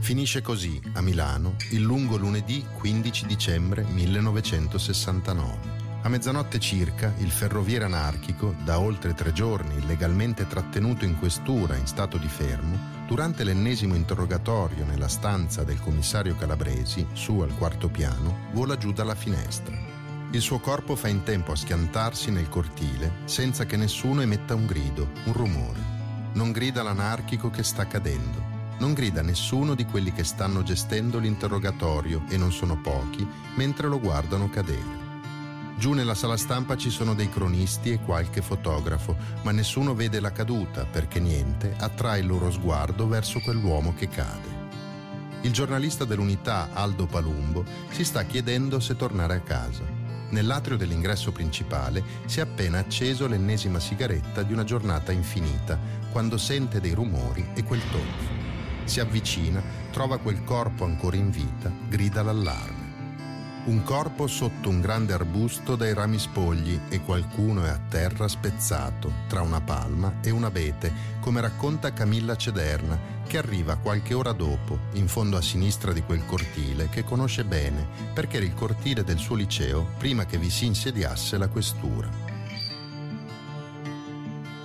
Finisce così a Milano il lungo lunedì 15 dicembre 1969. A mezzanotte circa il ferroviere anarchico, da oltre tre giorni illegalmente trattenuto in questura in stato di fermo, durante l'ennesimo interrogatorio nella stanza del commissario Calabresi, su al quarto piano, vola giù dalla finestra. Il suo corpo fa in tempo a schiantarsi nel cortile senza che nessuno emetta un grido, un rumore. Non grida l'anarchico che sta cadendo. Non grida nessuno di quelli che stanno gestendo l'interrogatorio, e non sono pochi, mentre lo guardano cadere. Giù nella sala stampa ci sono dei cronisti e qualche fotografo, ma nessuno vede la caduta perché niente attrae il loro sguardo verso quell'uomo che cade. Il giornalista dell'unità Aldo Palumbo si sta chiedendo se tornare a casa. Nell'atrio dell'ingresso principale si è appena acceso l'ennesima sigaretta di una giornata infinita, quando sente dei rumori e quel tonfo. Si avvicina, trova quel corpo ancora in vita, grida l'allarme. Un corpo sotto un grande arbusto dai rami spogli e qualcuno è a terra spezzato tra una palma e un abete, come racconta Camilla Cederna, che arriva qualche ora dopo, in fondo a sinistra di quel cortile che conosce bene, perché era il cortile del suo liceo prima che vi si insediasse la questura.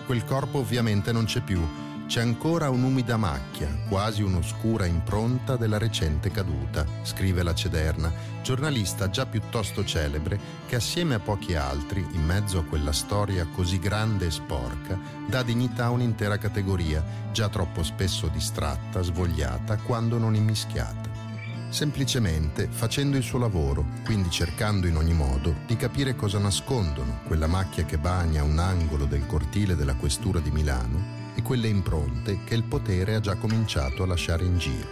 Quel corpo ovviamente non c'è più, c'è ancora un'umida macchia, quasi un'oscura impronta della recente caduta, scrive la Cederna, giornalista già piuttosto celebre che assieme a pochi altri, in mezzo a quella storia così grande e sporca, dà dignità a un'intera categoria, già troppo spesso distratta, svogliata, quando non immischiata. Semplicemente facendo il suo lavoro, quindi cercando in ogni modo di capire cosa nascondono quella macchia che bagna un angolo del cortile della questura di Milano quelle impronte che il potere ha già cominciato a lasciare in giro,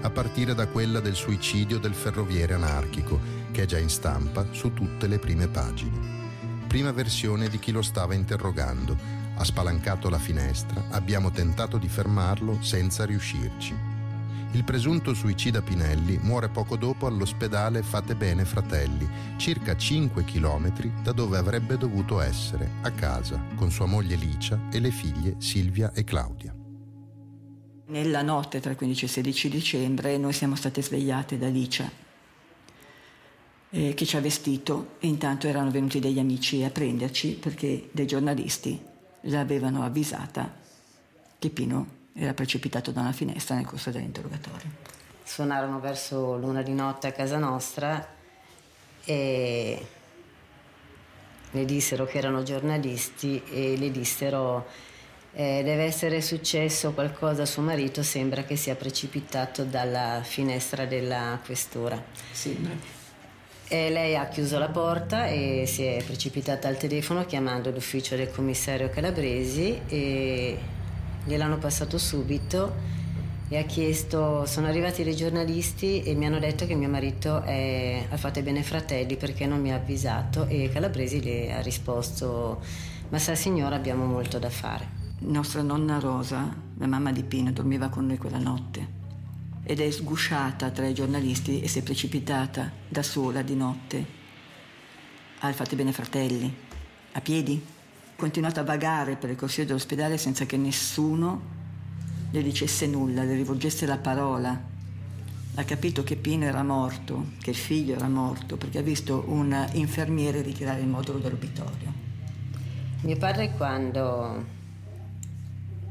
a partire da quella del suicidio del ferroviere anarchico, che è già in stampa su tutte le prime pagine. Prima versione di chi lo stava interrogando. Ha spalancato la finestra, abbiamo tentato di fermarlo senza riuscirci. Il presunto suicida Pinelli muore poco dopo all'ospedale Fate Bene Fratelli, circa 5 chilometri da dove avrebbe dovuto essere, a casa, con sua moglie Licia e le figlie Silvia e Claudia. Nella notte tra il 15 e il 16 dicembre noi siamo state svegliate da Licia, eh, che ci ha vestito e intanto erano venuti degli amici a prenderci perché dei giornalisti l'avevano avvisata che Pino era precipitato da una finestra nel corso dell'interrogatorio. Suonarono verso l'una di notte a casa nostra e le dissero che erano giornalisti e le dissero eh, deve essere successo qualcosa a suo marito, sembra che sia precipitato dalla finestra della questura. Sembra. E lei ha chiuso la porta e si è precipitata al telefono chiamando l'ufficio del commissario Calabresi e gliel'hanno passato subito e ha chiesto, sono arrivati dei giornalisti e mi hanno detto che mio marito è, ha fatto bene fratelli perché non mi ha avvisato e Calabresi le ha risposto, ma sa signora abbiamo molto da fare. Nostra nonna Rosa, la mamma di Pino, dormiva con noi quella notte ed è sgusciata tra i giornalisti e si è precipitata da sola di notte al Fate Bene Fratelli, a piedi. Continuato a vagare per il corsivo dell'ospedale senza che nessuno le dicesse nulla, le rivolgesse la parola. Ha capito che Pino era morto, che il figlio era morto, perché ha visto un infermiere ritirare il modulo dell'obitorio. Mio padre quando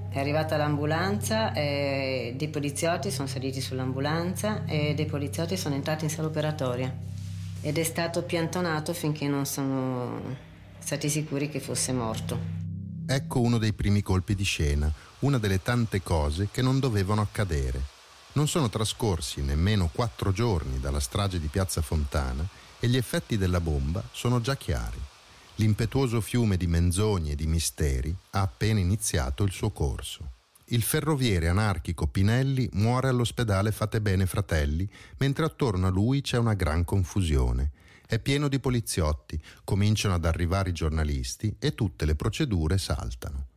è arrivata l'ambulanza, eh, dei poliziotti sono saliti sull'ambulanza e dei poliziotti sono entrati in sala operatoria ed è stato piantonato finché non sono stati sicuri che fosse morto. Ecco uno dei primi colpi di scena, una delle tante cose che non dovevano accadere. Non sono trascorsi nemmeno quattro giorni dalla strage di Piazza Fontana e gli effetti della bomba sono già chiari. L'impetuoso fiume di menzogne e di misteri ha appena iniziato il suo corso. Il ferroviere anarchico Pinelli muore all'ospedale Fate Bene Fratelli, mentre attorno a lui c'è una gran confusione. È pieno di poliziotti, cominciano ad arrivare i giornalisti e tutte le procedure saltano.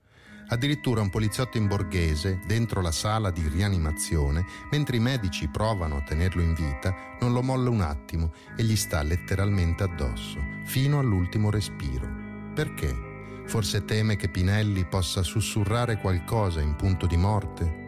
Addirittura un poliziotto in borghese, dentro la sala di rianimazione, mentre i medici provano a tenerlo in vita, non lo molla un attimo e gli sta letteralmente addosso, fino all'ultimo respiro. Perché? Forse teme che Pinelli possa sussurrare qualcosa in punto di morte?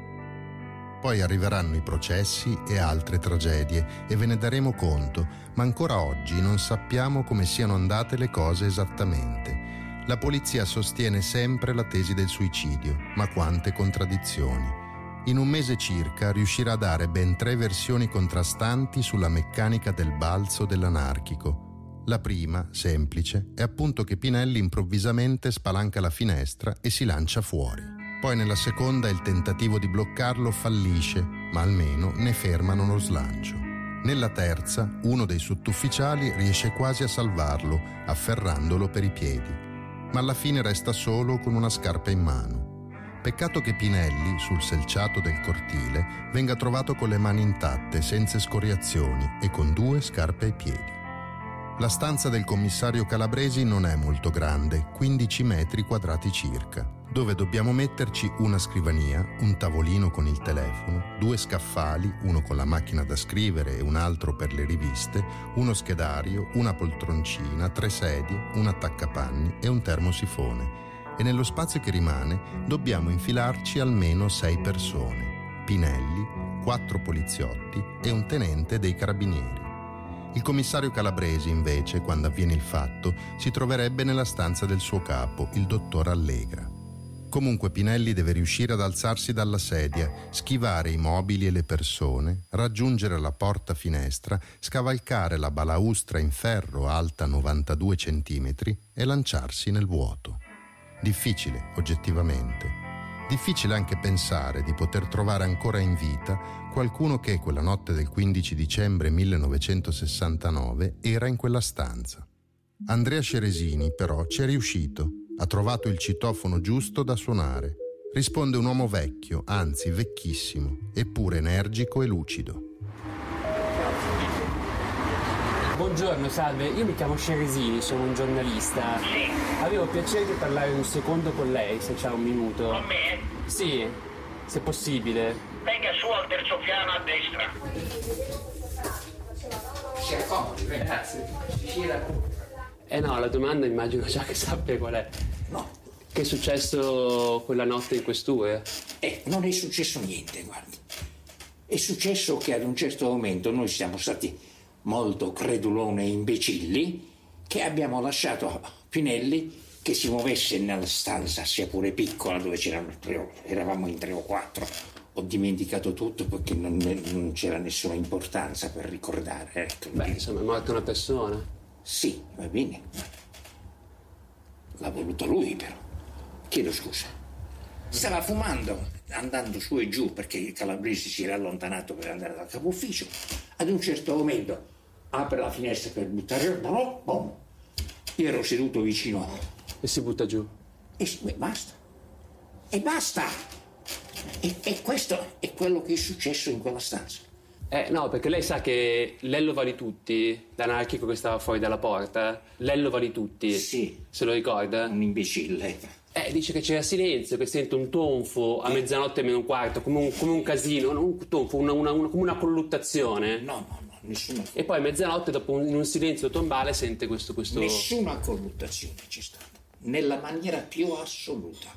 Poi arriveranno i processi e altre tragedie e ve ne daremo conto, ma ancora oggi non sappiamo come siano andate le cose esattamente. La polizia sostiene sempre la tesi del suicidio, ma quante contraddizioni. In un mese circa riuscirà a dare ben tre versioni contrastanti sulla meccanica del balzo dell'anarchico. La prima, semplice, è appunto che Pinelli improvvisamente spalanca la finestra e si lancia fuori. Poi nella seconda il tentativo di bloccarlo fallisce, ma almeno ne fermano lo slancio. Nella terza, uno dei sottufficiali riesce quasi a salvarlo, afferrandolo per i piedi, ma alla fine resta solo con una scarpa in mano. Peccato che Pinelli, sul selciato del cortile, venga trovato con le mani intatte, senza scoriazioni e con due scarpe ai piedi. La stanza del commissario Calabresi non è molto grande, 15 metri quadrati circa dove dobbiamo metterci una scrivania, un tavolino con il telefono, due scaffali, uno con la macchina da scrivere e un altro per le riviste, uno schedario, una poltroncina, tre sedie, un attaccapanni e un termosifone. E nello spazio che rimane dobbiamo infilarci almeno sei persone. Pinelli, quattro poliziotti e un tenente dei carabinieri. Il commissario Calabresi, invece, quando avviene il fatto, si troverebbe nella stanza del suo capo, il dottor Allegra. Comunque Pinelli deve riuscire ad alzarsi dalla sedia, schivare i mobili e le persone, raggiungere la porta finestra, scavalcare la balaustra in ferro alta 92 cm e lanciarsi nel vuoto. Difficile, oggettivamente. Difficile anche pensare di poter trovare ancora in vita qualcuno che quella notte del 15 dicembre 1969 era in quella stanza. Andrea Ceresini però ci è riuscito ha trovato il citofono giusto da suonare. Risponde un uomo vecchio, anzi vecchissimo, eppure energico e lucido. Buongiorno, salve, io mi chiamo Ceresini, sono un giornalista. Sì. Avevo piacere di parlare un secondo con lei, se c'ha un minuto. Con me? Sì, se possibile. Venga su al terzo piano a destra. Si accomodi, grazie. Eh no, la domanda immagino già che sappia qual è. No. Che è successo quella notte in quest'ue? Eh, non è successo niente, guardi. È successo che ad un certo momento noi siamo stati molto credulone e imbecilli che abbiamo lasciato Pinelli che si muovesse nella stanza, sia pure piccola, dove c'erano tre, eravamo in tre o quattro. Ho dimenticato tutto perché non, non c'era nessuna importanza per ricordare. Ecco. Beh, insomma, è morta una persona. Sì, va bene. L'ha voluto lui però. Chiedo scusa. Stava fumando, andando su e giù perché il Calabresi si era allontanato per andare dal capo ufficio. Ad un certo momento apre la finestra per buttare il boom. Io ero seduto vicino. E si butta giù. E si, beh, basta. E basta! E, e questo è quello che è successo in quella stanza. Eh, no, perché lei sa che Lello Vali Tutti, l'anarchico che stava fuori dalla porta, Lello Vali Tutti, sì. se lo ricorda? Un imbecille. Eh, dice che c'era silenzio, che sente un tonfo a mezzanotte meno un quarto, come un, come un casino, non un tonfo, una, una, una- come una colluttazione. No, no, no, nessuna, E poi a mezzanotte, dopo un, in un silenzio tombale, sente questo... questo... nessuna colluttazione c'è stata, nella maniera più assoluta.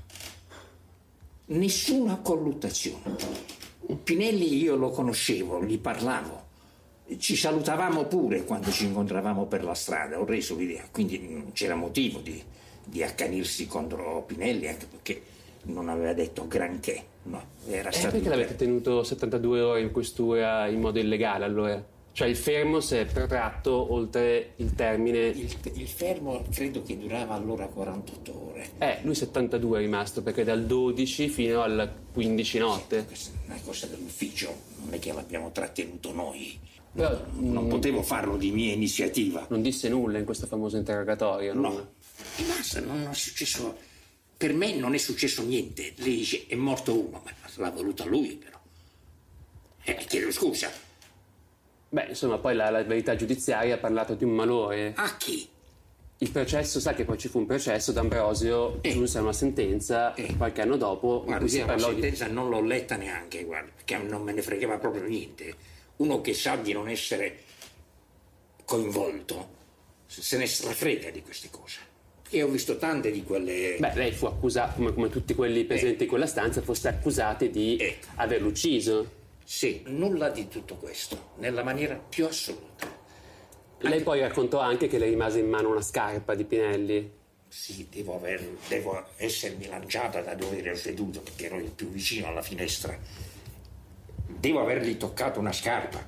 Nessuna colluttazione. Pinelli io lo conoscevo, gli parlavo. Ci salutavamo pure quando ci incontravamo per la strada, ho reso l'idea, quindi non c'era motivo di, di accanirsi contro Pinelli, anche perché non aveva detto granché. No, era Eh, stato perché l'avete tenuto 72 ore in questura in modo illegale allora? Cioè il fermo si è protratto oltre il termine... Il, il fermo credo che durava allora 48 ore. Eh, lui 72 è rimasto perché dal 12 fino al 15 notte. Questa è una cosa dell'ufficio, non è che l'abbiamo trattenuto noi. Però, Non mm, potevo farlo di mia iniziativa. Non disse nulla in questo famoso interrogatorio, no? E basta, non è successo. Per me non è successo niente. Lei dice è morto uno, ma l'ha voluta lui però. Eh, chiedo scusa. Beh, insomma, poi la, la verità giudiziaria ha parlato di un malore. A chi? Il processo, sa che poi ci fu un processo, D'Ambrosio giunse a una sentenza qualche anno dopo Guarda, si io la parlò di... sentenza non l'ho letta neanche, guarda, perché non me ne fregava proprio niente. Uno che sa di non essere coinvolto se ne strafrega di queste cose. E ho visto tante di quelle. Beh, lei fu accusata, come, come tutti quelli presenti in quella stanza, foste accusati di averlo ucciso. Sì, nulla di tutto questo, nella maniera più assoluta. Lei poi raccontò anche che le rimase in mano una scarpa di Pinelli. Sì, devo, aver- devo essermi lanciata da dove ero seduto, perché ero il più vicino alla finestra. Devo avergli toccato una scarpa,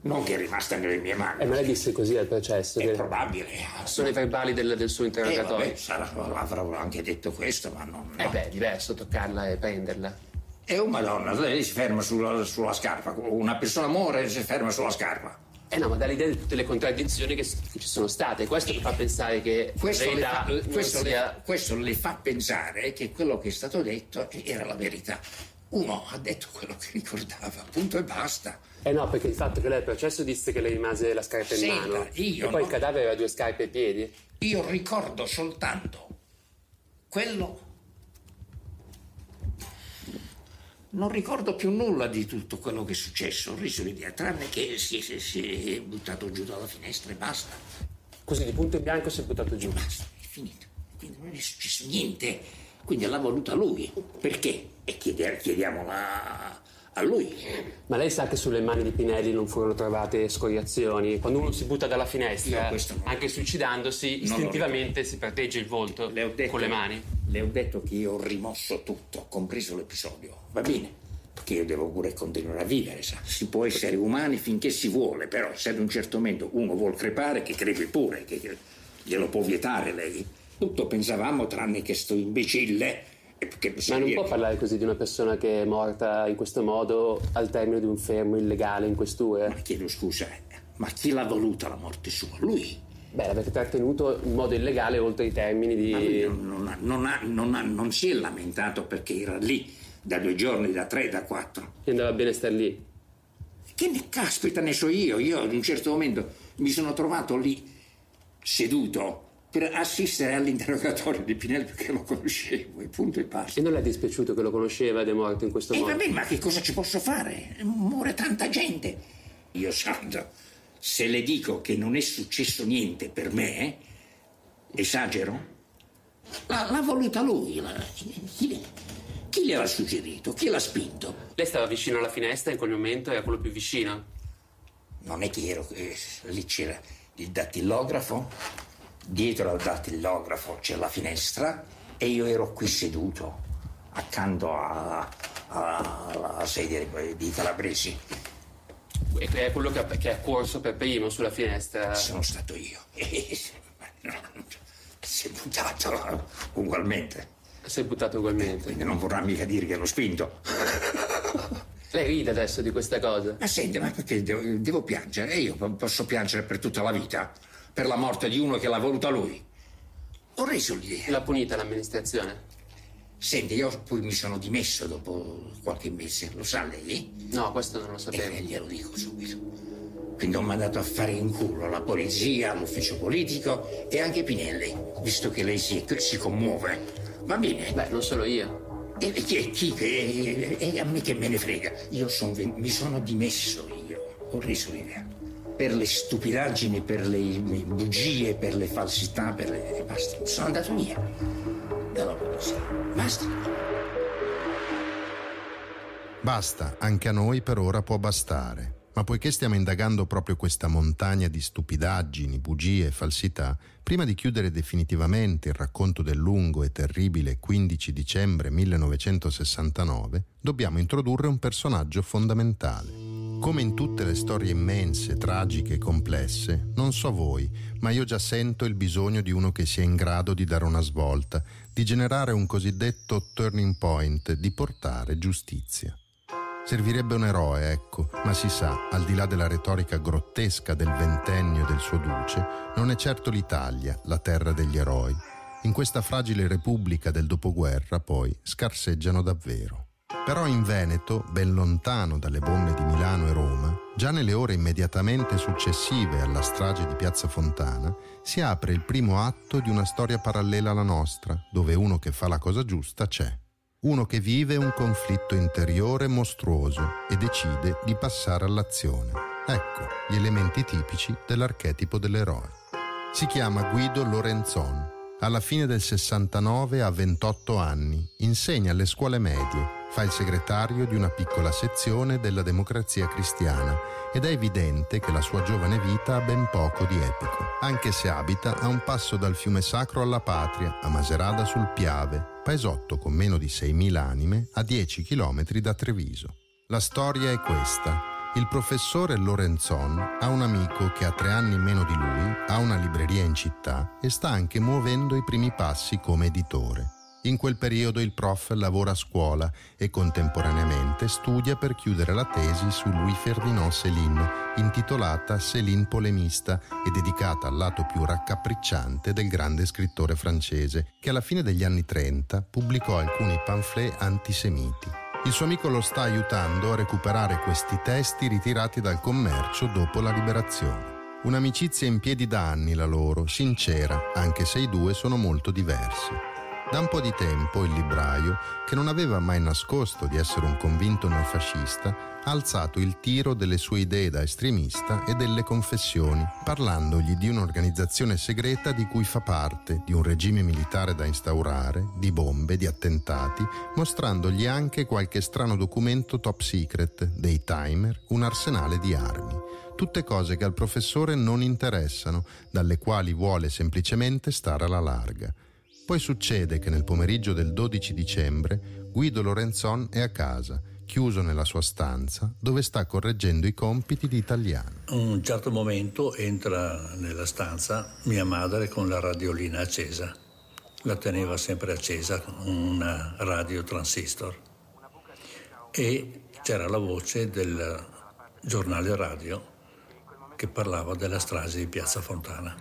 non che è rimasta nelle mie mani. E me lei disse così al processo. È che- probabile. Sono i verbali del, del suo Eh, interrogatorio. vabbè, sarà- avrò anche detto questo, ma non. Eh beh, è diverso toccarla e prenderla. È una donna, lei si ferma sulla, sulla scarpa. Una persona muore e si ferma sulla scarpa. Eh no, ma dall'idea di tutte le contraddizioni che, ci sono state, questo mi fa pensare che Questo, le fa, questo le- sia- questo le fa pensare che quello che è stato detto era la verità. Uno ha detto quello che ricordava, punto e basta. Eh no, perché il fatto che lei al processo disse che le rimase la scarpa in Senta, mano io e poi no. il cadavere aveva due scarpe ai piedi. Io ricordo soltanto quello. Non ricordo più nulla di tutto quello che è successo, ho riso l'idea, tranne che si, si- si è buttato giù dalla finestra e basta. Così di punto in bianco si è buttato giù. Basta, è finito. Quindi non è successo niente. Quindi l'ha voluta lui. Perché? E chiede- chiediamola a lui. Ma lei sa che sulle mani di Pinelli non furono trovate scoriazioni? Quando uno si butta dalla finestra, anche suicidandosi, istintivamente si protegge il volto con le mani. Le ho detto che io ho rimosso tutto, compreso l'episodio. Va bene? Perché io devo pure continuare a vivere, sa. Si può essere umani finché si vuole, però se ad un certo momento uno vuol crepare, che crepi pure, che, che glielo può vietare lei. Tutto pensavamo tranne che sto imbecille. E Ma non può parlare così di una persona che è morta in questo modo al termine di un fermo illegale in questure? Ma chiedo scusa, ma chi l'ha voluta la morte sua? Lui? Beh, l'avete trattenuto in modo illegale oltre i termini di... Non, ha- non ha- non ha- non si è lamentato perché era lì da due giorni, da tre, da quattro. Gli andava bene star lì. Che ne caspita ne so io? Io ad un certo momento mi sono trovato lì seduto per assistere all'interrogatorio di Pinelli perché lo conoscevo e punto e basta. E non le è dispiaciuto che lo conosceva ed è morto in questo E modo? vabbè, ma che cosa ci posso fare? Muore tanta gente. Io santo, se le dico che non è successo niente per me, esagero? L'ha, l'ha voluta lui. la- chi, chi gliel'ha suggerito? Chi l'ha spinto? Lei stava vicino alla finestra in quel momento, era quello più vicino. Non è che ero, eh, lì c'era il dattillografo, dietro al dattillografo c'è la finestra e io ero qui seduto accanto alla sedia di- calabresi. E è quello che, che è corso per primo sulla finestra. Sono stato io. Si è buttato ugualmente. Si è buttato ugualmente. Quindi non vorrà mica dire che l'ho spinto. (laughs) Lei ride adesso di questa cosa? Ma senti, ma perché devo, devo piangere? Io po- posso piangere per tutta la vita? Per la morte di uno che l'ha voluta lui? Ho reso l'idea. L'ha punita l'amministrazione? Senti, io poi mi sono dimesso dopo qualche mese, lo sa lei? No, questo non lo sapevo. E glielo dico subito. Quindi ho mandato a fare in culo la polizia, l'ufficio politico e anche Pinelli, visto che lei si, si commuove. Va bene? Beh, non solo io. E chi, chi che, e a me che me ne frega? Io son, mi sono dimesso io, ho reso l'idea. Per le stupidaggini, per le bugie, per le falsità, per le... basta. Sono andato via dalla polizia. Basta. Basta, anche a noi per ora può bastare. Ma poiché stiamo indagando proprio questa montagna di stupidaggini, bugie e falsità, prima di chiudere definitivamente il racconto del lungo e terribile 15 dicembre 1969, dobbiamo introdurre un personaggio fondamentale. Come in tutte le storie immense, tragiche e complesse, non so voi, ma io già sento il bisogno di uno che sia in grado di dare una svolta, di generare un cosiddetto turning point, di portare giustizia. Servirebbe un eroe, ecco, ma si sa, al di là della retorica grottesca del ventennio del suo duce, non è certo l'Italia, la terra degli eroi. In questa fragile repubblica del dopoguerra, poi, scarseggiano davvero. Però in Veneto, ben lontano dalle bombe di Milano e Roma, già nelle ore immediatamente successive alla strage di Piazza Fontana, si apre il primo atto di una storia parallela alla nostra, dove uno che fa la cosa giusta c'è uno che vive un conflitto interiore mostruoso e decide di passare all'azione. Ecco gli elementi tipici dell'archetipo dell'eroe. Si chiama Guido Lorenzon. Alla fine del 69 ha 28 anni, insegna alle scuole medie, fa il segretario di una piccola sezione della democrazia cristiana ed è evidente che la sua giovane vita ha ben poco di epico, anche se abita a un passo dal fiume sacro alla patria, a Maserada sul Piave, paesotto con meno di 6.000 anime a 10 km da Treviso. La storia è questa. Il professore Lorenzon ha un amico che ha tre anni meno di lui, ha una libreria in città e sta anche muovendo i primi passi come editore. In quel periodo il prof lavora a scuola e contemporaneamente studia per chiudere la tesi su Louis Ferdinand Céline, intitolata Céline polemista e dedicata al lato più raccapricciante del grande scrittore francese, che alla fine degli anni 30 pubblicò alcuni pamphlet antisemiti. Il suo amico lo sta aiutando a recuperare questi testi ritirati dal commercio dopo la liberazione. Un'amicizia in piedi da anni la loro, sincera, anche se i due sono molto diversi. Da un po' di tempo il libraio, che non aveva mai nascosto di essere un convinto neofascista, ha alzato il tiro delle sue idee da estremista e delle confessioni, parlandogli di un'organizzazione segreta di cui fa parte, di un regime militare da instaurare, di bombe, di attentati, mostrandogli anche qualche strano documento top secret, dei timer, un arsenale di armi. Tutte cose che al professore non interessano, dalle quali vuole semplicemente stare alla larga. Poi succede che nel pomeriggio del 12 dicembre Guido Lorenzon è a casa, chiuso nella sua stanza, dove sta correggendo i compiti di italiano. A un certo momento entra nella stanza mia madre con la radiolina accesa. La teneva sempre accesa, una radio transistor. E c'era la voce del giornale radio che parlava della strage di Piazza Fontana.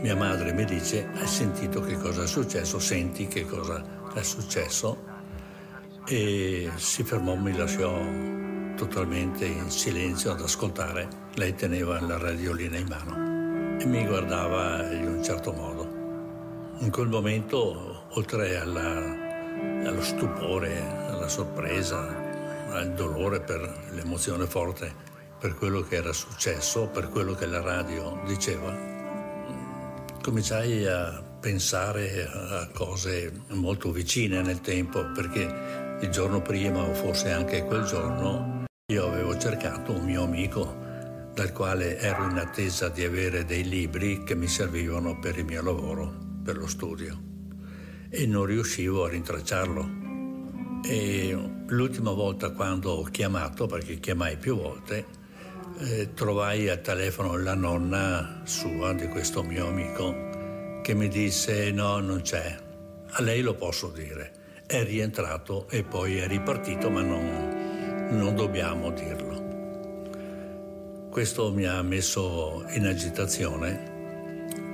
Mia madre mi dice, hai sentito che cosa è successo? Senti che cosa è successo? E si fermò, mi lasciò totalmente in silenzio ad ascoltare. Lei teneva la radiolina in mano e mi guardava in un certo modo. In quel momento, oltre alla, allo stupore, alla sorpresa, al dolore per l'emozione forte per quello che era successo, per quello che la radio diceva, cominciai a pensare a cose molto vicine nel tempo, perché il giorno prima, o forse anche quel giorno, io avevo cercato un mio amico dal quale ero in attesa di avere dei libri che mi servivano per il mio lavoro, per lo studio, e non riuscivo a rintracciarlo. E l'ultima volta quando ho chiamato, perché chiamai più volte, eh, trovai al telefono la nonna sua di questo mio amico che mi disse no, non c'è. A lei lo posso dire. È rientrato e poi è ripartito, ma non, non dobbiamo dirlo. Questo mi ha messo in agitazione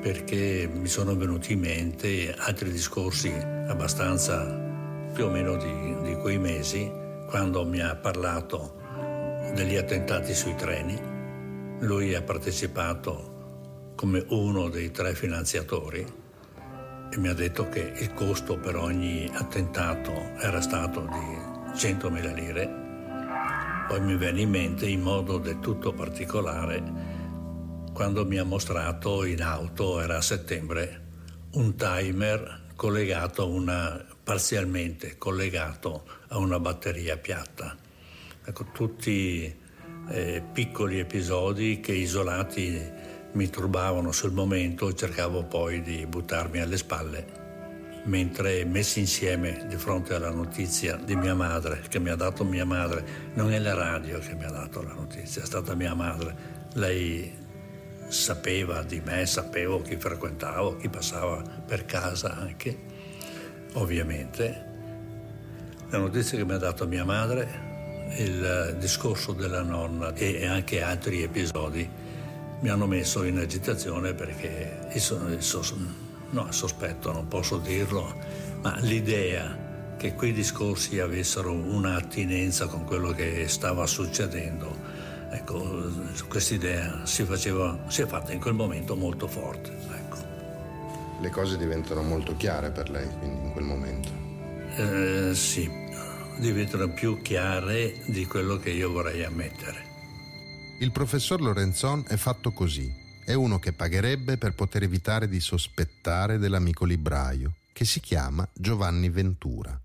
perché mi sono venuti in mente altri discorsi abbastanza più o meno di, di quei mesi, quando mi ha parlato degli attentati sui treni. Lui ha partecipato come uno dei tre finanziatori e mi ha detto che il costo per ogni attentato era stato di 100.000 lire. Poi mi venne in mente in modo del tutto particolare quando mi ha mostrato in auto, era a settembre, un timer collegato una, parzialmente collegato a una batteria piatta. Ecco, tutti eh, piccoli episodi che isolati mi turbavano sul momento, cercavo poi di buttarmi alle spalle, mentre messi insieme di fronte alla notizia di mia madre, che mi ha dato mia madre, non è la radio che mi ha dato la notizia, è stata mia madre. Lei sapeva di me, sapevo chi frequentavo, chi passava per casa anche, ovviamente. La notizia che mi ha dato mia madre, il discorso della nonna e anche altri episodi mi hanno messo in agitazione perché il, sos- no, sospetto, non posso dirlo, ma l'idea che quei discorsi avessero un'attinenza con quello che stava succedendo Ecco, questa idea si, faceva, si è fatta in quel momento molto forte. Ecco. Le cose diventano molto chiare per lei, quindi in quel momento? Eh, sì, diventano più chiare di quello che io vorrei ammettere. Il professor Lorenzon è fatto così. È uno che pagherebbe per poter evitare di sospettare dell'amico libraio, che si chiama Giovanni Ventura.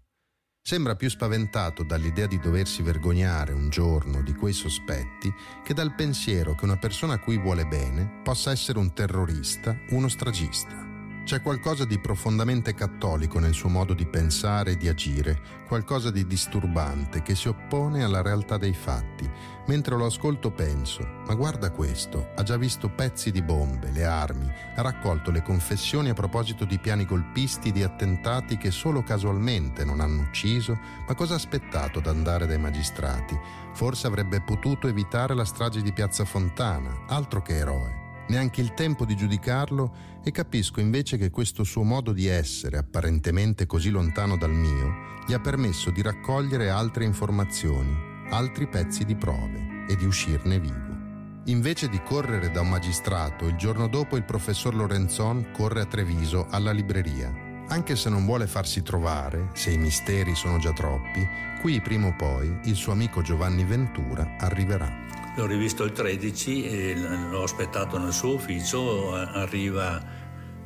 Sembra più spaventato dall'idea di doversi vergognare un giorno di quei sospetti che dal pensiero che una persona a cui vuole bene possa essere un terrorista, uno stragista. C'è qualcosa di profondamente cattolico nel suo modo di pensare e di agire, qualcosa di disturbante che si oppone alla realtà dei fatti. Mentre lo ascolto penso, ma guarda questo, ha già visto pezzi di bombe, le armi, ha raccolto le confessioni a proposito di piani golpisti, di attentati che solo casualmente non hanno ucciso, ma cosa ha aspettato ad andare dai magistrati? Forse avrebbe potuto evitare la strage di Piazza Fontana, altro che eroe neanche il tempo di giudicarlo e capisco invece che questo suo modo di essere, apparentemente così lontano dal mio, gli ha permesso di raccogliere altre informazioni, altri pezzi di prove e di uscirne vivo. Invece di correre da un magistrato, il giorno dopo il professor Lorenzon corre a Treviso alla libreria. Anche se non vuole farsi trovare, se i misteri sono già troppi, qui prima o poi il suo amico Giovanni Ventura arriverà. L'ho rivisto il 13 e l'ho aspettato nel suo ufficio, arriva,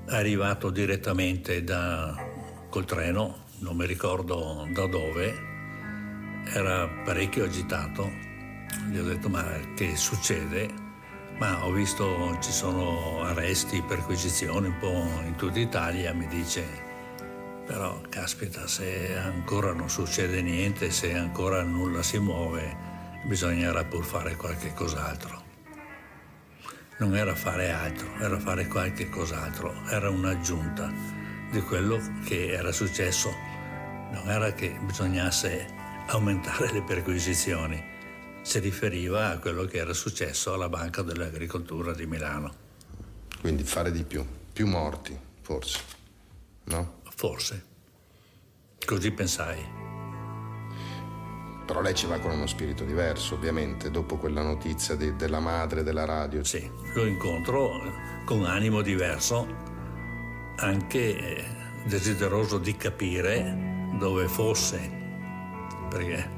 arrivato direttamente da, col treno, non mi ricordo da dove, era parecchio agitato. Gli ho detto ma che succede? Ma ho visto ci sono arresti, perquisizioni un po' in tutta Italia, mi dice però caspita se ancora non succede niente, se ancora nulla si muove, bisognerà pur fare qualche cos'altro. Non era fare altro, era fare qualche cos'altro, era un'aggiunta di quello che era successo. Non era che bisognasse aumentare le perquisizioni, si riferiva a quello che era successo alla Banca dell'Agricoltura di Milano. Quindi fare di più, più morti, forse, no? Forse. Così pensai. Però lei ci va con uno spirito diverso, ovviamente, dopo quella notizia de- della madre della radio. Sì, lo incontro con animo diverso, anche eh, desideroso di capire dove fosse, perché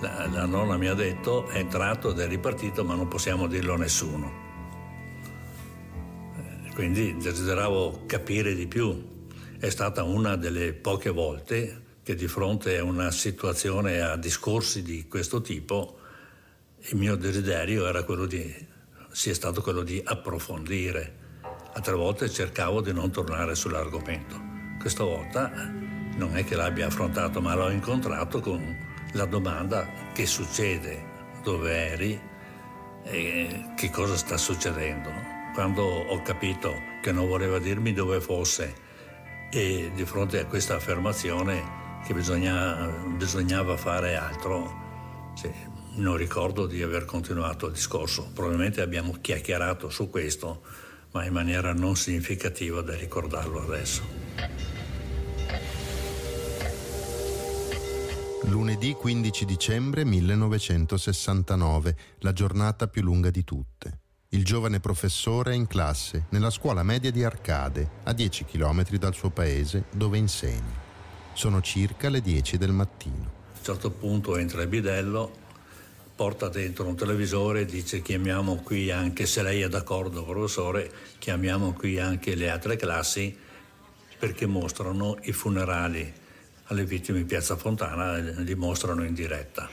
la, la nonna mi ha detto è entrato ed è ripartito, ma non possiamo dirlo a nessuno. Eh, quindi desideravo capire di più. È stata una delle poche volte che di fronte a una situazione, a discorsi di questo tipo, il mio desiderio era quello di, sia stato quello di approfondire. Altre volte cercavo di non tornare sull'argomento. Questa volta non è che l'abbia affrontato, ma l'ho incontrato con la domanda che succede, dove eri e che cosa sta succedendo. Quando ho capito che non voleva dirmi dove fosse e di fronte a questa affermazione che bisogna, bisognava fare altro, sì, non ricordo di aver continuato il discorso. Probabilmente abbiamo chiacchierato su questo, ma in maniera non significativa da ricordarlo adesso. Lunedì 15 dicembre 1969, la giornata più lunga di tutte. Il giovane professore è in classe nella scuola media di Arcade, a 10 km dal suo paese, dove insegna. Sono circa le 10 del mattino. A un certo punto entra il bidello, porta dentro un televisore e dice chiamiamo qui anche, se lei è d'accordo professore, chiamiamo qui anche le altre classi perché mostrano i funerali alle vittime in Piazza Fontana e li mostrano in diretta.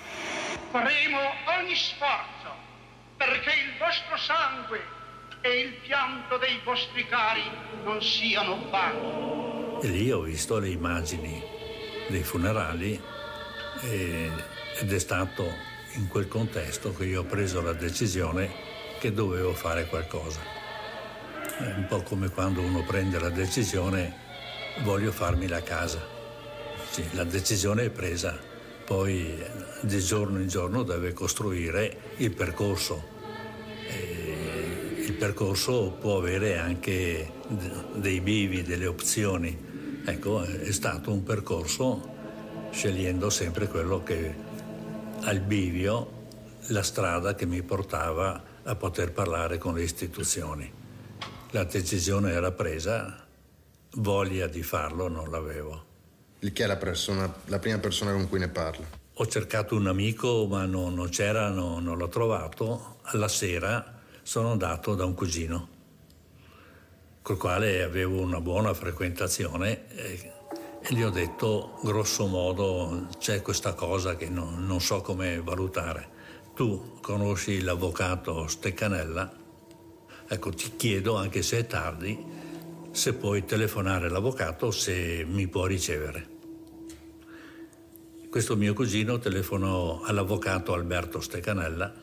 Faremo ogni sforzo perché il vostro sangue e il pianto dei vostri cari non siano vani. E lì ho visto le immagini dei funerali e, ed è stato in quel contesto che io ho preso la decisione che dovevo fare qualcosa. È un po' come quando uno prende la decisione voglio farmi la casa sì, la decisione è presa, poi di giorno in giorno deve costruire il percorso. E il percorso può avere anche dei bivi, delle opzioni. Ecco, è stato un percorso scegliendo sempre quello che al bivio, la strada che mi portava a poter parlare con le istituzioni. La decisione era presa, voglia di farlo non l'avevo. Chi è la, persona, la prima persona con cui ne parla? Ho cercato un amico, ma non, non c'era, no, non l'ho trovato. Alla sera sono andato da un cugino, col quale avevo una buona frequentazione e, e gli ho detto, grosso modo, c'è questa cosa che non, non so come valutare. Tu conosci l'avvocato Steccanella? Ecco, ti chiedo, anche se è tardi, se puoi telefonare all'avvocato se mi può ricevere. Questo mio cugino telefonò all'avvocato Alberto Stecanella,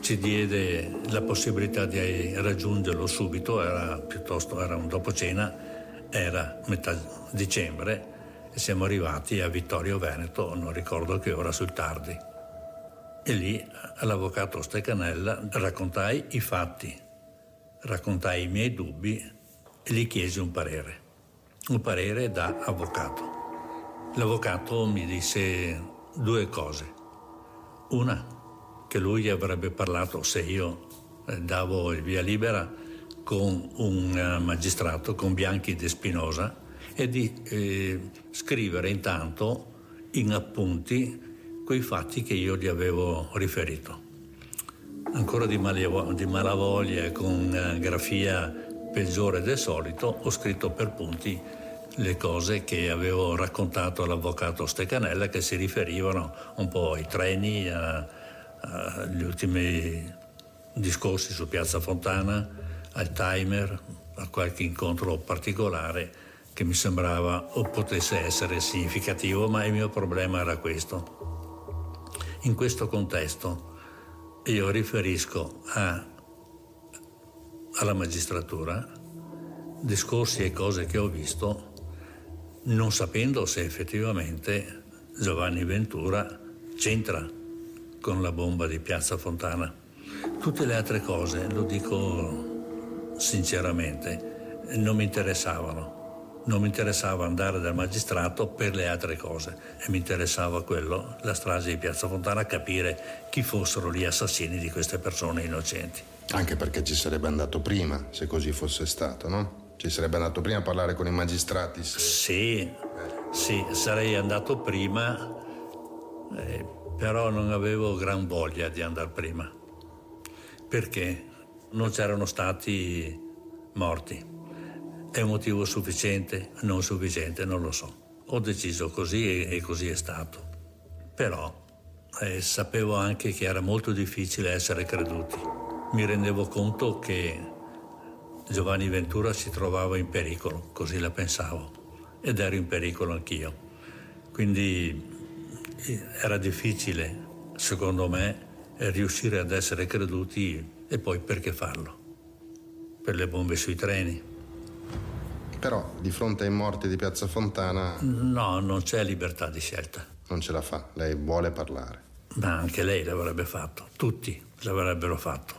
ci diede la possibilità di raggiungerlo subito, era piuttosto era un dopo cena, era metà dicembre e siamo arrivati a Vittorio Veneto, non ricordo che ora sul tardi. E lì all'avvocato Stecanella raccontai i fatti, raccontai i miei dubbi e gli chiesi un parere, un parere da avvocato. L'avvocato mi disse due cose. Una, che lui avrebbe parlato se io eh, davo il via libera con un eh, magistrato, con Bianchi di Spinosa, e di eh, scrivere intanto in appunti quei fatti che io gli avevo riferito. Ancora di, di malavoglia con eh, grafia peggiore del solito, ho scritto per punti le cose che avevo raccontato all'avvocato Stecanella che si riferivano un po' ai treni, a, agli ultimi discorsi su Piazza Fontana, al timer, a qualche incontro particolare che mi sembrava o potesse essere significativo, ma il mio problema era questo. In questo contesto io riferisco a, alla magistratura discorsi e cose che ho visto non sapendo se effettivamente Giovanni Ventura c'entra con la bomba di Piazza Fontana. Tutte le altre cose, lo dico sinceramente, non mi interessavano. Non mi interessava andare dal magistrato per le altre cose e mi interessava quello, la strage di Piazza Fontana, capire chi fossero gli assassini di queste persone innocenti. Anche perché ci sarebbe andato prima, se così fosse stato, no? Ci sarebbe andato prima a parlare con i magistrati? Se... Sì, sì, sarei andato prima, eh, però non avevo gran voglia di andare prima. Perché non c'erano stati morti. È un motivo sufficiente? Non sufficiente, non lo so. Ho deciso così e, così è stato. Però eh, sapevo anche che era molto difficile essere creduti. Mi rendevo conto che Giovanni Ventura si trovava in pericolo, così la pensavo, ed ero in pericolo anch'io. Quindi era difficile, secondo me, riuscire ad essere creduti e poi perché farlo? Per le bombe sui treni. Però di fronte ai morti di Piazza Fontana... No, non c'è libertà di scelta. Non ce la fa, lei vuole parlare. Ma anche lei l'avrebbe fatto, tutti l'avrebbero fatto.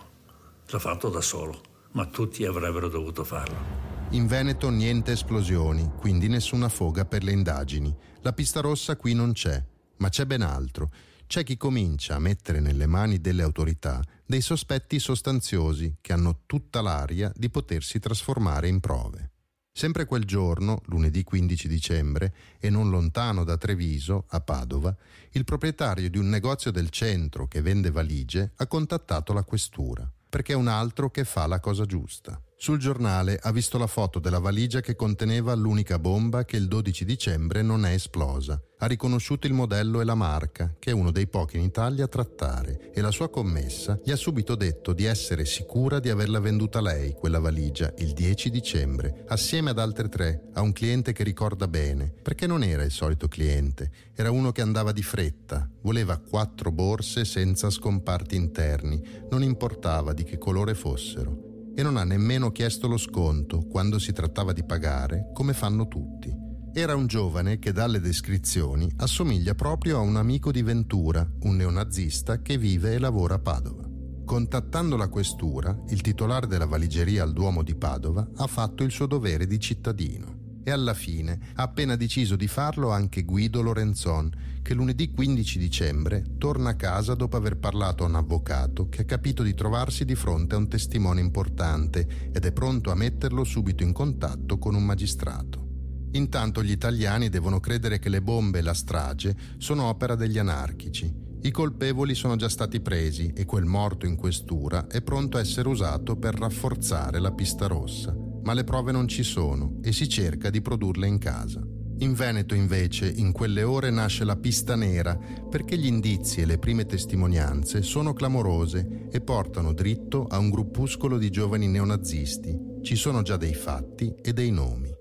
L'ha fatto da solo ma tutti avrebbero dovuto farlo. In Veneto niente esplosioni, quindi nessuna foga per le indagini. La pista rossa qui non c'è. Ma c'è ben altro. C'è chi comincia a mettere nelle mani delle autorità dei sospetti sostanziosi che hanno tutta l'aria di potersi trasformare in prove. Sempre quel giorno, lunedì 15 dicembre, e non lontano da Treviso, a Padova, il proprietario di un negozio del centro che vende valigie ha contattato la questura, perché è un altro che fa la cosa giusta. Sul giornale ha visto la foto della valigia che conteneva l'unica bomba che il 12 dicembre non è esplosa. Ha riconosciuto il modello e la marca, che è uno dei pochi in Italia a trattare, e la sua commessa gli ha subito detto di essere sicura di averla venduta lei, quella valigia, il 10 dicembre, assieme ad altre tre, a un cliente che ricorda bene, perché non era il solito cliente, era uno che andava di fretta, voleva quattro borse senza scomparti interni, non importava di che colore fossero e non ha nemmeno chiesto lo sconto quando si trattava di pagare, come fanno tutti. Era un giovane che dalle descrizioni assomiglia proprio a un amico di Ventura, un neonazista che vive e lavora a Padova. Contattando la questura, il titolare della valigeria al Duomo di Padova ha fatto il suo dovere di cittadino e alla fine ha appena deciso di farlo anche Guido Lorenzon, che lunedì 15 dicembre torna a casa dopo aver parlato a un avvocato che ha capito di trovarsi di fronte a un testimone importante ed è pronto a metterlo subito in contatto con un magistrato. Intanto gli italiani devono credere che le bombe e la strage sono opera degli anarchici. I colpevoli sono già stati presi e quel morto in questura è pronto a essere usato per rafforzare la pista rossa ma le prove non ci sono e si cerca di produrle in casa. In Veneto invece in quelle ore nasce la pista nera perché gli indizi e le prime testimonianze sono clamorose e portano dritto a un gruppuscolo di giovani neonazisti. Ci sono già dei fatti e dei nomi.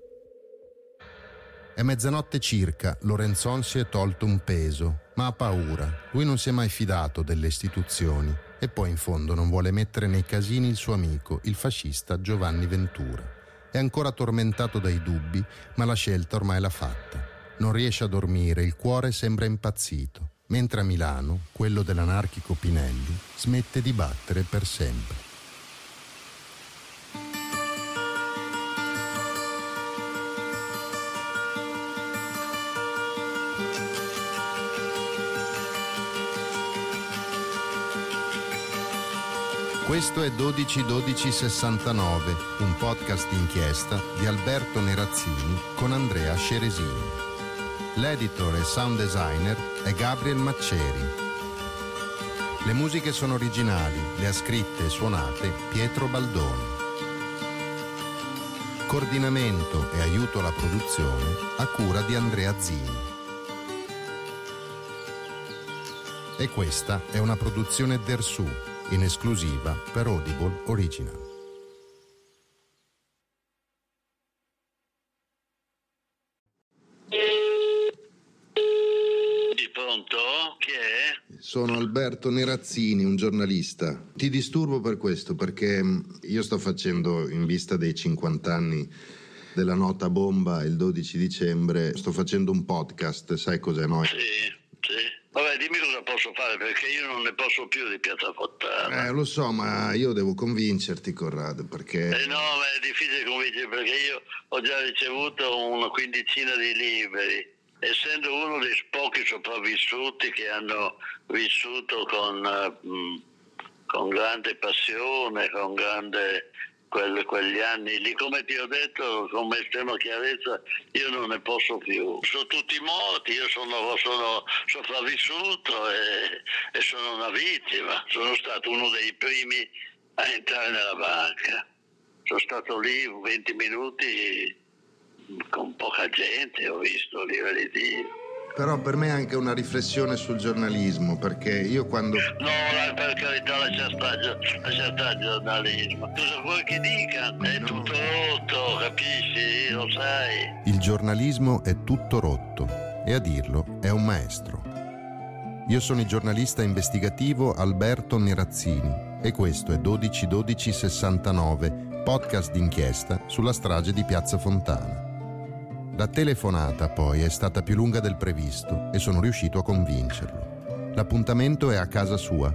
È mezzanotte circa, Lorenzon si è tolto un peso, ma ha paura. Lui non si è mai fidato delle istituzioni e poi in fondo non vuole mettere nei casini il suo amico, il fascista Giovanni Ventura. È ancora tormentato dai dubbi, ma la scelta ormai l'ha fatta. Non riesce a dormire, il cuore sembra impazzito, mentre a Milano, quello dell'anarchico Pinelli, smette di battere per sempre. Questo è 121269, un podcast d'inchiesta di Alberto Nerazzini con Andrea Ceresini. L'editor e sound designer è Gabriel Macceri. Le musiche sono originali, le ha scritte e suonate Pietro Baldoni. Coordinamento e aiuto alla produzione a cura di Andrea Zini. E questa è una produzione Dersu in esclusiva per Audible Original. Pronto? Chi è? Sono Alberto Nerazzini, un giornalista. Ti disturbo per questo perché mm, io sto facendo in vista dei 50 anni della nota bomba il 12 dicembre, sto facendo un podcast, sai cos'è, no? Sì, sì. Vabbè, dimmi cosa posso fare perché io non ne posso più di Piazza Fontana. Eh, lo so, ma io devo convincerti, Corrado, perché... Eh no, ma è difficile convincere perché io ho già ricevuto una quindicina di libri. Essendo uno dei pochi sopravvissuti che hanno vissuto con, uh, con grande passione, con grande quel, quegli anni lì, come ti ho detto con estrema chiarezza, io non ne posso più. Sono tutti morti, io sono, sono sopravvissuto e, e sono una vittima. Sono stato uno dei primi a entrare nella banca. Sono stato lì 20 minuti con poca gente, ho visto lì, Dio. Però per me è anche una riflessione sul giornalismo, perché io quando... No, per carità lascia stare, lascia stare il giornalismo. Cosa vuoi che dica? È no. tutto rotto, capisci? Lo sai. Il giornalismo è tutto rotto e a dirlo è un maestro. Io sono il giornalista investigativo Alberto Nerazzini e questo è 121269, podcast d'inchiesta sulla strage di Piazza Fontana. La telefonata poi è stata più lunga del previsto e sono riuscito a convincerlo. L'appuntamento è a casa sua.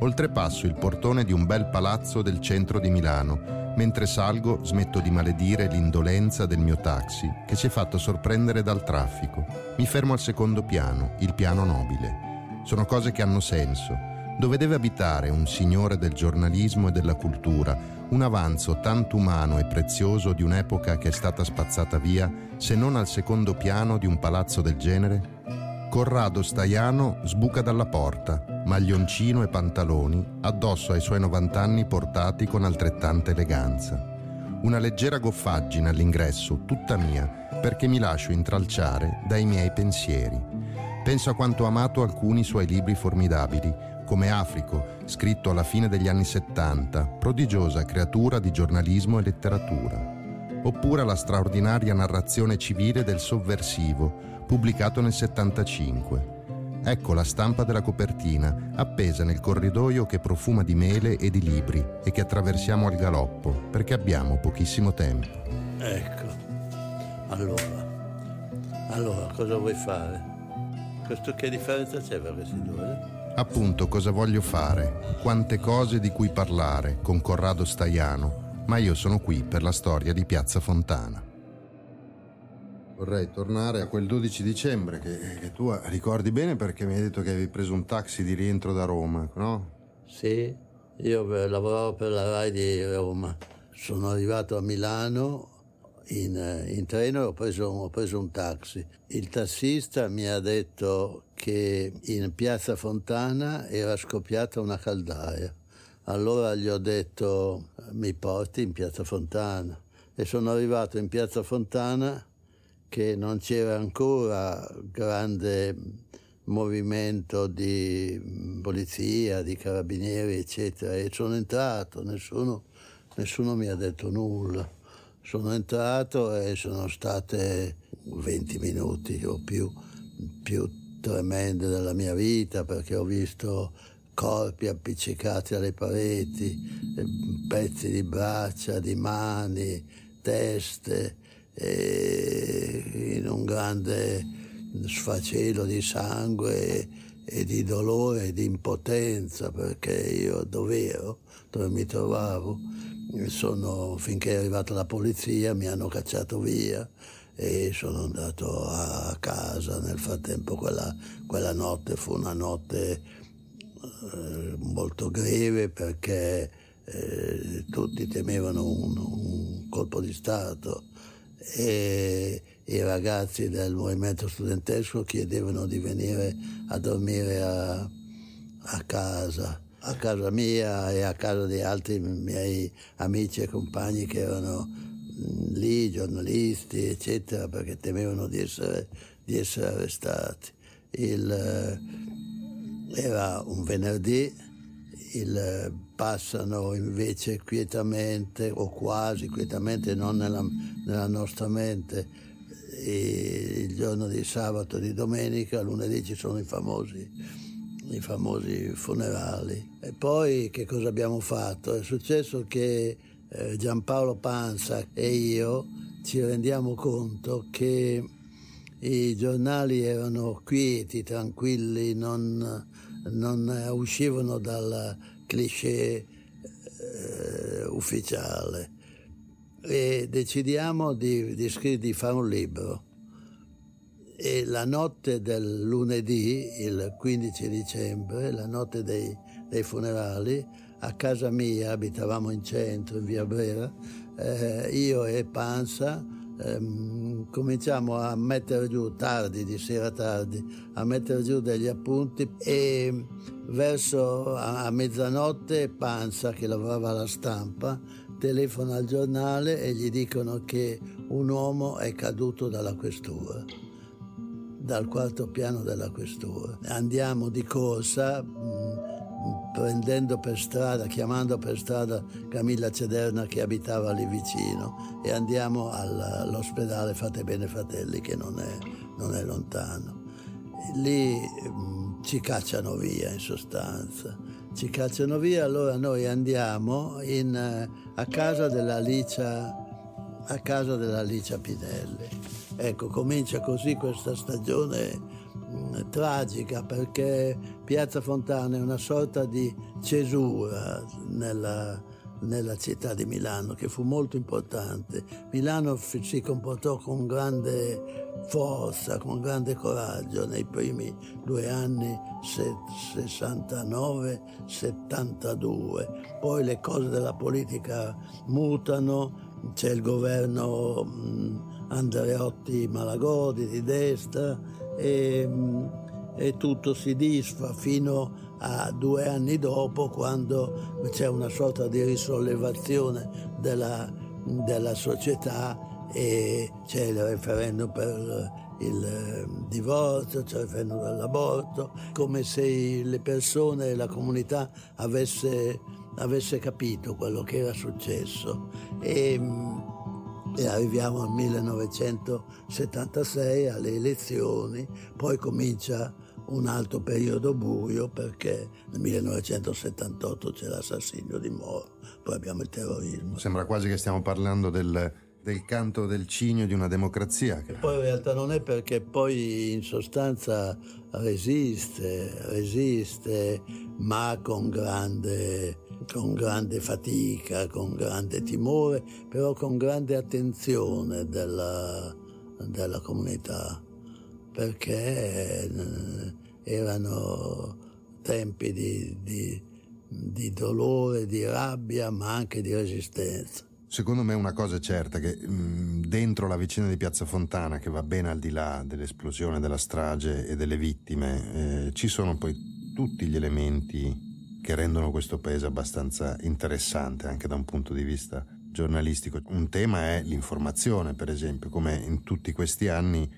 Oltrepasso il portone di un bel palazzo del centro di Milano, Mentre salgo smetto di maledire l'indolenza del mio taxi che si è fatto sorprendere dal traffico. Mi fermo al secondo piano, il piano nobile. Sono cose che hanno senso. Dove deve abitare un signore del giornalismo e della cultura, un avanzo tanto umano e prezioso di un'epoca che è stata spazzata via, se non al secondo piano di un palazzo del genere? Corrado Staiano sbuca dalla porta, maglioncino e pantaloni, addosso ai suoi 90 anni portati con altrettanta eleganza. Una leggera goffaggine all'ingresso, tutta mia, perché mi lascio intralciare dai miei pensieri. Penso a quanto ha amato alcuni suoi libri formidabili, come Africo, scritto alla fine degli anni 70, prodigiosa creatura di giornalismo e letteratura. Oppure alla straordinaria narrazione civile del sovversivo, pubblicato nel 75. Ecco la stampa della copertina, appesa nel corridoio che profuma di mele e di libri e che attraversiamo al galoppo, perché abbiamo pochissimo tempo. Ecco, allora, allora cosa vuoi fare? Questo che differenza c'è per questi due? Appunto, cosa voglio fare? Quante cose di cui parlare con Corrado Staiano, ma io sono qui per la storia di Piazza Fontana. Vorrei tornare a quel 12 dicembre che, che, tu ricordi bene perché mi hai detto che avevi preso un taxi di rientro da Roma, no? Sì, io lavoravo per la RAI di Roma. Sono arrivato a Milano in, in treno ho preso, ho preso un taxi. Il tassista mi ha detto che in piazza Fontana era scoppiata una caldaia. Allora gli ho detto mi porti in piazza Fontana e sono arrivato in piazza Fontana che non c'era ancora grande movimento di polizia, di carabinieri, eccetera, e sono entrato, nessuno, nessuno mi ha detto nulla. Sono entrato e sono state 20 minuti o più, più tremende della mia vita perché ho visto corpi appiccicati alle pareti, pezzi di braccia, di mani, teste, in un grande sfacelo di sangue e di dolore e di impotenza perché io dove ero, dove mi trovavo, sono, finché è arrivata la polizia mi hanno cacciato via e sono andato a casa. Nel frattempo quella, quella notte fu una notte eh, molto greve perché eh, tutti temevano un, un colpo di Stato e i ragazzi del movimento studentesco chiedevano di venire a dormire a, a casa, a casa mia e a casa di altri miei amici e compagni che erano mm, lì, giornalisti, eccetera, perché temevano di essere, di essere arrestati. Il, eh, era un venerdì, il passano invece quietamente o quasi quietamente, non nella, nella nostra mente, e il giorno di sabato di domenica, lunedì ci sono i famosi, i famosi funerali. E poi che cosa abbiamo fatto? È successo che eh, Giampaolo Panza e io ci rendiamo conto che i giornali erano quieti, tranquilli, non, non uscivano dal cliché eh, ufficiale e decidiamo di, di, di, fare un libro. E la notte del lunedì, il 15 dicembre, la notte dei, dei funerali, a casa mia, abitavamo in centro, in via Brera, eh, io e Panza ehm, cominciamo a mettere giù tardi, di sera tardi, a mettere giù degli appunti e verso a, a mezzanotte Panza, che lavorava alla stampa, telefona al giornale e gli dicono che un uomo è caduto dalla questura dal quarto piano della questura. Andiamo di corsa, prendendo per strada, chiamando per strada Camilla Cederna che abitava lì vicino e andiamo all'ospedale Fate Bene Fratelli che non è, non è lontano. Lì mh, ci cacciano via in sostanza, ci cacciano via, allora noi andiamo in, a casa della Licia, a casa della Licia Pinelli. Ecco, comincia così questa stagione tragica perché Piazza Fontana è una sorta di cesura nella, nella città di Milano, che fu molto importante. Milano si comportò con grande forza, con grande coraggio nei primi due anni 69-72. Poi le cose della politica mutano, c'è il governo Andreotti Malagodi di destra e, e tutto si disfa fino a due anni dopo quando c'è una sorta di risollevazione della, della società e c'è il referendum per il divorzio, c'è il referendum dell'aborto, come se le persone e la comunità avesse, avesse capito quello che era successo. E, e arriviamo al 1976 alle elezioni, poi comincia un altro periodo buio perché nel 1978 c'è l'assassinio di Moro, poi abbiamo il terrorismo. Sembra quasi che stiamo parlando del, del canto del cigno di una democrazia. Che... Poi in realtà non è perché poi in sostanza resiste, resiste, ma con grande, con grande fatica, con grande timore, però con grande attenzione della, della comunità perché eh, erano tempi di, di, di, dolore, di rabbia, ma anche di resistenza. Secondo me una cosa è certa, che mh, dentro la vicenda di Piazza Fontana, che va ben al di là dell'esplosione, della strage e delle vittime, eh, ci sono poi tutti gli elementi che rendono questo paese abbastanza interessante anche da un punto di vista giornalistico. Un tema è l'informazione, per esempio, come in tutti questi anni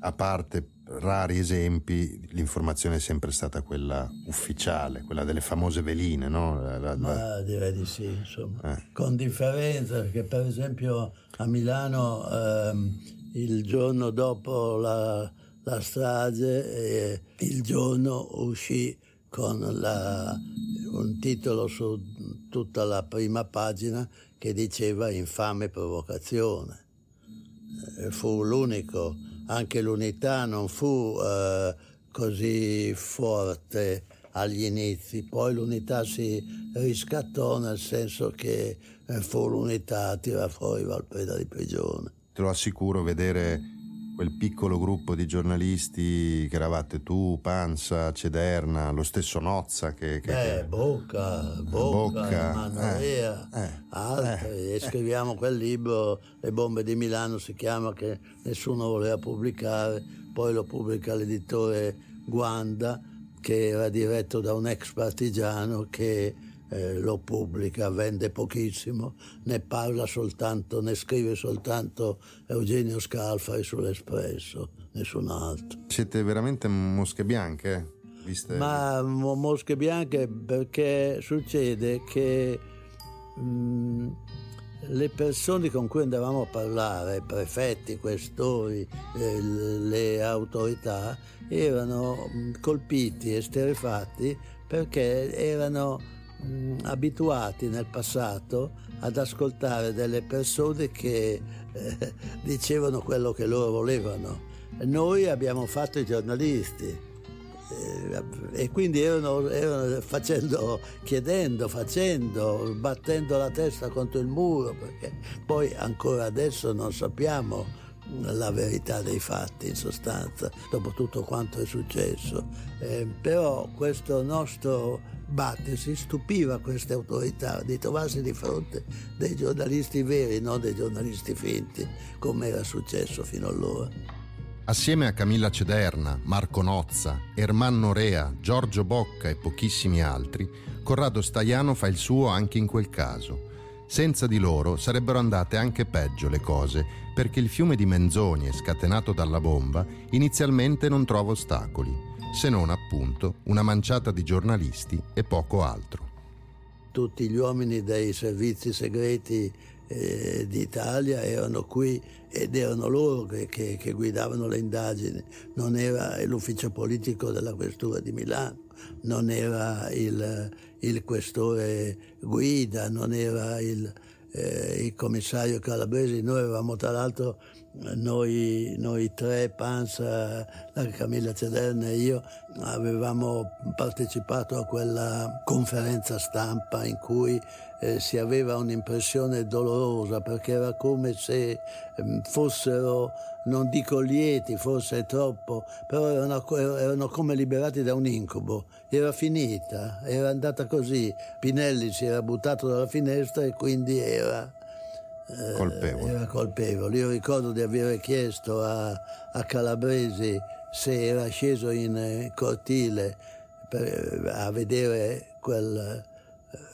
a parte rari esempi, l'informazione è sempre stata quella ufficiale, quella delle famose veline, no? La, la, Ma direi di sì, insomma. Eh. Con differenza, perché per esempio a Milano ehm, il giorno dopo la, la strage, eh, il giorno uscì con la, un titolo su tutta la prima pagina che diceva infame provocazione. Eh, fu l'unico anche l'unità non fu eh, così forte agli inizi, poi l'unità si riscattò nel senso che eh, fu l'unità a tirar fuori Valpeda di prigione. Te lo assicuro, vedere quel piccolo gruppo di giornalisti che eravate tu, Panza, Cederna, lo stesso Nozza che... che Beh, che... Bocca, Bocca, Bocca Emanuela, eh, eh, altri. Eh, e scriviamo quel libro, Le bombe di Milano si chiama, che nessuno voleva pubblicare, poi lo pubblica l'editore Guanda, che era diretto da un ex partigiano che eh, lo pubblica, vende pochissimo, ne parla soltanto, ne scrive soltanto Eugenio Scalfari sull'Espresso, nessun altro. Siete veramente mosche bianche? Viste... Ma mosche bianche perché succede che mh, mm, le persone con cui andavamo a parlare, prefetti, questori, eh, le autorità, erano mm, colpiti, esterefatti perché erano mh, abituati nel passato ad ascoltare delle persone che eh, (laughs) dicevano quello che loro volevano. Noi abbiamo fatto i giornalisti eh, e quindi erano, erano facendo, chiedendo, facendo, battendo la testa contro il muro, perché poi ancora adesso non sappiamo la verità dei fatti in sostanza, dopo tutto quanto è successo. Eh, però questo nostro battersi stupiva queste autorità di trovarsi di fronte dei giornalisti veri, non dei giornalisti finti, come era successo fino allora. Assieme a Camilla Cederna, Marco Nozza, Ermanno Rea, Giorgio Bocca e pochissimi altri, Corrado Staiano fa il suo anche in quel caso. Senza di loro sarebbero andate anche peggio le cose, perché il fiume di menzogne scatenato dalla bomba inizialmente non trova ostacoli se non appunto una manciata di giornalisti e poco altro. Tutti gli uomini dei servizi segreti eh, d'Italia erano qui ed erano loro che, che, che guidavano le indagini, non era l'ufficio politico della questura di Milano, non era il, il questore Guida, non era il, eh, il commissario Calabresi, noi avevamo tra l'altro noi, noi tre, Panza, la Camilla Cederna e io, avevamo partecipato a quella conferenza stampa in cui eh, si aveva un'impressione dolorosa perché era come se eh, fossero, non dico lieti, forse è troppo, però erano, erano come liberati da un incubo. Era finita, era andata così. Pinelli si era buttato dalla finestra e quindi era colpevole. Era colpevole. Io ricordo di aver chiesto a, a Calabresi se era sceso in eh, cortile per, a vedere quel,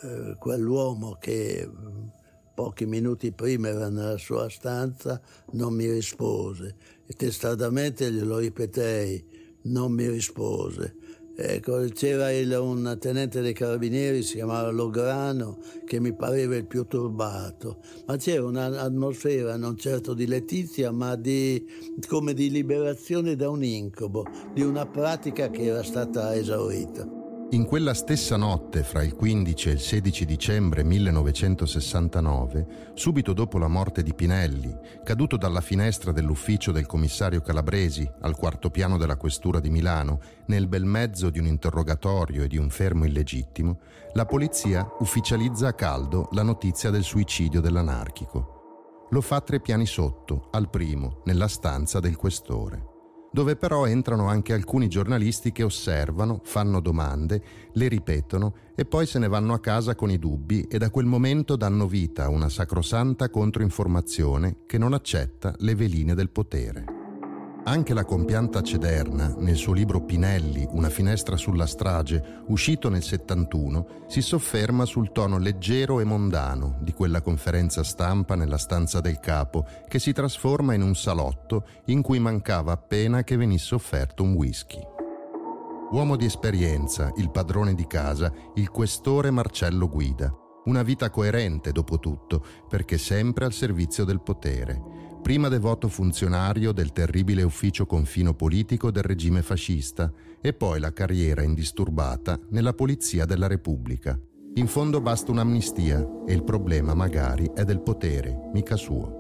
eh, quell'uomo che mm, pochi minuti prima era nella sua stanza, non mi rispose. E testardamente glielo ripetei, non mi rispose. Ecco, c'era il, un tenente dei carabinieri, si chiamava Lograno, che mi pareva il più turbato, ma c'era un'atmosfera non certo di letizia, ma di, come di liberazione da un incubo, di una pratica che era stata esaurita. In quella stessa notte, fra il 15 e il 16 dicembre 1969, subito dopo la morte di Pinelli, caduto dalla finestra dell'ufficio del commissario Calabresi al quarto piano della questura di Milano, nel bel mezzo di un interrogatorio e di un fermo illegittimo, la polizia ufficializza a caldo la notizia del suicidio dell'anarchico. Lo fa tre piani sotto, al primo, nella stanza del questore dove però entrano anche alcuni giornalisti che osservano, fanno domande, le ripetono e poi se ne vanno a casa con i dubbi e da quel momento danno vita a una sacrosanta controinformazione che non accetta le veline del potere. Anche la compianta Cederna, nel suo libro Pinelli, Una finestra sulla strage, uscito nel 71, si sofferma sul tono leggero e mondano di quella conferenza stampa nella stanza del capo, che si trasforma in un salotto in cui mancava appena che venisse offerto un whisky. Uomo di esperienza, il padrone di casa, il questore Marcello Guida. Una vita coerente, dopo tutto, perché sempre al servizio del potere prima devoto funzionario del terribile ufficio confino politico del regime fascista e poi la carriera indisturbata nella Polizia della Repubblica. In fondo basta un'amnistia e il problema magari è del potere, mica suo.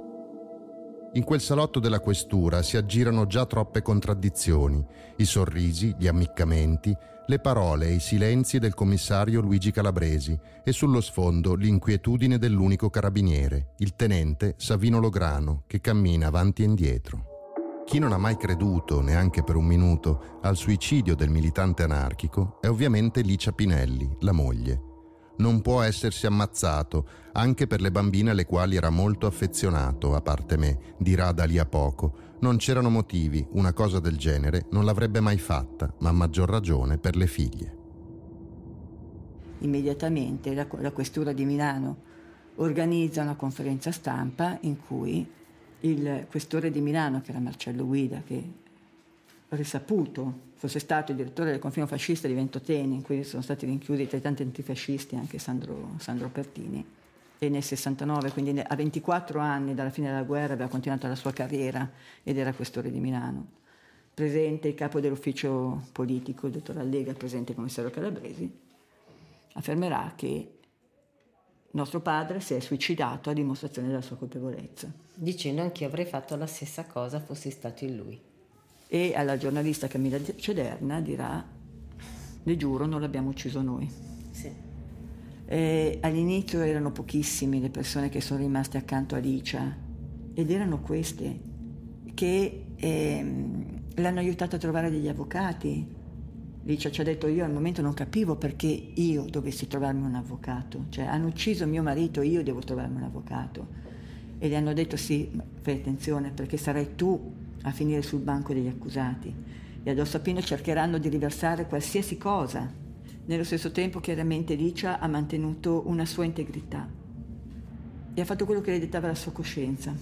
In quel salotto della questura si aggirano già troppe contraddizioni, i sorrisi, gli ammiccamenti, le parole e i silenzi del commissario Luigi Calabresi e sullo sfondo l'inquietudine dell'unico carabiniere, il tenente Savino Lograno, che cammina avanti e indietro. Chi non ha mai creduto, neanche per un minuto, al suicidio del militante anarchico è ovviamente Licia Pinelli, la moglie. Non può essersi ammazzato, anche per le bambine alle quali era molto affezionato, a parte me, dirà da lì a poco, non c'erano motivi, una cosa del genere non l'avrebbe mai fatta, ma a maggior ragione per le figlie. Immediatamente la, la Questura di Milano organizza una conferenza stampa in cui il questore di Milano, che era Marcello Guida, che risaputo fosse stato il direttore del confino fascista di Ventotene, in cui sono stati rinchiusi tra i tanti antifascisti anche Sandro, Sandro Pertini, e nel 69, quindi a 24 anni dalla fine della guerra, aveva continuato la sua carriera ed era questore di Milano. Presente il capo dell'ufficio politico, il dottor Allega, presente il commissario Calabresi, affermerà che nostro padre si è suicidato a dimostrazione della sua colpevolezza. Dicendo anche io avrei fatto la stessa cosa fossi stato in lui. E alla giornalista Camilla Cederna dirà, le giuro, non l'abbiamo ucciso noi. Sì. Eh, all'inizio erano pochissime le persone che sono rimaste accanto a Licia ed erano queste che ehm, l'hanno aiutata a trovare degli avvocati. Licia ci ha detto io al momento non capivo perché io dovessi trovarmi un avvocato, cioè hanno ucciso mio marito, io devo trovarmi un avvocato. E gli hanno detto sì, fai attenzione perché sarai tu a finire sul banco degli accusati e addosso a Pino cercheranno di riversare qualsiasi cosa nello stesso tempo chiaramente Licia ha mantenuto una sua integrità e ha fatto quello che le dettava la sua coscienza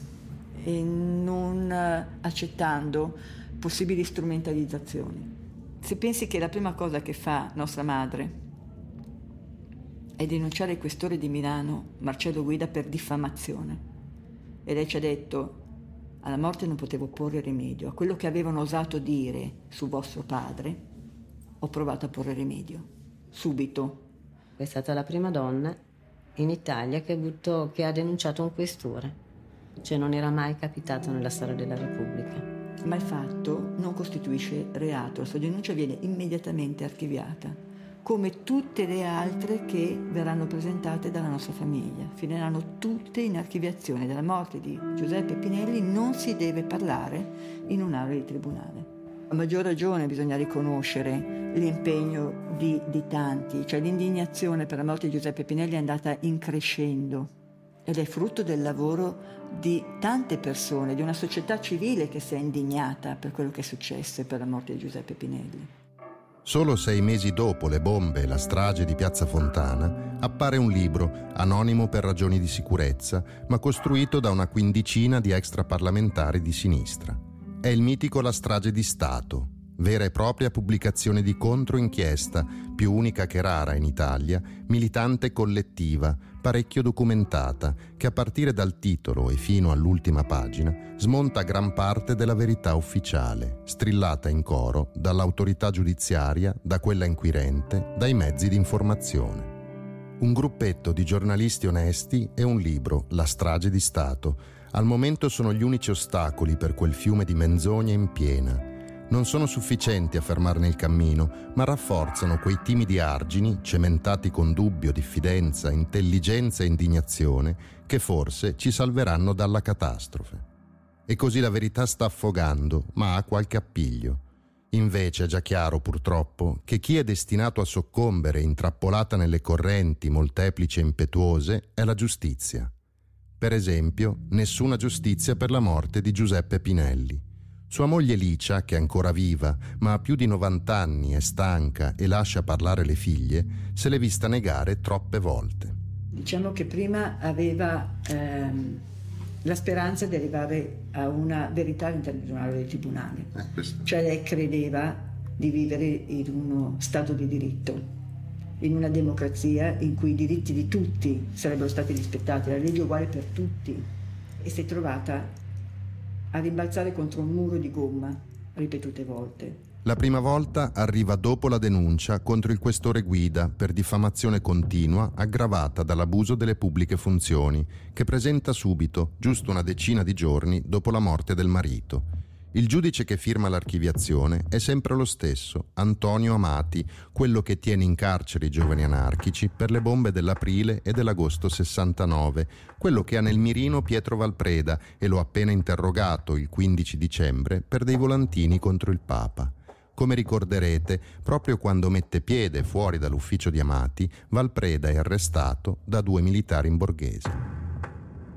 e non accettando possibili strumentalizzazioni. Se pensi che la prima cosa che fa nostra madre è denunciare il questore di Milano, Marcello Guida, per diffamazione. E lei ci ha detto, alla morte non potevo porre rimedio, a quello che avevano osato dire su vostro padre, ho provato a porre rimedio subito. È stata la prima donna in Italia che, buttò, che ha denunciato un questore. Cioè non era mai capitato nella storia della Repubblica. Ma il fatto non costituisce reato, la sua denuncia viene immediatamente archiviata, come tutte le altre che verranno presentate dalla nostra famiglia. Finiranno tutte in archiviazione. Della morte di Giuseppe Pinelli non si deve parlare in un'aula di tribunale. A maggior ragione bisogna riconoscere l'impegno di, di tanti, cioè l'indignazione per la morte di Giuseppe Pinelli è andata in crescendo ed è frutto del lavoro di tante persone, di una società civile che si è indignata per quello che è successo e per la morte di Giuseppe Pinelli. Solo sei mesi dopo le bombe e la strage di Piazza Fontana appare un libro, anonimo per ragioni di sicurezza, ma costruito da una quindicina di extraparlamentari di sinistra. È il mitico La strage di Stato, vera e propria pubblicazione di controinchiesta, più unica che rara in Italia, militante collettiva, parecchio documentata, che a partire dal titolo e fino all'ultima pagina smonta gran parte della verità ufficiale, strillata in coro dall'autorità giudiziaria, da quella inquirente, dai mezzi di informazione. Un gruppetto di giornalisti onesti e un libro, La strage di Stato, al momento sono gli unici ostacoli per quel fiume di menzogne in piena. Non sono sufficienti a fermarne il cammino, ma rafforzano quei timidi argini, cementati con dubbio, diffidenza, intelligenza e indignazione, che forse ci salveranno dalla catastrofe. E così la verità sta affogando, ma ha qualche appiglio. Invece è già chiaro, purtroppo, che chi è destinato a soccombere intrappolata nelle correnti molteplici e impetuose è la giustizia. Per esempio, nessuna giustizia per la morte di Giuseppe Pinelli. Sua moglie Licia, che è ancora viva, ma ha più di 90 anni, è stanca e lascia parlare le figlie, se l'è vista negare troppe volte. Diciamo che prima aveva ehm, la speranza di arrivare a una verità all'interno del tribunale. Eh, cioè lei credeva di vivere in uno Stato di diritto in una democrazia in cui i diritti di tutti sarebbero stati rispettati, la legge uguale per tutti e si è trovata a rimbalzare contro un muro di gomma ripetute volte. La prima volta arriva dopo la denuncia contro il questore Guida per diffamazione continua aggravata dall'abuso delle pubbliche funzioni, che presenta subito, giusto una decina di giorni dopo la morte del marito. Il giudice che firma l'archiviazione è sempre lo stesso, Antonio Amati, quello che tiene in carcere i giovani anarchici per le bombe dell'aprile e dell'agosto 69, quello che ha nel mirino Pietro Valpreda e lo ha appena interrogato il 15 dicembre per dei volantini contro il Papa. Come ricorderete, proprio quando mette piede fuori dall'ufficio di Amati, Valpreda è arrestato da due militari in borghese.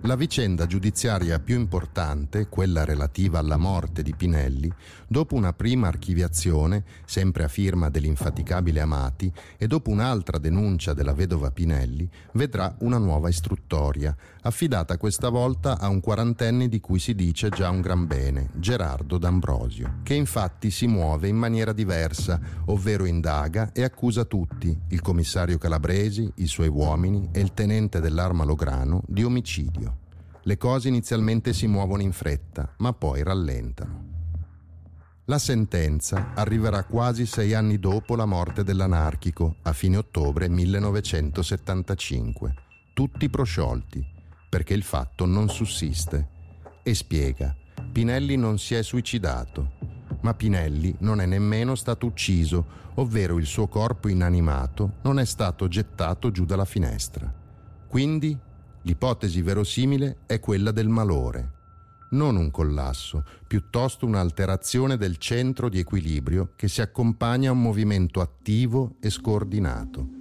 La vicenda giudiziaria più importante, quella relativa alla morte di Pinelli, dopo una prima archiviazione, sempre a firma dell'infaticabile Amati, e dopo un'altra denuncia della vedova Pinelli, vedrà una nuova istruttoria, affidata questa volta a un quarantenne di cui si dice già un gran bene, Gerardo D'Ambrosio, che infatti si muove in maniera diversa, ovvero indaga e accusa tutti, il commissario Calabresi, i suoi uomini e il tenente dell'arma Lograno, di omicidio. Le cose inizialmente si muovono in fretta, ma poi rallentano. La sentenza arriverà quasi sei anni dopo la morte dell'anarchico, a fine ottobre 1975. Tutti prosciolti, perché il fatto non sussiste. E spiega, Pinelli non si è suicidato, ma Pinelli non è nemmeno stato ucciso, ovvero il suo corpo inanimato non è stato gettato giù dalla finestra. Quindi L'ipotesi verosimile è quella del malore, non un collasso, piuttosto un'alterazione del centro di equilibrio che si accompagna a un movimento attivo e scordinato.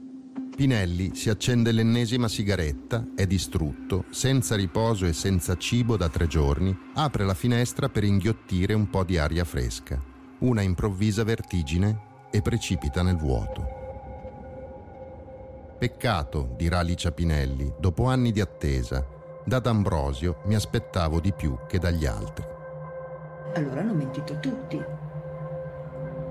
Pinelli si accende l'ennesima sigaretta, è distrutto, senza riposo e senza cibo da tre giorni, apre la finestra per inghiottire un po' di aria fresca. Una improvvisa vertigine e precipita nel vuoto. Peccato, dirà Licia Pinelli, dopo anni di attesa. Da D'Ambrosio mi aspettavo di più che dagli altri. Allora hanno mentito tutti.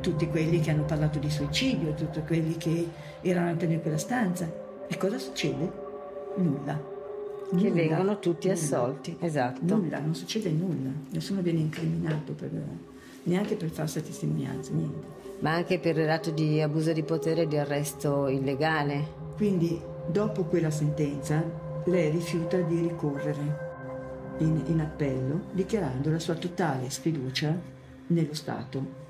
Tutti quelli che hanno parlato di suicidio, tutti quelli che erano all'interno di quella stanza. E cosa succede? Nulla. Che Nulla. vengono tutti Nulla. assolti, esatto. Nulla, non succede nulla. Nessuno viene incriminato per, neanche per falsa testimonianza, niente. Ma anche per il reato di abuso di potere e di arresto illegale. Quindi, dopo quella sentenza, lei rifiuta di ricorrere. in, in appello dichiarando la sua totale sfiducia nello Stato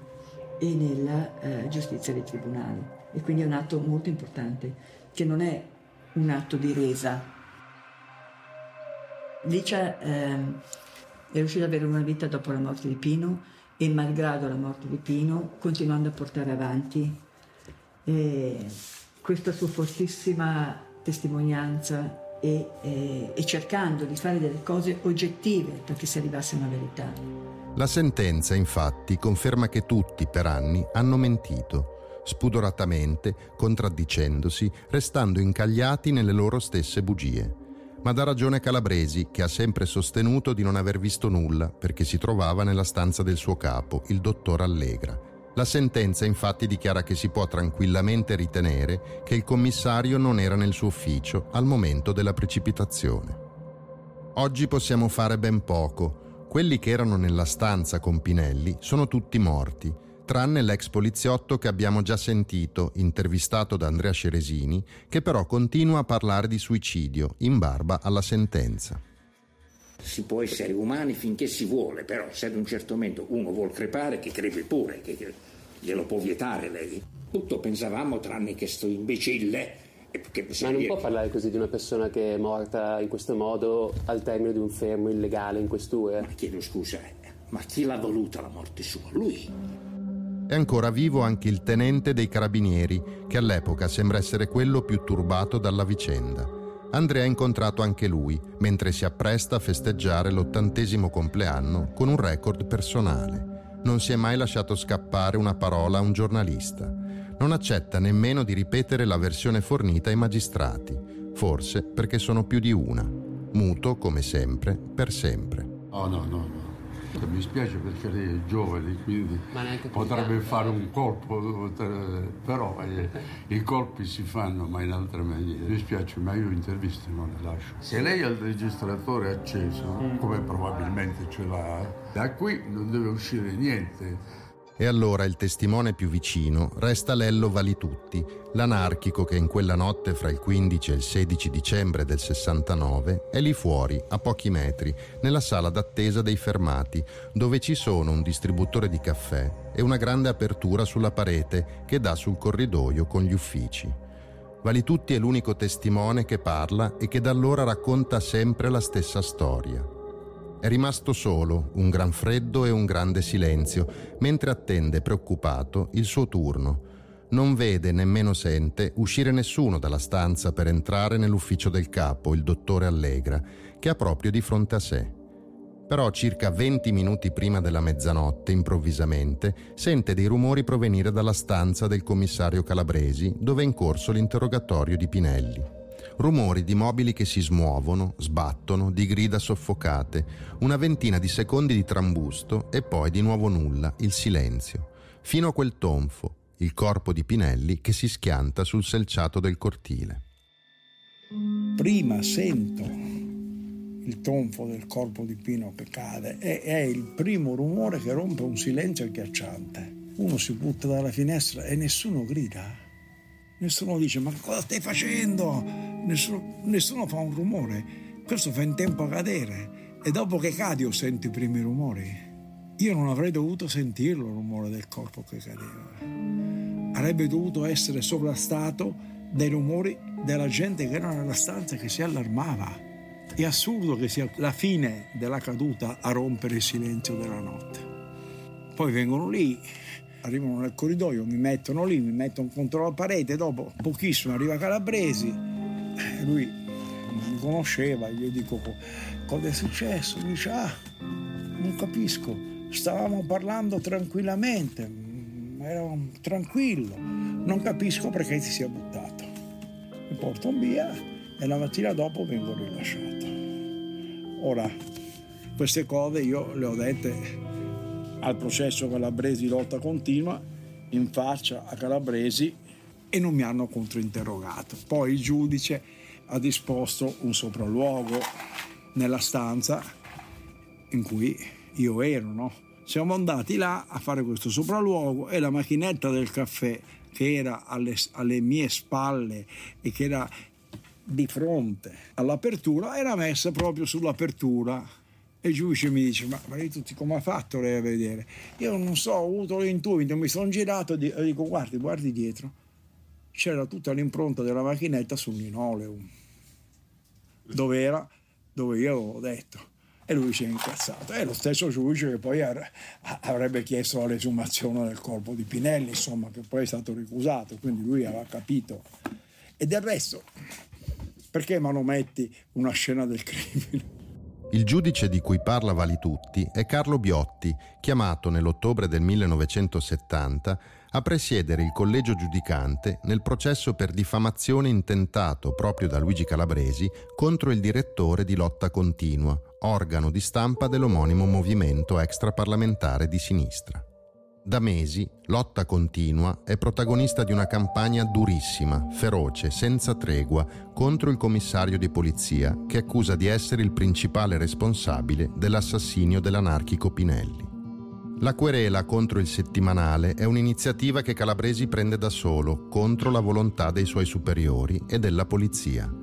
e nella eh, giustizia dei tribunali. E quindi è un atto molto importante, che non è un atto di resa. Licia ehm, è riuscita ad avere una vita dopo la morte di Pino e malgrado la morte di Pino, continuando a portare avanti eh, questa sua fortissima testimonianza e, e, e cercando di fare delle cose oggettive perché si arrivasse a una verità. La sentenza, infatti, conferma che tutti, per anni, hanno mentito, spudoratamente, contraddicendosi, restando incagliati nelle loro stesse bugie. Ma dà ragione Calabresi, che ha sempre sostenuto di non aver visto nulla perché si trovava nella stanza del suo capo, il dottor Allegra. La sentenza infatti dichiara che si può tranquillamente ritenere che il commissario non era nel suo ufficio al momento della precipitazione. Oggi possiamo fare ben poco. Quelli che erano nella stanza con Pinelli sono tutti morti, tranne l'ex poliziotto che abbiamo già sentito, intervistato da Andrea Ceresini, che però continua a parlare di suicidio in barba alla sentenza. Si può essere umani finché si vuole, però se ad un certo momento uno vuol crepare, che crepi pure, che glielo può vietare lei. Tutto pensavamo tranne che sto imbecille. Ma non può parlare così di una persona che è morta in questo modo al termine di un fermo illegale in questure? Ma chiedo scusa, ma chi l'ha voluta la morte sua? Lui. È ancora vivo anche il tenente dei carabinieri, che all'epoca sembra essere quello più turbato dalla vicenda. Andrea ha incontrato anche lui, mentre si appresta a festeggiare l'ottantesimo compleanno con un record personale non si è mai lasciato scappare una parola a un giornalista. Non accetta nemmeno di ripetere la versione fornita ai magistrati, forse perché sono più di una. Muto, come sempre, per sempre. Oh no, no, no. Mi spiace perché lei è giovane, quindi potrebbe fare un colpo, però eh, i colpi si fanno ma in altre maniere. Mi spiace, ma io interviste non le lascio. Se lei ha il registratore acceso, mm. come probabilmente ce l'ha, da qui non deve uscire niente e allora il testimone più vicino resta Lello Valitutti, l'anarchico che in quella notte fra il 15 e il 16 dicembre del 69 è lì fuori, a pochi metri, nella sala d'attesa dei fermati, dove ci sono un distributore di caffè e una grande apertura sulla parete che dà sul corridoio con gli uffici. Valitutti è l'unico testimone che parla e che da allora racconta sempre la stessa storia. È rimasto solo, un gran freddo e un grande silenzio, mentre attende preoccupato il suo turno. Non vede, nemmeno sente, uscire nessuno dalla stanza per entrare nell'ufficio del capo, il dottore Allegra, che ha proprio di fronte a sé. Però circa 20 minuti prima della mezzanotte, improvvisamente, sente dei rumori provenire dalla stanza del commissario Calabresi, dove è in corso l'interrogatorio di Pinelli rumori di mobili che si smuovono, sbattono, di grida soffocate, una ventina di secondi di trambusto e poi di nuovo nulla, il silenzio, fino a quel tonfo, il corpo di Pinelli che si schianta sul selciato del cortile. Prima sento il tonfo del corpo di Pino che cade e è il primo rumore che rompe un silenzio agghiacciante. Uno si butta dalla finestra e nessuno grida. Nessuno dice ma cosa stai facendo? Nessuno, nessuno fa un rumore. Questo fa in tempo a cadere. E dopo che cadi io sento i primi rumori. Io non avrei dovuto sentirlo il rumore del corpo che cadeva. Avrebbe dovuto essere sovrastato dai rumori della gente che era nella stanza che si allarmava. È assurdo che sia la fine della caduta a rompere il silenzio della notte. Poi vengono lì, arrivano nel corridoio, mi mettono lì, mi mettono contro la parete, dopo pochissimo arriva Calabresi, eh, lui mi conosceva, gli dico cosa è successo? Lui dice ah, non capisco, stavamo parlando tranquillamente, mm, ero tranquillo, non capisco perché ti sia buttato. Mi portano via e la mattina dopo vengo rilasciato. Ora, queste cose io le ho dette al processo Calabresi lotta continua in faccia a Calabresi e non mi hanno controinterrogato. Poi il giudice ha disposto un sopralluogo nella stanza in cui io ero, no? Siamo andati là a fare questo sopralluogo e la macchinetta del caffè che era alle, alle mie spalle e che era di fronte all'apertura era messa proprio sull'apertura E il giudice mi dice, ma, lei tutti come ha fatto lei a vedere? Io non so, ho avuto l'intuito, mi sono girato e dico, guardi, guardi dietro. C'era tutta l'impronta della macchinetta sul linoleum, dove era, dove io avevo detto. E lui si è incazzato. È lo stesso giudice che poi avrebbe chiesto la resumazione del corpo di Pinelli, insomma, che poi è stato ricusato, quindi lui aveva capito. E del resto, perché manometti una scena del crimine? Il giudice di cui parla Valitutti è Carlo Biotti, chiamato nell'ottobre del 1970 a presiedere il collegio giudicante nel processo per diffamazione intentato proprio da Luigi Calabresi contro il direttore di Lotta Continua, organo di stampa dell'omonimo movimento extraparlamentare di sinistra. Da mesi, Lotta Continua è protagonista di una campagna durissima, feroce, senza tregua contro il commissario di polizia che accusa di essere il principale responsabile dell'assassinio dell'anarchico Pinelli. La querela contro il settimanale è un'iniziativa che Calabresi prende da solo contro la volontà dei suoi superiori e della polizia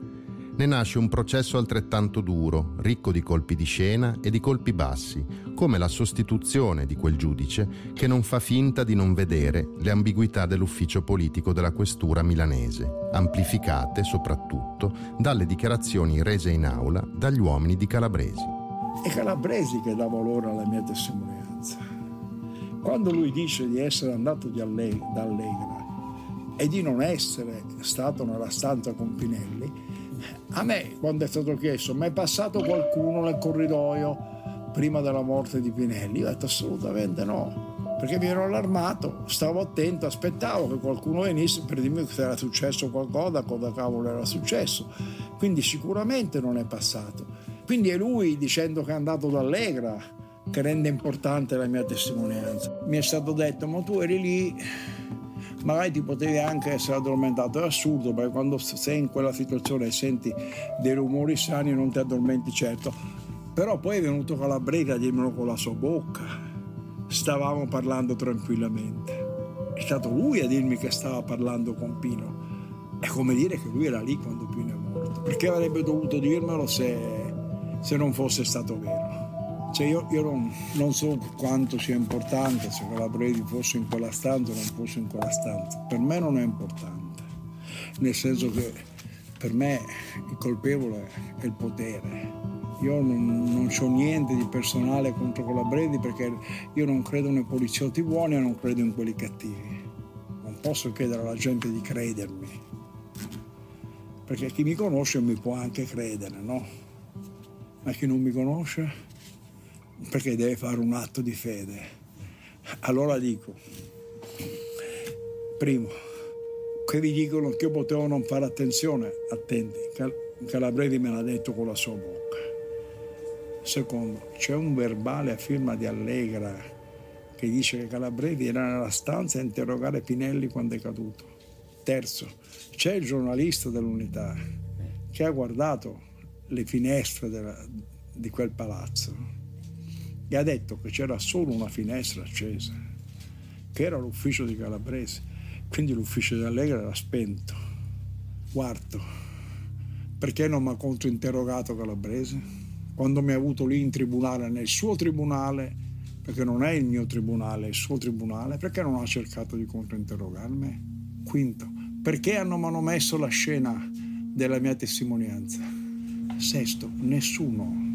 ne nasce un processo altrettanto duro, ricco di colpi di scena e di colpi bassi, come la sostituzione di quel giudice che non fa finta di non vedere le ambiguità dell'ufficio politico della questura milanese, amplificate soprattutto dalle dichiarazioni rese in aula dagli uomini di Calabresi. È Calabresi che dà valore alla mia testimonianza. Quando lui dice di essere andato da Allegra e di non essere stato nella stanza con Pinelli, a me, quando è stato chiesto, mi è passato qualcuno nel corridoio prima della morte di Pinelli? Io ho detto assolutamente no, perché mi ero allarmato, stavo attento, aspettavo che qualcuno venisse per dirmi che era successo qualcosa, cosa cavolo era successo. Quindi sicuramente non è passato. Quindi è lui dicendo che è andato da Allegra che rende importante la mia testimonianza. Mi è stato detto, ma tu eri lì magari ti potevi anche essere addormentato. È assurdo perché quando sei in quella situazione e senti dei rumori strani non ti addormenti certo. Però poi è venuto Calabrese a dirmelo con la sua bocca. Stavamo parlando tranquillamente. È stato lui a dirmi che stava parlando con Pino. È come dire che lui era lì quando Pino è morto. Perché avrebbe dovuto dirmelo se, se non fosse stato vero? Cioè io, io non, non, so quanto sia importante se Calabresi fosse in quella stanza o non fosse in quella stanza. Per me non è importante, nel senso che per me il colpevole è il potere. Io non, non ho niente di personale contro Calabresi perché io non credo nei poliziotti buoni e non credo in quelli cattivi. Non posso chiedere alla gente di credermi, perché chi mi conosce mi può anche credere, no? Ma chi non mi conosce perché deve fare un atto di fede. Allora dico, primo, vi dicono che io potevo non fare attenzione, attenti, Calabresi me l'ha detto con la sua bocca. Secondo, c'è un verbale a firma di Allegra che dice che Calabresi era nella stanza a interrogare Pinelli quando è caduto. Terzo, c'è il giornalista dell'unità che ha guardato le finestre della, di quel palazzo e ha detto che c'era solo una finestra accesa, che era l'ufficio di Calabrese, quindi l'ufficio di Allegra era spento. Quarto, perché non mi ha controinterrogato Calabrese? Quando mi ha avuto lì in tribunale, nel suo tribunale, perché non è il mio tribunale, è il suo tribunale, perché non ha cercato di controinterrogarmi? Quinto, perché hanno manomesso la scena della mia testimonianza? Sesto, nessuno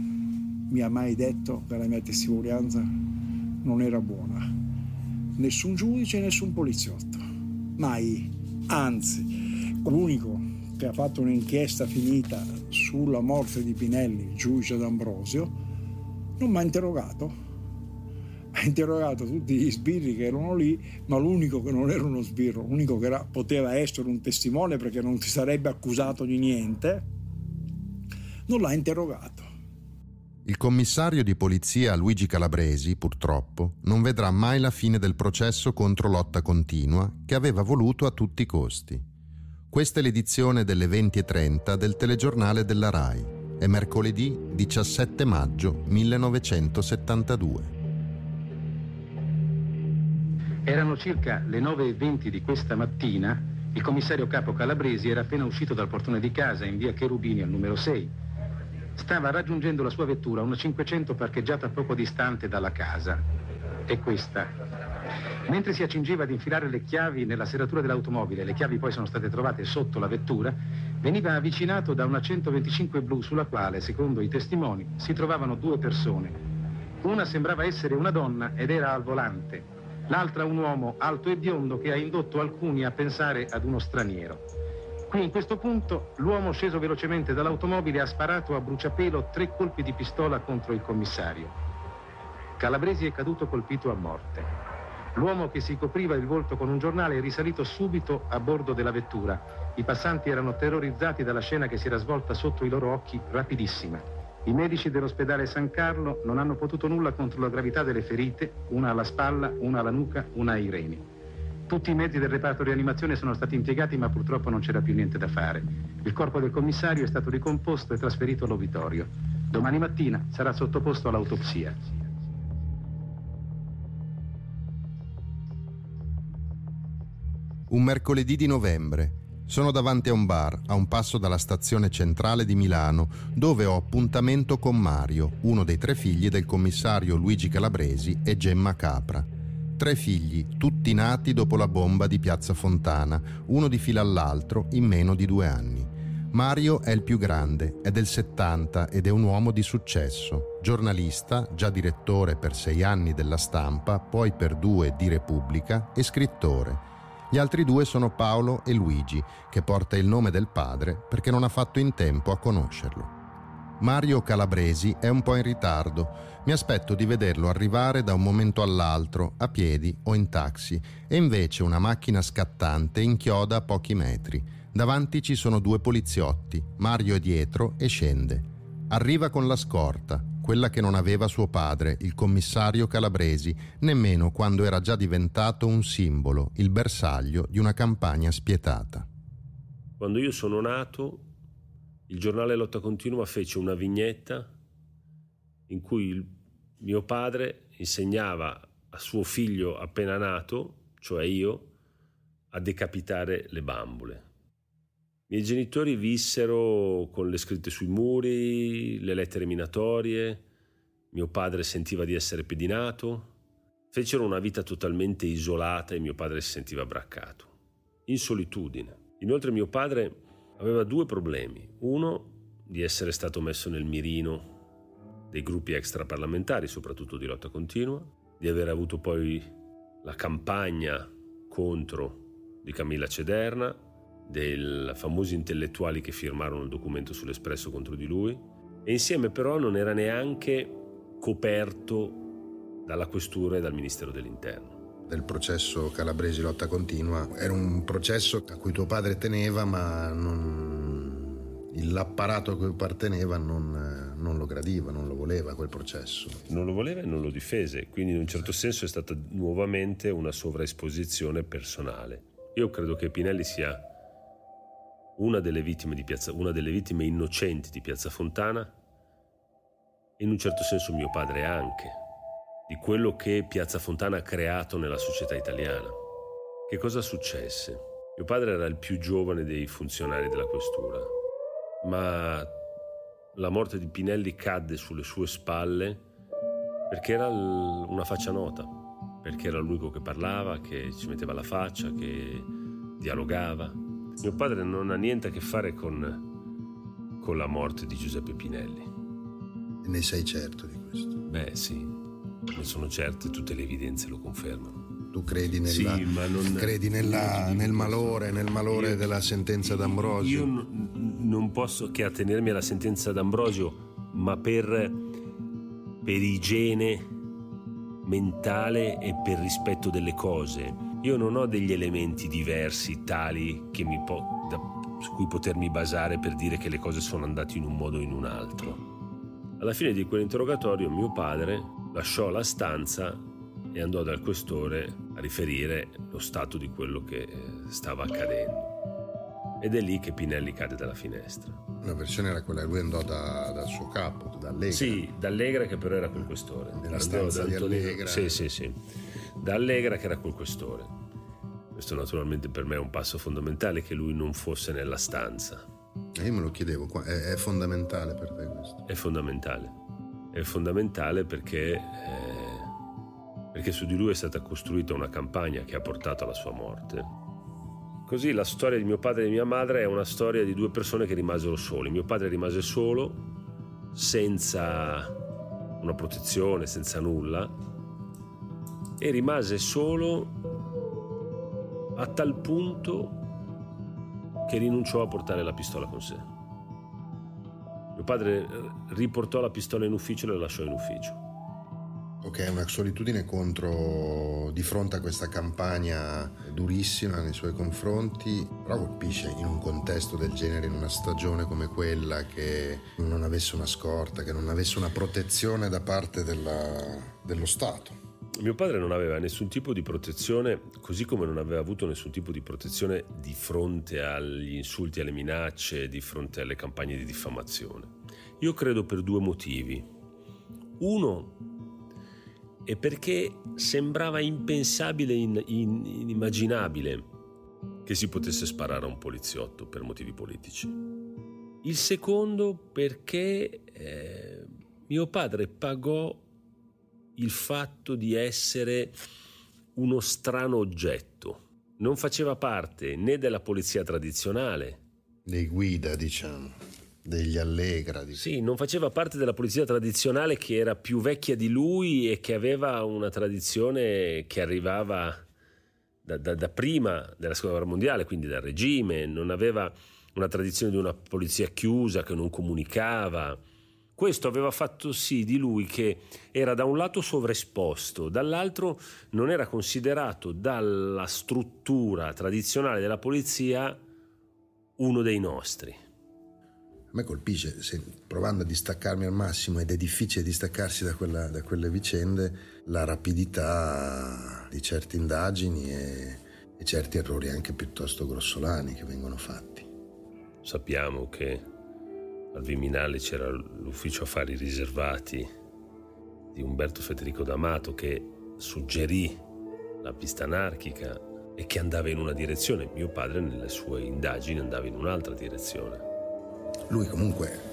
mi ha mai detto che la mia testimonianza non era buona. Nessun giudice, nessun poliziotto. Mai. Anzi, l'unico che ha fatto un'inchiesta finita sulla morte di Pinelli, il giudice D'Ambrosio, non mi ha interrogato. Ha interrogato tutti gli sbirri che erano lì, ma l'unico che non era uno sbirro, l'unico che era, poteva essere un testimone perché non si sarebbe accusato di niente, non l'ha interrogato. Il commissario di polizia Luigi Calabresi, purtroppo, non vedrà mai la fine del processo contro lotta continua che aveva voluto a tutti i costi. Questa è l'edizione delle 20.30 del telegiornale della RAI. È mercoledì 17 maggio 1972. Erano circa le 9.20 di questa mattina. Il commissario capo Calabresi era appena uscito dal portone di casa in via Cherubini al numero 6 Stava raggiungendo la sua vettura, una 500 parcheggiata poco distante dalla casa. È questa. Mentre si accingeva ad infilare le chiavi nella serratura dell'automobile, le chiavi poi sono state trovate sotto la vettura, veniva avvicinato da una 125 blu sulla quale, secondo i testimoni, si trovavano due persone. Una sembrava essere una donna ed era al volante, l'altra un uomo alto e biondo che ha indotto alcuni a pensare ad uno straniero. Qui in questo punto l'uomo sceso velocemente dall'automobile ha sparato a bruciapelo tre colpi di pistola contro il commissario. Calabresi è caduto colpito a morte. L'uomo che si copriva il volto con un giornale è risalito subito a bordo della vettura. I passanti erano terrorizzati dalla scena che si era svolta sotto i loro occhi rapidissima. I medici dell'ospedale San Carlo non hanno potuto nulla contro la gravità delle ferite, una alla spalla, una alla nuca, una ai reni. Tutti i mezzi del reparto rianimazione sono stati impiegati, ma purtroppo non c'era più niente da fare. Il corpo del commissario è stato ricomposto e trasferito all'ovitorio. Domani mattina sarà sottoposto all'autopsia. Un mercoledì di novembre. Sono davanti a un bar, a un passo dalla stazione centrale di Milano, dove ho appuntamento con Mario, uno dei tre figli del commissario Luigi Calabresi e Gemma Capra. Tre figli, tutti nati dopo la bomba di Piazza Fontana, uno di fila all'altro in meno di due anni. Mario è il più grande, è del 70 ed è un uomo di successo. Giornalista, già direttore per sei anni della stampa, poi per due di Repubblica e scrittore. Gli altri due sono Paolo e Luigi, che porta il nome del padre perché non ha fatto in tempo a conoscerlo. Mario Calabresi è un po' in ritardo. Mi aspetto di vederlo arrivare da un momento all'altro, a piedi o in taxi, e invece una macchina scattante inchioda a pochi metri. Davanti ci sono due poliziotti, Mario è dietro e scende. Arriva con la scorta, quella che non aveva suo padre, il commissario Calabresi, nemmeno quando era già diventato un simbolo, il bersaglio di una campagna spietata. Quando io sono nato, il giornale Lotta Continua fece una vignetta in cui il mio padre insegnava a suo figlio appena nato, cioè io, a decapitare le bambole. I miei genitori vissero con le scritte sui muri, le lettere minatorie, mio padre sentiva di essere pedinato, fecero una vita totalmente isolata e mio padre si sentiva braccato, in solitudine. Inoltre mio padre aveva due problemi. Uno, di essere stato messo nel mirino dei gruppi extraparlamentari, soprattutto di lotta continua, di aver avuto poi la campagna contro di Camilla Cederna dei famosi intellettuali che firmarono il documento sull'espresso contro di lui e insieme però non era neanche coperto dalla questura e dal Ministero dell'Interno. Del processo Calabresi lotta continua era un processo a cui tuo padre teneva ma non... l'apparato a cui apparteneva non, non lo gradiva, non lo voleva quel processo. Non lo voleva e non lo difese, quindi in un certo senso è stata nuovamente una sovraesposizione personale. Io credo che Pinelli sia una delle vittime, di Piazza, una delle vittime innocenti di Piazza Fontana in un certo senso mio padre anche, di quello che Piazza Fontana ha creato nella società italiana. Che cosa successe? Mio padre era il più giovane dei funzionari della questura, ma la morte di Pinelli cadde sulle sue spalle perché era una faccia nota, perché era l'unico che parlava, che ci metteva la faccia, che dialogava. Mio padre non ha niente a che fare con, con la morte di Giuseppe Pinelli. E ne sei certo di questo? Beh, sì, ne sono certo e tutte le evidenze lo confermano. Tu credi, nella, sì, non, credi nella, nel malore, nel malore io, della sentenza d'Ambrosio? Io n- non posso che attenermi alla sentenza d'Ambrosio, ma per, per igiene mentale e per rispetto delle cose io non ho degli elementi diversi tali po- da, su cui potermi basare per dire che le cose sono andate in un modo o in un altro. Alla fine di quell'interrogatorio mio padre lasciò la stanza e andò dal questore a riferire lo stato di quello che eh, stava accadendo. Ed è lì che Pinelli cade dalla finestra. La versione era quella che lui andò da, dal suo capo, da Allegra. Sì, da Allegra che però era quel questore. Nella stanza di Allegra. Sì, sì, sì da Allegra che era col questore. Questo naturalmente per me è un passo fondamentale che lui non fosse nella stanza. E io me lo chiedevo, è fondamentale per te questo? È fondamentale. È fondamentale perché, eh, perché su di lui è stata costruita una campagna che ha portato alla sua morte. Così la storia di mio padre e di mia madre è una storia di due persone che rimasero soli. Mio padre rimase solo, senza una protezione, senza nulla, e rimase solo a tal punto che rinunciò a portare la pistola con sé. Mio padre riportò la pistola in ufficio e la lasciò in ufficio. Ok, una solitudine contro di fronte a questa campagna durissima nei suoi confronti, però colpisce in un contesto del genere, in una stagione come quella, che non avesse una scorta, che non avesse una protezione da parte della- dello Stato. Mio padre non aveva nessun tipo di protezione, così come non aveva avuto nessun tipo di protezione di fronte agli insulti, alle minacce, di fronte alle campagne di diffamazione. Io credo per due motivi. Uno è perché sembrava impensabile, in- in- inimmaginabile che si potesse sparare a un poliziotto per motivi politici. Il secondo perché eh, mio padre pagò il fatto di essere uno strano oggetto. Non faceva parte né della polizia tradizionale. Dei guida, diciamo, degli allegra. Di... Sì, non faceva parte della polizia tradizionale che era più vecchia di lui e che aveva una tradizione che arrivava da, da- da prima della seconda guerra mondiale, quindi dal regime, non aveva una tradizione di una polizia chiusa che non comunicava. Questo aveva fatto sì di lui che era da un lato sovraesposto, dall'altro non era considerato dalla struttura tradizionale della polizia uno dei nostri. A me colpisce, se- provando a distaccarmi al massimo, ed è difficile distaccarsi da, quella- da quelle vicende, la rapidità di certe indagini e, e certi errori anche piuttosto grossolani che vengono fatti. Sappiamo che al Viminale c'era l'ufficio affari riservati di Umberto Federico D'Amato che suggerì la pista anarchica e che andava in una direzione. Mio padre nelle sue indagini andava in un'altra direzione. Lui comunque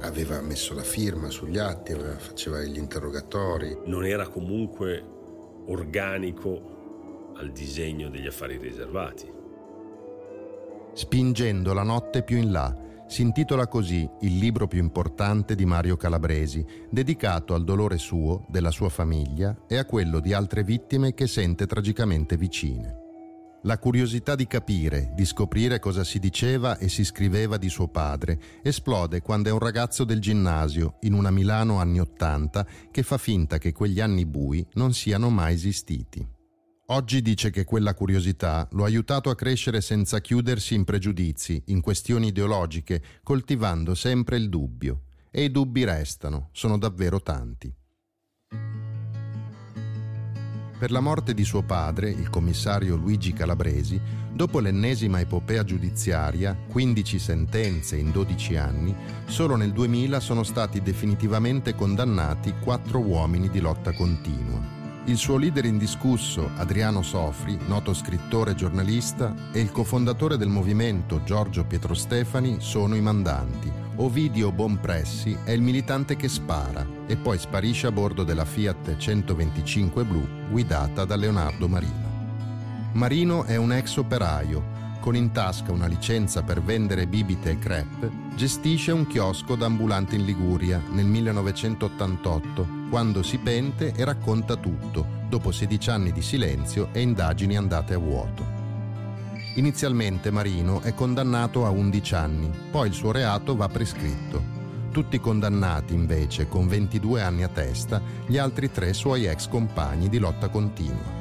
aveva messo la firma sugli atti, aveva- faceva gli interrogatori. Non era comunque organico al disegno degli affari riservati. Spingendo la notte più in là si intitola così il libro più importante di Mario Calabresi, dedicato al dolore suo, della sua famiglia e a quello di altre vittime che sente tragicamente vicine. La curiosità di capire, di scoprire cosa si diceva e si scriveva di suo padre, esplode quando è un ragazzo del ginnasio, in una Milano anni Ottanta, che fa finta che quegli anni bui non siano mai esistiti. Oggi dice che quella curiosità lo ha aiutato a crescere senza chiudersi in pregiudizi, in questioni ideologiche, coltivando sempre il dubbio. E i dubbi restano, sono davvero tanti. Per la morte di suo padre, il commissario Luigi Calabresi, dopo l'ennesima epopea giudiziaria, 15 sentenze in 12 anni, solo nel 2000 sono stati definitivamente condannati quattro uomini di lotta continua. Il suo leader indiscusso, Adriano Sofri, noto scrittore e giornalista, e il cofondatore del movimento, Giorgio Pietrostefani, sono i mandanti. Ovidio Bonpressi è il militante che spara e poi sparisce a bordo della Fiat 125 blu guidata da Leonardo Marino. Marino è un ex operaio. Con in tasca una licenza per vendere bibite e crepe, gestisce un chiosco da ambulante in Liguria nel 1988 quando si pente e racconta tutto, dopo 16 anni di silenzio e indagini andate a vuoto. Inizialmente Marino è condannato a 11 anni, poi il suo reato va prescritto. Tutti condannati invece con 22 anni a testa, gli altri tre suoi ex compagni di lotta continua.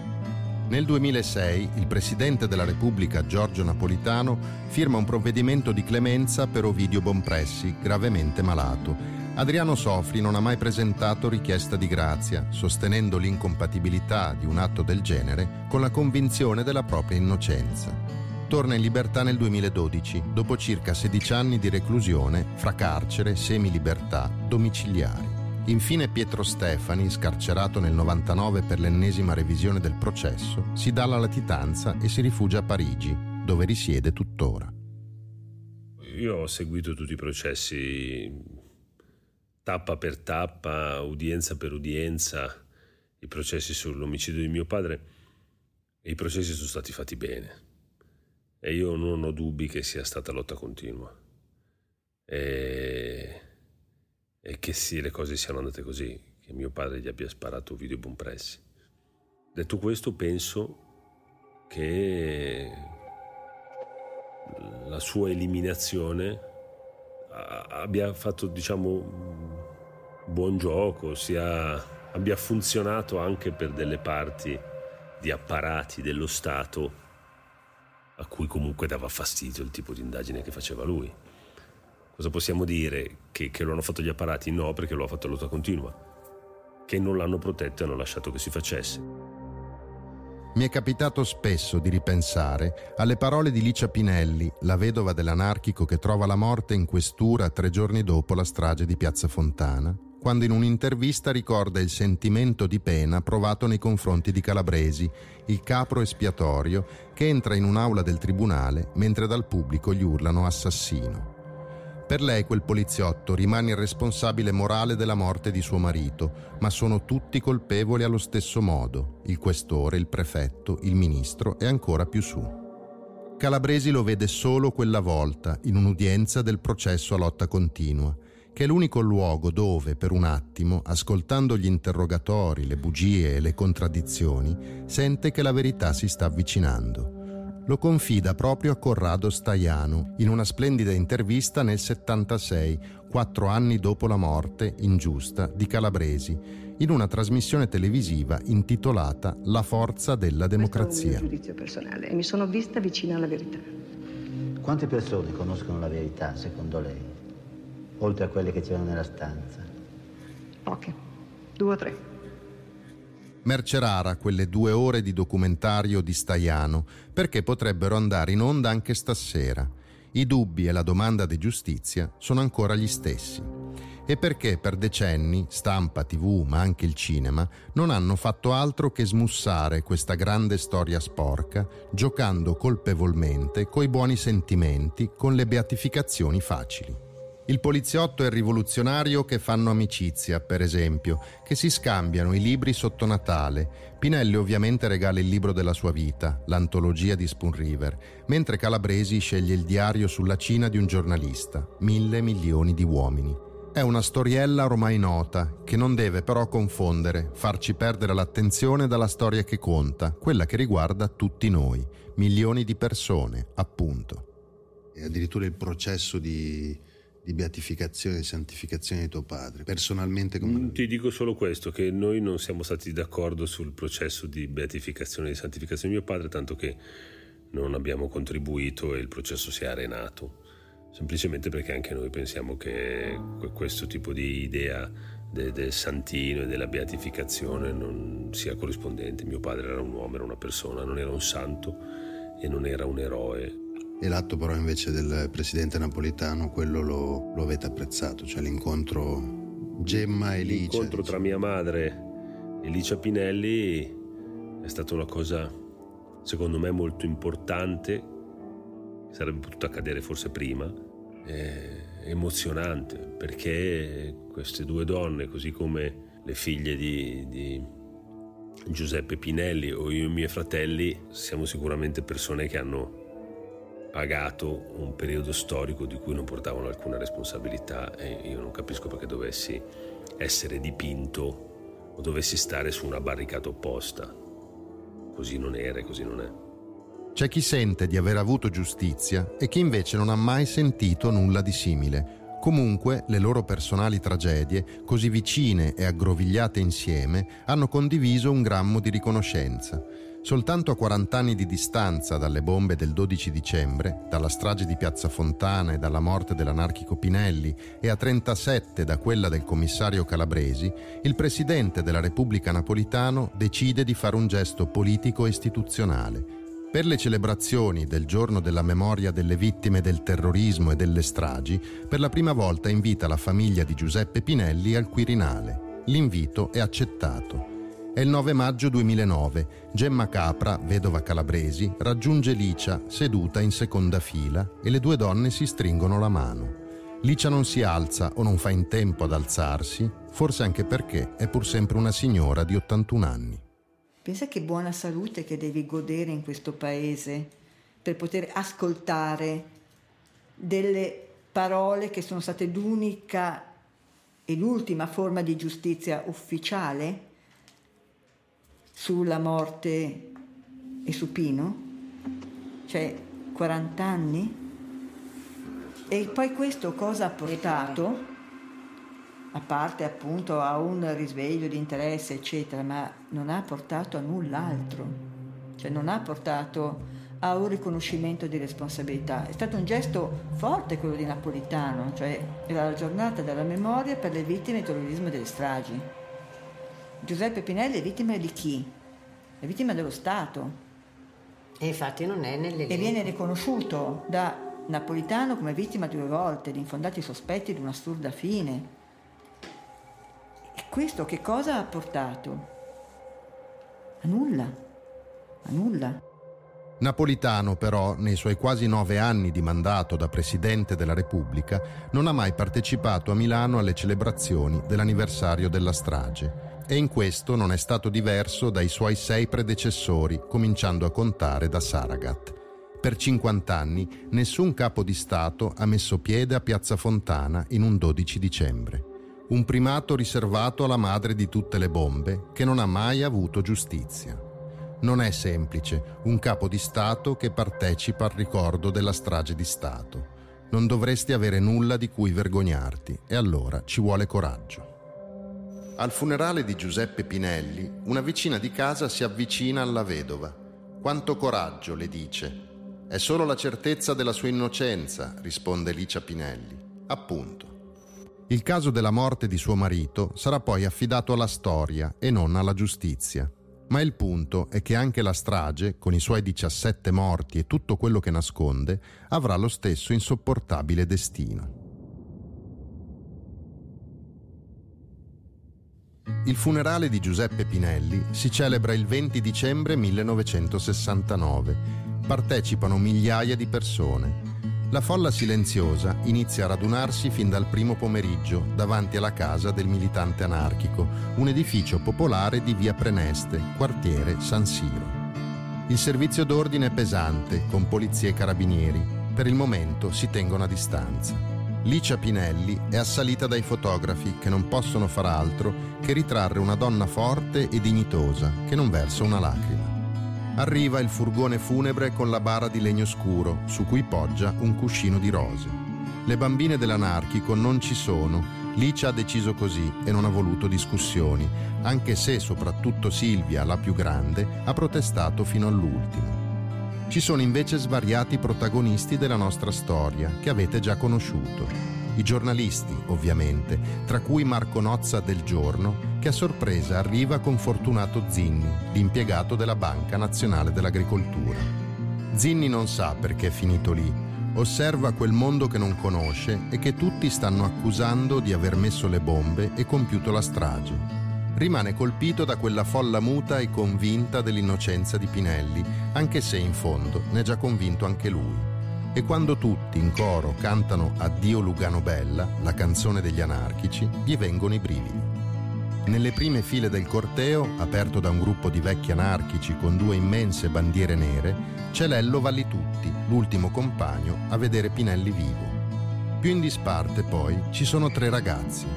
Nel 2006 il Presidente della Repubblica Giorgio Napolitano firma un provvedimento di clemenza per Ovidio Bonpressi, gravemente malato, Adriano Sofri non ha mai presentato richiesta di grazia, sostenendo l'incompatibilità di un atto del genere con la convinzione della propria innocenza. Torna in libertà nel 2012, dopo circa 16 anni di reclusione fra carcere, semilibertà, domiciliari. Infine Pietro Stefani, scarcerato nel 99 per l'ennesima revisione del processo, si dà la latitanza e si rifugia a Parigi, dove risiede tuttora. io ho seguito tutti i processi tappa per tappa, udienza per udienza, i processi sull'omicidio di mio padre e i processi sono stati fatti bene. E io non ho dubbi che sia stata lotta continua. E, e che sì, le cose siano andate così, che mio padre gli abbia sparato video bompressi. Detto questo, penso che la sua eliminazione abbia fatto, diciamo, buon gioco, sia, abbia funzionato anche per delle parti di apparati dello Stato a cui comunque dava fastidio il tipo di indagine che faceva lui. Cosa possiamo dire? Che, che lo hanno fatto gli apparati? No, perché lo ha fatto lotta continua. Che non l'hanno protetto e hanno lasciato che si facesse. Mi è capitato spesso di ripensare alle parole di Licia Pinelli, la vedova dell'anarchico che trova la morte in questura tre giorni dopo la strage di Piazza Fontana, quando in un'intervista ricorda il sentimento di pena provato nei confronti di Calabresi, il capro espiatorio che entra in un'aula del tribunale mentre dal pubblico gli urlano assassino. Per lei quel poliziotto rimane il responsabile morale della morte di suo marito, ma sono tutti colpevoli allo stesso modo, il questore, il prefetto, il ministro e ancora più su. Calabresi lo vede solo quella volta, in un'udienza del processo a lotta continua, che è l'unico luogo dove, per un attimo, ascoltando gli interrogatori, le bugie e le contraddizioni, sente che la verità si sta avvicinando lo confida proprio a Corrado Staiano in una splendida intervista nel 76, quattro anni dopo la morte ingiusta di Calabresi, in una trasmissione televisiva intitolata La forza della democrazia. Questo è un giudizio personale e mi sono vista vicina alla verità. Quante persone conoscono la verità, secondo lei, oltre a quelle che c'erano nella stanza? Poche, due o tre. Mercerara quelle due ore di documentario di Staiano, perché potrebbero andare in onda anche stasera. I dubbi e la domanda di giustizia sono ancora gli stessi. E perché per decenni stampa, tv, ma anche il cinema non hanno fatto altro che smussare questa grande storia sporca, giocando colpevolmente coi buoni sentimenti, con le beatificazioni facili. Il poliziotto e il rivoluzionario che fanno amicizia, per esempio, che si scambiano i libri sotto Natale. Pinelli ovviamente regala il libro della sua vita, l'antologia di Spoon River, mentre Calabresi sceglie il diario sulla Cina di un giornalista, mille milioni di uomini. È una storiella ormai nota, che non deve però confondere, farci perdere l'attenzione dalla storia che conta, quella che riguarda tutti noi, milioni di persone, appunto. E addirittura il processo di di beatificazione e santificazione di tuo padre. Personalmente come... Mm, ti dico solo questo, che noi non siamo stati d'accordo sul processo di beatificazione e di santificazione di mio padre, tanto che non abbiamo contribuito e il processo si è arenato. Semplicemente perché anche noi pensiamo che questo tipo di idea del, del santino e della beatificazione non sia corrispondente. Mio padre era un uomo, era una persona, non era un santo e non era un eroe e l'atto però invece del presidente napolitano, quello lo, lo avete apprezzato, cioè l'incontro Gemma e Licia. L'incontro tra mia madre e Licia Pinelli è stata una cosa, secondo me, molto importante, sarebbe potuto accadere forse prima, emozionante, perché queste due donne, così come le figlie di, di Giuseppe Pinelli o io e i miei fratelli, siamo sicuramente persone che hanno pagato un periodo storico di cui non portavano alcuna responsabilità e io non capisco perché dovessi essere dipinto o dovessi stare su una barricata opposta. Così non era e così non è. C'è chi sente di aver avuto giustizia e chi invece non ha mai sentito nulla di simile. Comunque le loro personali tragedie, così vicine e aggrovigliate insieme, hanno condiviso un grammo di riconoscenza. Soltanto a 40 anni di distanza dalle bombe del 12 dicembre, dalla strage di Piazza Fontana e dalla morte dell'anarchico Pinelli e a 37 da quella del commissario Calabresi, il presidente della Repubblica Napolitano decide di fare un gesto politico e istituzionale. Per le celebrazioni del giorno della memoria delle vittime del terrorismo e delle stragi, per la prima volta invita la famiglia di Giuseppe Pinelli al Quirinale. L'invito è accettato È il 9 maggio 2009. Gemma Capra, vedova Calabresi, raggiunge Licia seduta in seconda fila e le due donne si stringono la mano. Licia non si alza o non fa in tempo ad alzarsi, forse anche perché è pur sempre una signora di 81 anni. Pensa che buona salute che devi godere in questo paese per poter ascoltare delle parole che sono state l'unica e l'ultima forma di giustizia ufficiale sulla morte e su Pino, cioè 40 anni. E poi questo cosa ha portato? A parte appunto a un risveglio di interesse, eccetera, ma non ha portato a null'altro, cioè non ha portato a un riconoscimento di responsabilità. È stato un gesto forte quello di Napolitano, cioè era la giornata della memoria per le vittime del terrorismo e delle stragi. Giuseppe Pinelli è vittima di chi? È vittima dello Stato. E infatti non è nelle E viene riconosciuto da Napolitano come vittima due volte di infondati sospetti di un'assurda fine. E questo che cosa ha portato? A nulla. A nulla. Napolitano però, nei suoi quasi nove anni di mandato da Presidente della Repubblica, non ha mai partecipato a Milano alle celebrazioni dell'anniversario della strage e in questo non è stato diverso dai suoi sei predecessori, cominciando a contare da Saragat. Per 50 anni nessun capo di Stato ha messo piede a Piazza Fontana in un 12 dicembre. Un primato riservato alla madre di tutte le bombe che non ha mai avuto giustizia. Non è semplice un capo di Stato che partecipa al ricordo della strage di Stato. Non dovresti avere nulla di cui vergognarti e allora ci vuole coraggio. Al funerale di Giuseppe Pinelli, una vicina di casa si avvicina alla vedova. Quanto coraggio, le dice. È solo la certezza della sua innocenza, risponde Licia Pinelli. Appunto. Il caso della morte di suo marito sarà poi affidato alla storia e non alla giustizia. Ma il punto è che anche la strage, con i suoi 17 morti e tutto quello che nasconde, avrà lo stesso insopportabile destino. Il funerale di Giuseppe Pinelli si celebra il 20 dicembre 1969. Partecipano migliaia di persone. La folla silenziosa inizia a radunarsi fin dal primo pomeriggio davanti alla casa del militante anarchico, un edificio popolare di via Preneste, quartiere San Siro. Il servizio d'ordine è pesante, con polizie e carabinieri. Per il momento si tengono a distanza. Licia Pinelli è assalita dai fotografi che non possono far altro che ritrarre una donna forte e dignitosa che non versa una lacrima. Arriva il furgone funebre con la bara di legno scuro su cui poggia un cuscino di rose. Le bambine dell'anarchico non ci sono, Licia ha deciso così e non ha voluto discussioni, anche se soprattutto Silvia, la più grande, ha protestato fino all'ultimo. Ci sono invece svariati protagonisti della nostra storia che avete già conosciuto. I giornalisti, ovviamente, tra cui Marco Nozza del Giorno, che a sorpresa arriva con Fortunato Zinni, l'impiegato della Banca Nazionale dell'Agricoltura. Zinni non sa perché è finito lì, osserva quel mondo che non conosce e che tutti stanno accusando di aver messo le bombe e compiuto la strage. Rimane colpito da quella folla muta e convinta dell'innocenza di Pinelli, anche se in fondo ne è già convinto anche lui. E quando tutti in coro cantano Addio Lugano Bella, la canzone degli anarchici, gli vengono i brividi. Nelle prime file del corteo, aperto da un gruppo di vecchi anarchici con due immense bandiere nere, c'è Lello Vallitutti, l'ultimo compagno a vedere Pinelli vivo. Più in disparte poi ci sono tre ragazzi.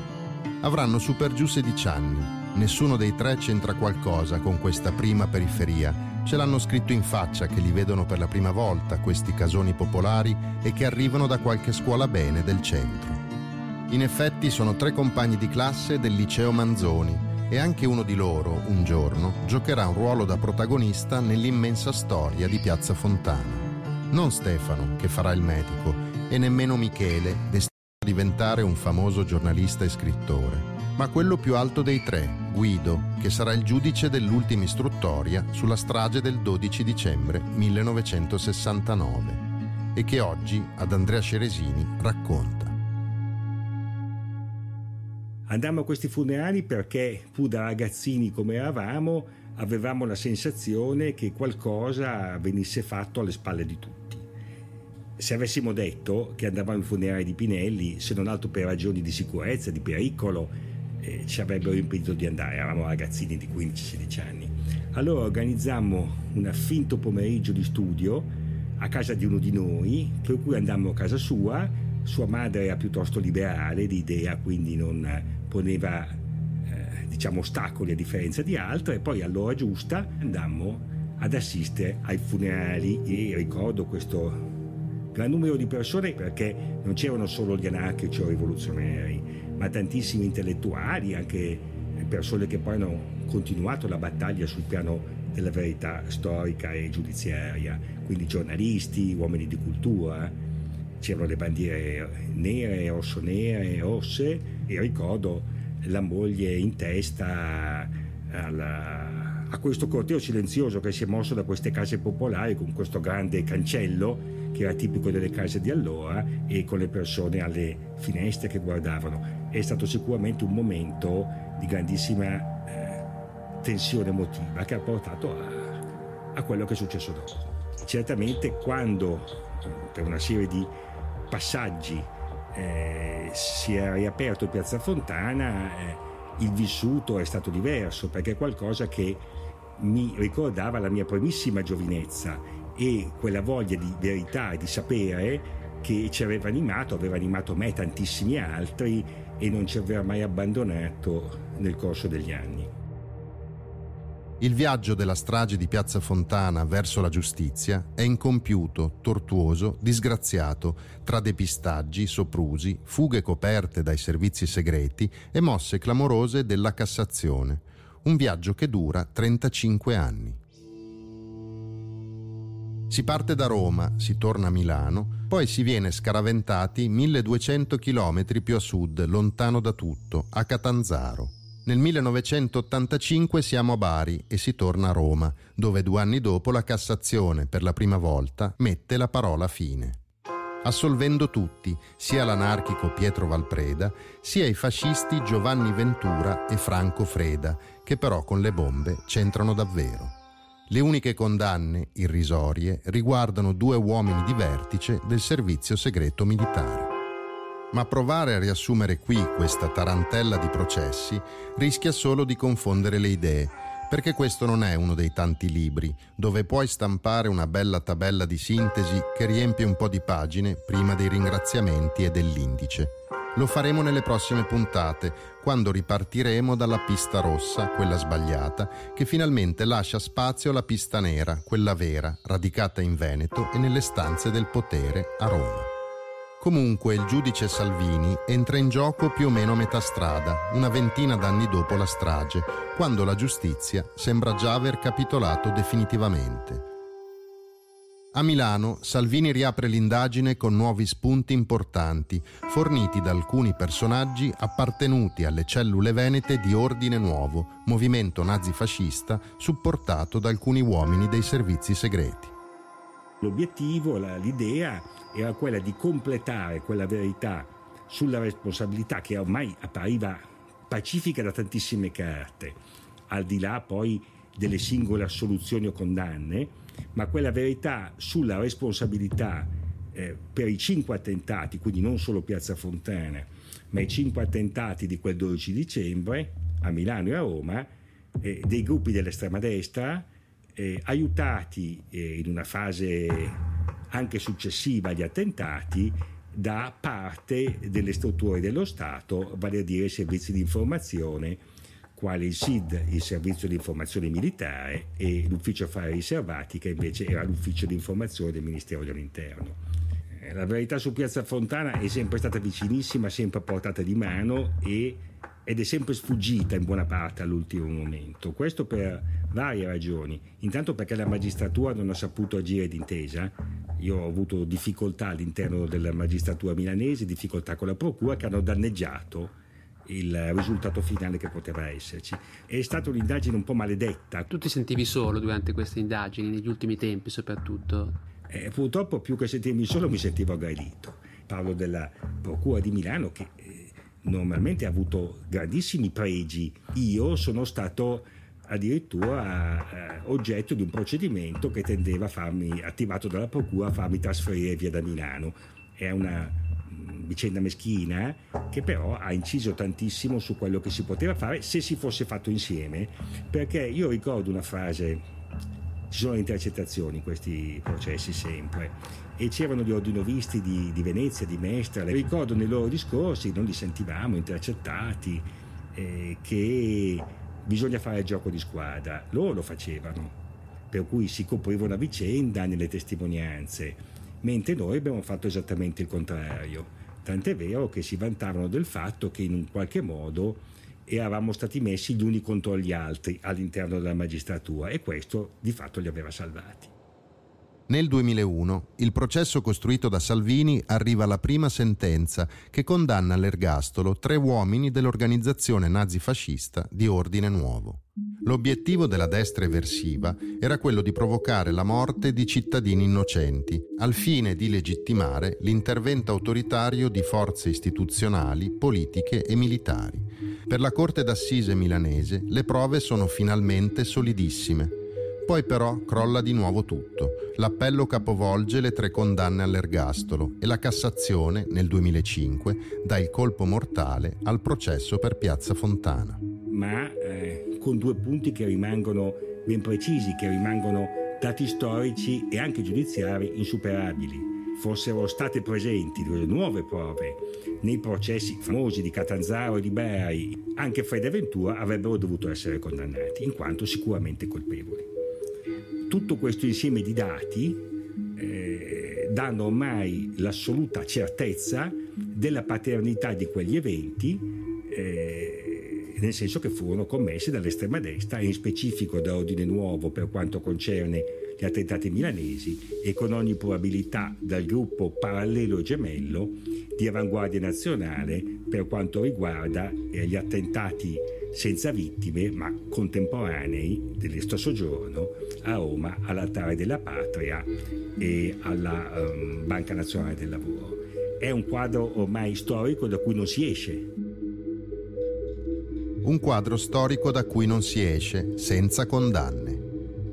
Avranno su per giù 16 anni. Nessuno dei tre c'entra qualcosa con questa prima periferia. Ce l'hanno scritto in faccia che li vedono per la prima volta questi casoni popolari e che arrivano da qualche scuola bene del centro. In effetti sono tre compagni di classe del liceo Manzoni e anche uno di loro, un giorno, giocherà un ruolo da protagonista nell'immensa storia di Piazza Fontana. Non Stefano, che farà il medico, e nemmeno Michele, destinato a diventare un famoso giornalista e scrittore, ma quello più alto dei tre, Guido, che sarà il giudice dell'ultima istruttoria sulla strage del 12 dicembre 1969 e che oggi ad Andrea Ceresini racconta. Andammo a questi funerali perché, pur da ragazzini come eravamo, avevamo la sensazione che qualcosa venisse fatto alle spalle di tutti. Se avessimo detto che andavamo ai funerali di Pinelli, se non altro per ragioni di sicurezza, di pericolo, eh, ci avrebbero impedito di andare, eravamo ragazzini di 15-16 anni. Allora organizzammo un finto pomeriggio di studio a casa di uno di noi, per cui andammo a casa sua, sua madre era piuttosto liberale di idea, quindi non poneva eh, diciamo ostacoli a differenza di altre, e poi all'ora giusta andammo ad assistere ai funerali. E ricordo questo gran numero di persone perché non c'erano solo gli anarchici o rivoluzionari, ma tantissimi intellettuali, anche persone che poi hanno continuato la battaglia sul piano della verità storica e giudiziaria, quindi giornalisti, uomini di cultura, c'erano le bandiere nere, rosso-nere, rosse e ricordo la moglie in testa alla, a questo corteo silenzioso che si è mosso da queste case popolari con questo grande cancello che era tipico delle case di allora e con le persone alle finestre che guardavano. È stato sicuramente un momento di grandissima eh, tensione emotiva che ha portato a, a quello che è successo dopo. Certamente quando per una serie di passaggi eh, si è riaperto Piazza Fontana, eh, il vissuto è stato diverso perché è qualcosa che mi ricordava la mia primissima giovinezza e quella voglia di verità e di sapere che ci aveva animato, aveva animato me e tantissimi altri e non ci aveva mai abbandonato nel corso degli anni. Il viaggio della strage di Piazza Fontana verso la giustizia è incompiuto, tortuoso, disgraziato, tra depistaggi, soprusi, fughe coperte dai servizi segreti e mosse clamorose della Cassazione. Un viaggio che dura 35 anni. Si parte da Roma, si torna a Milano, poi si viene scaraventati 1200 km più a sud, lontano da tutto, a Catanzaro. Nel 1985 siamo a Bari e si torna a Roma, dove due anni dopo la Cassazione, per la prima volta, mette la parola fine. Assolvendo tutti, sia l'anarchico Pietro Valpreda, sia i fascisti Giovanni Ventura e Franco Freda, che però con le bombe c'entrano davvero. Le uniche condanne, irrisorie, riguardano due uomini di vertice del servizio segreto militare. Ma provare a riassumere qui questa tarantella di processi rischia solo di confondere le idee, perché questo non è uno dei tanti libri dove puoi stampare una bella tabella di sintesi che riempie un po' di pagine prima dei ringraziamenti e dell'indice. Lo faremo nelle prossime puntate, quando ripartiremo dalla pista rossa, quella sbagliata, che finalmente lascia spazio alla pista nera, quella vera, radicata in Veneto e nelle stanze del potere a Roma. Comunque il giudice Salvini entra in gioco più o meno a metà strada, una ventina d'anni dopo la strage, quando la giustizia sembra già aver capitolato definitivamente. A Milano Salvini riapre l'indagine con nuovi spunti importanti, forniti da alcuni personaggi appartenuti alle cellule venete di Ordine Nuovo, movimento nazifascista supportato da alcuni uomini dei servizi segreti. L'obiettivo, l'idea era quella di completare quella verità sulla responsabilità che ormai appariva pacifica da tantissime carte, al di là poi delle singole assoluzioni o condanne, ma quella verità sulla responsabilità eh, per i cinque attentati, quindi non solo Piazza Fontana, ma i cinque attentati di quel 12 dicembre a Milano e a Roma, eh, dei gruppi dell'estrema destra, eh, aiutati eh, in una fase anche successiva agli attentati da parte delle strutture dello Stato, vale a dire i servizi di informazione quale il SID, il Servizio di Informazione Militare, e l'Ufficio Affari Riservati, che invece era l'Ufficio di Informazione del Ministero dell'Interno. Eh, la verità su Piazza Fontana è sempre stata vicinissima, sempre a portata di mano e, ed è sempre sfuggita in buona parte all'ultimo momento. Questo per varie ragioni. Intanto perché la magistratura non ha saputo agire d'intesa. Io ho avuto difficoltà all'interno della magistratura milanese, difficoltà con la procura che hanno danneggiato il risultato finale che poteva esserci. È stata un'indagine un po' maledetta. Tu ti sentivi solo durante queste indagini, negli ultimi tempi soprattutto? Eh, purtroppo più che sentirmi solo mi sentivo aggredito. Parlo della Procura di Milano che eh, normalmente ha avuto grandissimi pregi. Io sono stato addirittura eh, oggetto di un procedimento che tendeva a farmi, attivato dalla procura, a farmi trasferire via da Milano. È una vicenda meschina che però ha inciso tantissimo su quello che si poteva fare se si fosse fatto insieme, perché io ricordo una frase, ci sono le intercettazioni in questi processi sempre, e c'erano gli ordinovisti di, di Venezia, di Mestra, ricordo nei loro discorsi, non li sentivamo intercettati, eh, che bisogna fare il gioco di squadra. Loro lo facevano, per cui si coprivano a vicenda nelle testimonianze, mentre noi abbiamo fatto esattamente il contrario. Tant'è vero che si vantavano del fatto che in un qualche modo eravamo stati messi gli uni contro gli altri all'interno della magistratura e questo di fatto li aveva salvati. Nel 2001 il processo costruito da Salvini arriva alla prima sentenza che condanna all'ergastolo tre uomini dell'organizzazione nazifascista di Ordine Nuovo. L'obiettivo della destra eversiva era quello di provocare la morte di cittadini innocenti, al fine di legittimare l'intervento autoritario di forze istituzionali, politiche e militari. Per la Corte d'Assise milanese le prove sono finalmente solidissime poi però crolla di nuovo tutto. L'appello capovolge le tre condanne all'ergastolo e la Cassazione, nel 2005, dà il colpo mortale al processo per Piazza Fontana. Ma eh, con due punti che rimangono ben precisi, che rimangono dati storici e anche giudiziari insuperabili. Fossero state presenti delle nuove prove nei processi famosi di Catanzaro e di Bari, anche Fred e Ventura avrebbero dovuto essere condannati, in quanto sicuramente colpevoli tutto questo insieme di dati eh, danno ormai l'assoluta certezza della paternità di quegli eventi, eh, nel senso che furono commessi dall'estrema destra, in specifico da Ordine Nuovo per quanto concerne gli attentati milanesi e con ogni probabilità dal gruppo parallelo e gemello di avanguardia nazionale per quanto riguarda eh, gli attentati senza vittime ma contemporanei dello stesso giorno a Roma all'altare della patria e alla um, Banca Nazionale del Lavoro. È un quadro ormai storico da cui non si esce. Un quadro storico da cui non si esce senza condanne.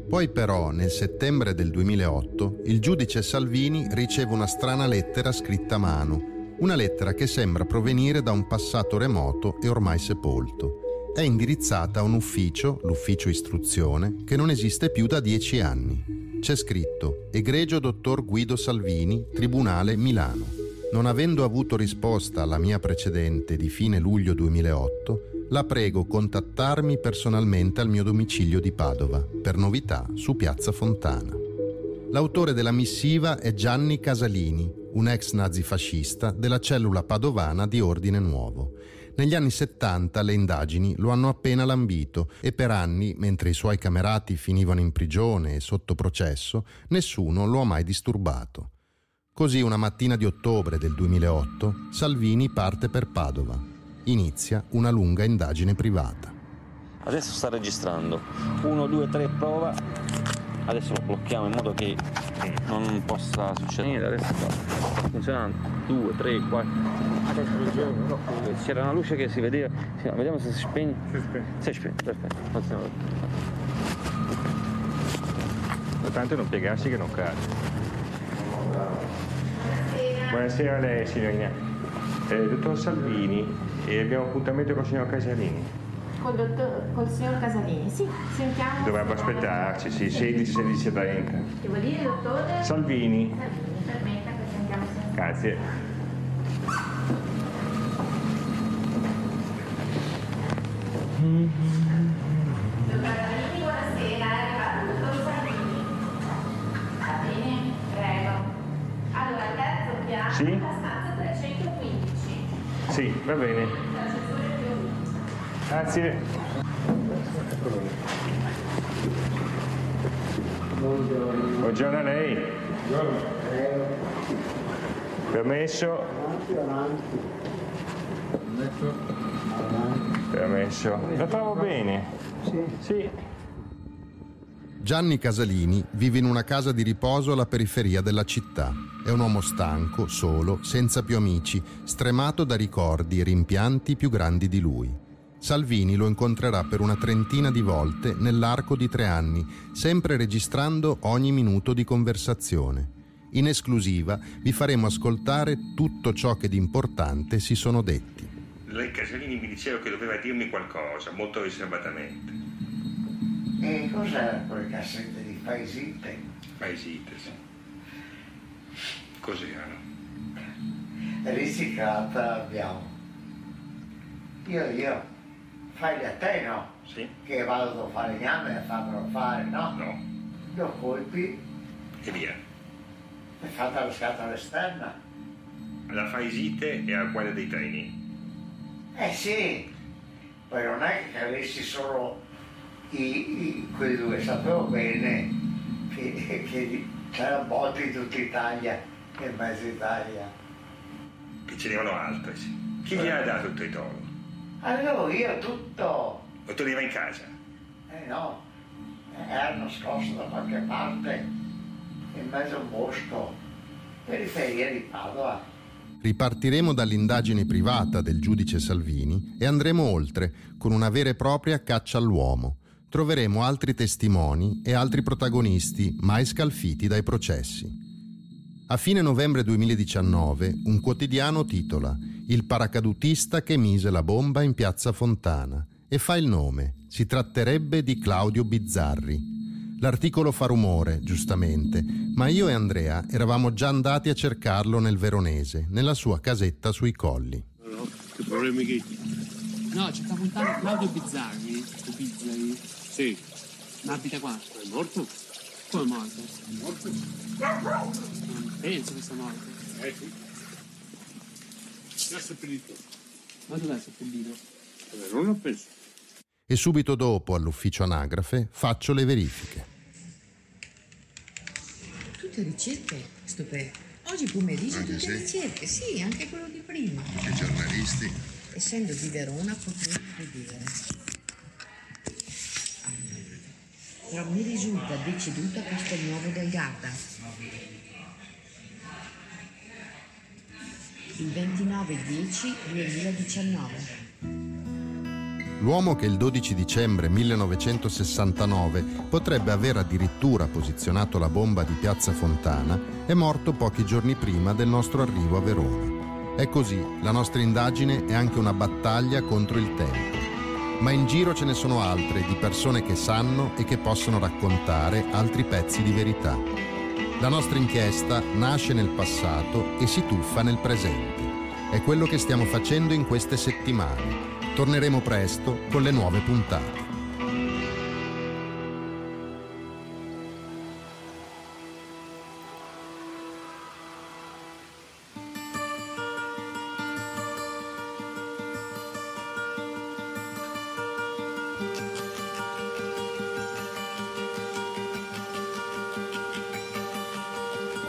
Poi però nel settembre del 2008 il giudice Salvini riceve una strana lettera scritta a mano, una lettera che sembra provenire da un passato remoto e ormai sepolto è indirizzata a un ufficio, l'ufficio istruzione, che non esiste più da dieci anni. C'è scritto Egregio dottor Guido Salvini, Tribunale Milano. Non avendo avuto risposta alla mia precedente di fine luglio 2008, la prego contattarmi personalmente al mio domicilio di Padova per novità su Piazza Fontana. L'autore della missiva è Gianni Casalini, un ex nazifascista della cellula padovana di Ordine Nuovo negli anni 70 le indagini lo hanno appena lambito e per anni, mentre i suoi camerati finivano in prigione e sotto processo, nessuno lo ha mai disturbato. Così una mattina di ottobre del 2008 Salvini parte per Padova. Inizia una lunga indagine privata. Adesso sta registrando. 1, 2, 3, prova. Adesso lo blocchiamo in modo che non possa succedere niente. Adesso sta funzionando. 2, 3, 4. C'era una luce che si vedeva. Vediamo se si spegne. Si spegne. Si spegne, perfetto. Funziona. L'importante è non piegarsi che non cade. Buonasera a lei signorina. Eh, dottor Salvini, e abbiamo appuntamento con il signor Casalini. Col, dottor, col signor Casalini, sì, sentiamo. Dovrebbe aspettarci, sì, 16, 16 30. Devo dire, dottore? Salvini. Salvini, permetta che sentiamo. Grazie. Dottor Salvini, buonasera, Sì, va bene. Grazie. Buongiorno a lei. Permesso. Permesso. La trovo bene. Sì. Gianni Casalini vive in una casa di riposo alla periferia della città. È un uomo stanco, solo, senza più amici, stremato da ricordi e rimpianti più grandi di lui. Salvini lo incontrerà per una trentina di volte nell'arco di tre anni, sempre registrando ogni minuto di conversazione. In esclusiva vi faremo ascoltare tutto ciò che di importante si sono detti. Lei Casalini mi diceva che doveva dirmi qualcosa, molto riservatamente. E cos'era quelle cassette di Paesite? Paesite, sì. Cos'erano? Riciclata abbiamo. Io, io, fai a te no? Sì. Che vado a fare gli anni e fammelo fare, no? No. Io colpi E via. e fatta la scatola esterna. La Faisite è a quella dei treni. Eh sì, poi non è che avessi solo i, i- quei due, sapevo bene che, che c'erano botti in tutta Italia e in mezzo Italia. Che ce n'erano altre, sì. Chi gli ha dato il tritolo? Avevo io tutto, Lo teneva in casa. eh no, era nascosto da qualche parte, in mezzo a un bosco, periferia di Padova. Ripartiremo dall'indagine privata del giudice Salvini e andremo oltre con una vera e propria caccia all'uomo. Troveremo altri testimoni e altri protagonisti mai scalfiti dai processi. A fine novembre 2019 un quotidiano titola Il paracadutista che mise la bomba in piazza Fontana e fa il nome. Si tratterebbe di Claudio Bizzarri. L'articolo fa rumore, giustamente, ma io e Andrea eravamo già andati a cercarlo nel Veronese, nella sua casetta sui colli. No, che problemi che... No, ci sta puntando Claudio Bizzarri. O Bizzari. Sì. Ma abita qua. È morto? Come morto? È morto? Non penso che sia morto. Eh sì. Già seppellito. Ma dov'è seppellito? Eh, Non lo penso. E subito dopo, all'ufficio anagrafe, faccio le verifiche. Tutte ricerche, Stupè. Oggi pomeriggio Anche tutte sì? ricerche, sì, anche quello di prima. I giornalisti. Essendo di Verona potrei vedere. Però mi risulta deceduta Castelnuovo del Garda. Il 29-10-2019. L'uomo che il 12 dicembre 1969 potrebbe aver addirittura posizionato la bomba di Piazza Fontana è morto pochi giorni prima del nostro arrivo a Verona. È così, la nostra indagine è anche una battaglia contro il tempo. Ma in giro ce ne sono altre di persone che sanno e che possono raccontare altri pezzi di verità. La nostra inchiesta nasce nel passato e si tuffa nel presente. È quello che stiamo facendo in queste settimane. Torneremo presto con le nuove puntate.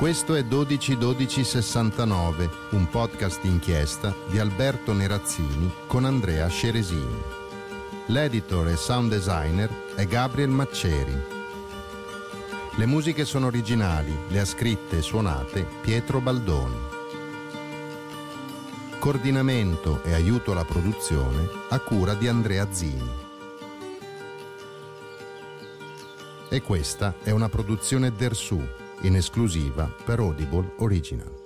Questo è 121269, un podcast d'inchiesta di Alberto Nerazzini con Andrea Ceresini. L'editor e sound designer è Gabriel Macceri. Le musiche sono originali, le ha scritte e suonate Pietro Baldoni. Coordinamento e aiuto alla produzione a cura di Andrea Zini. E questa è una produzione Dersu in esclusiva per Audible Original.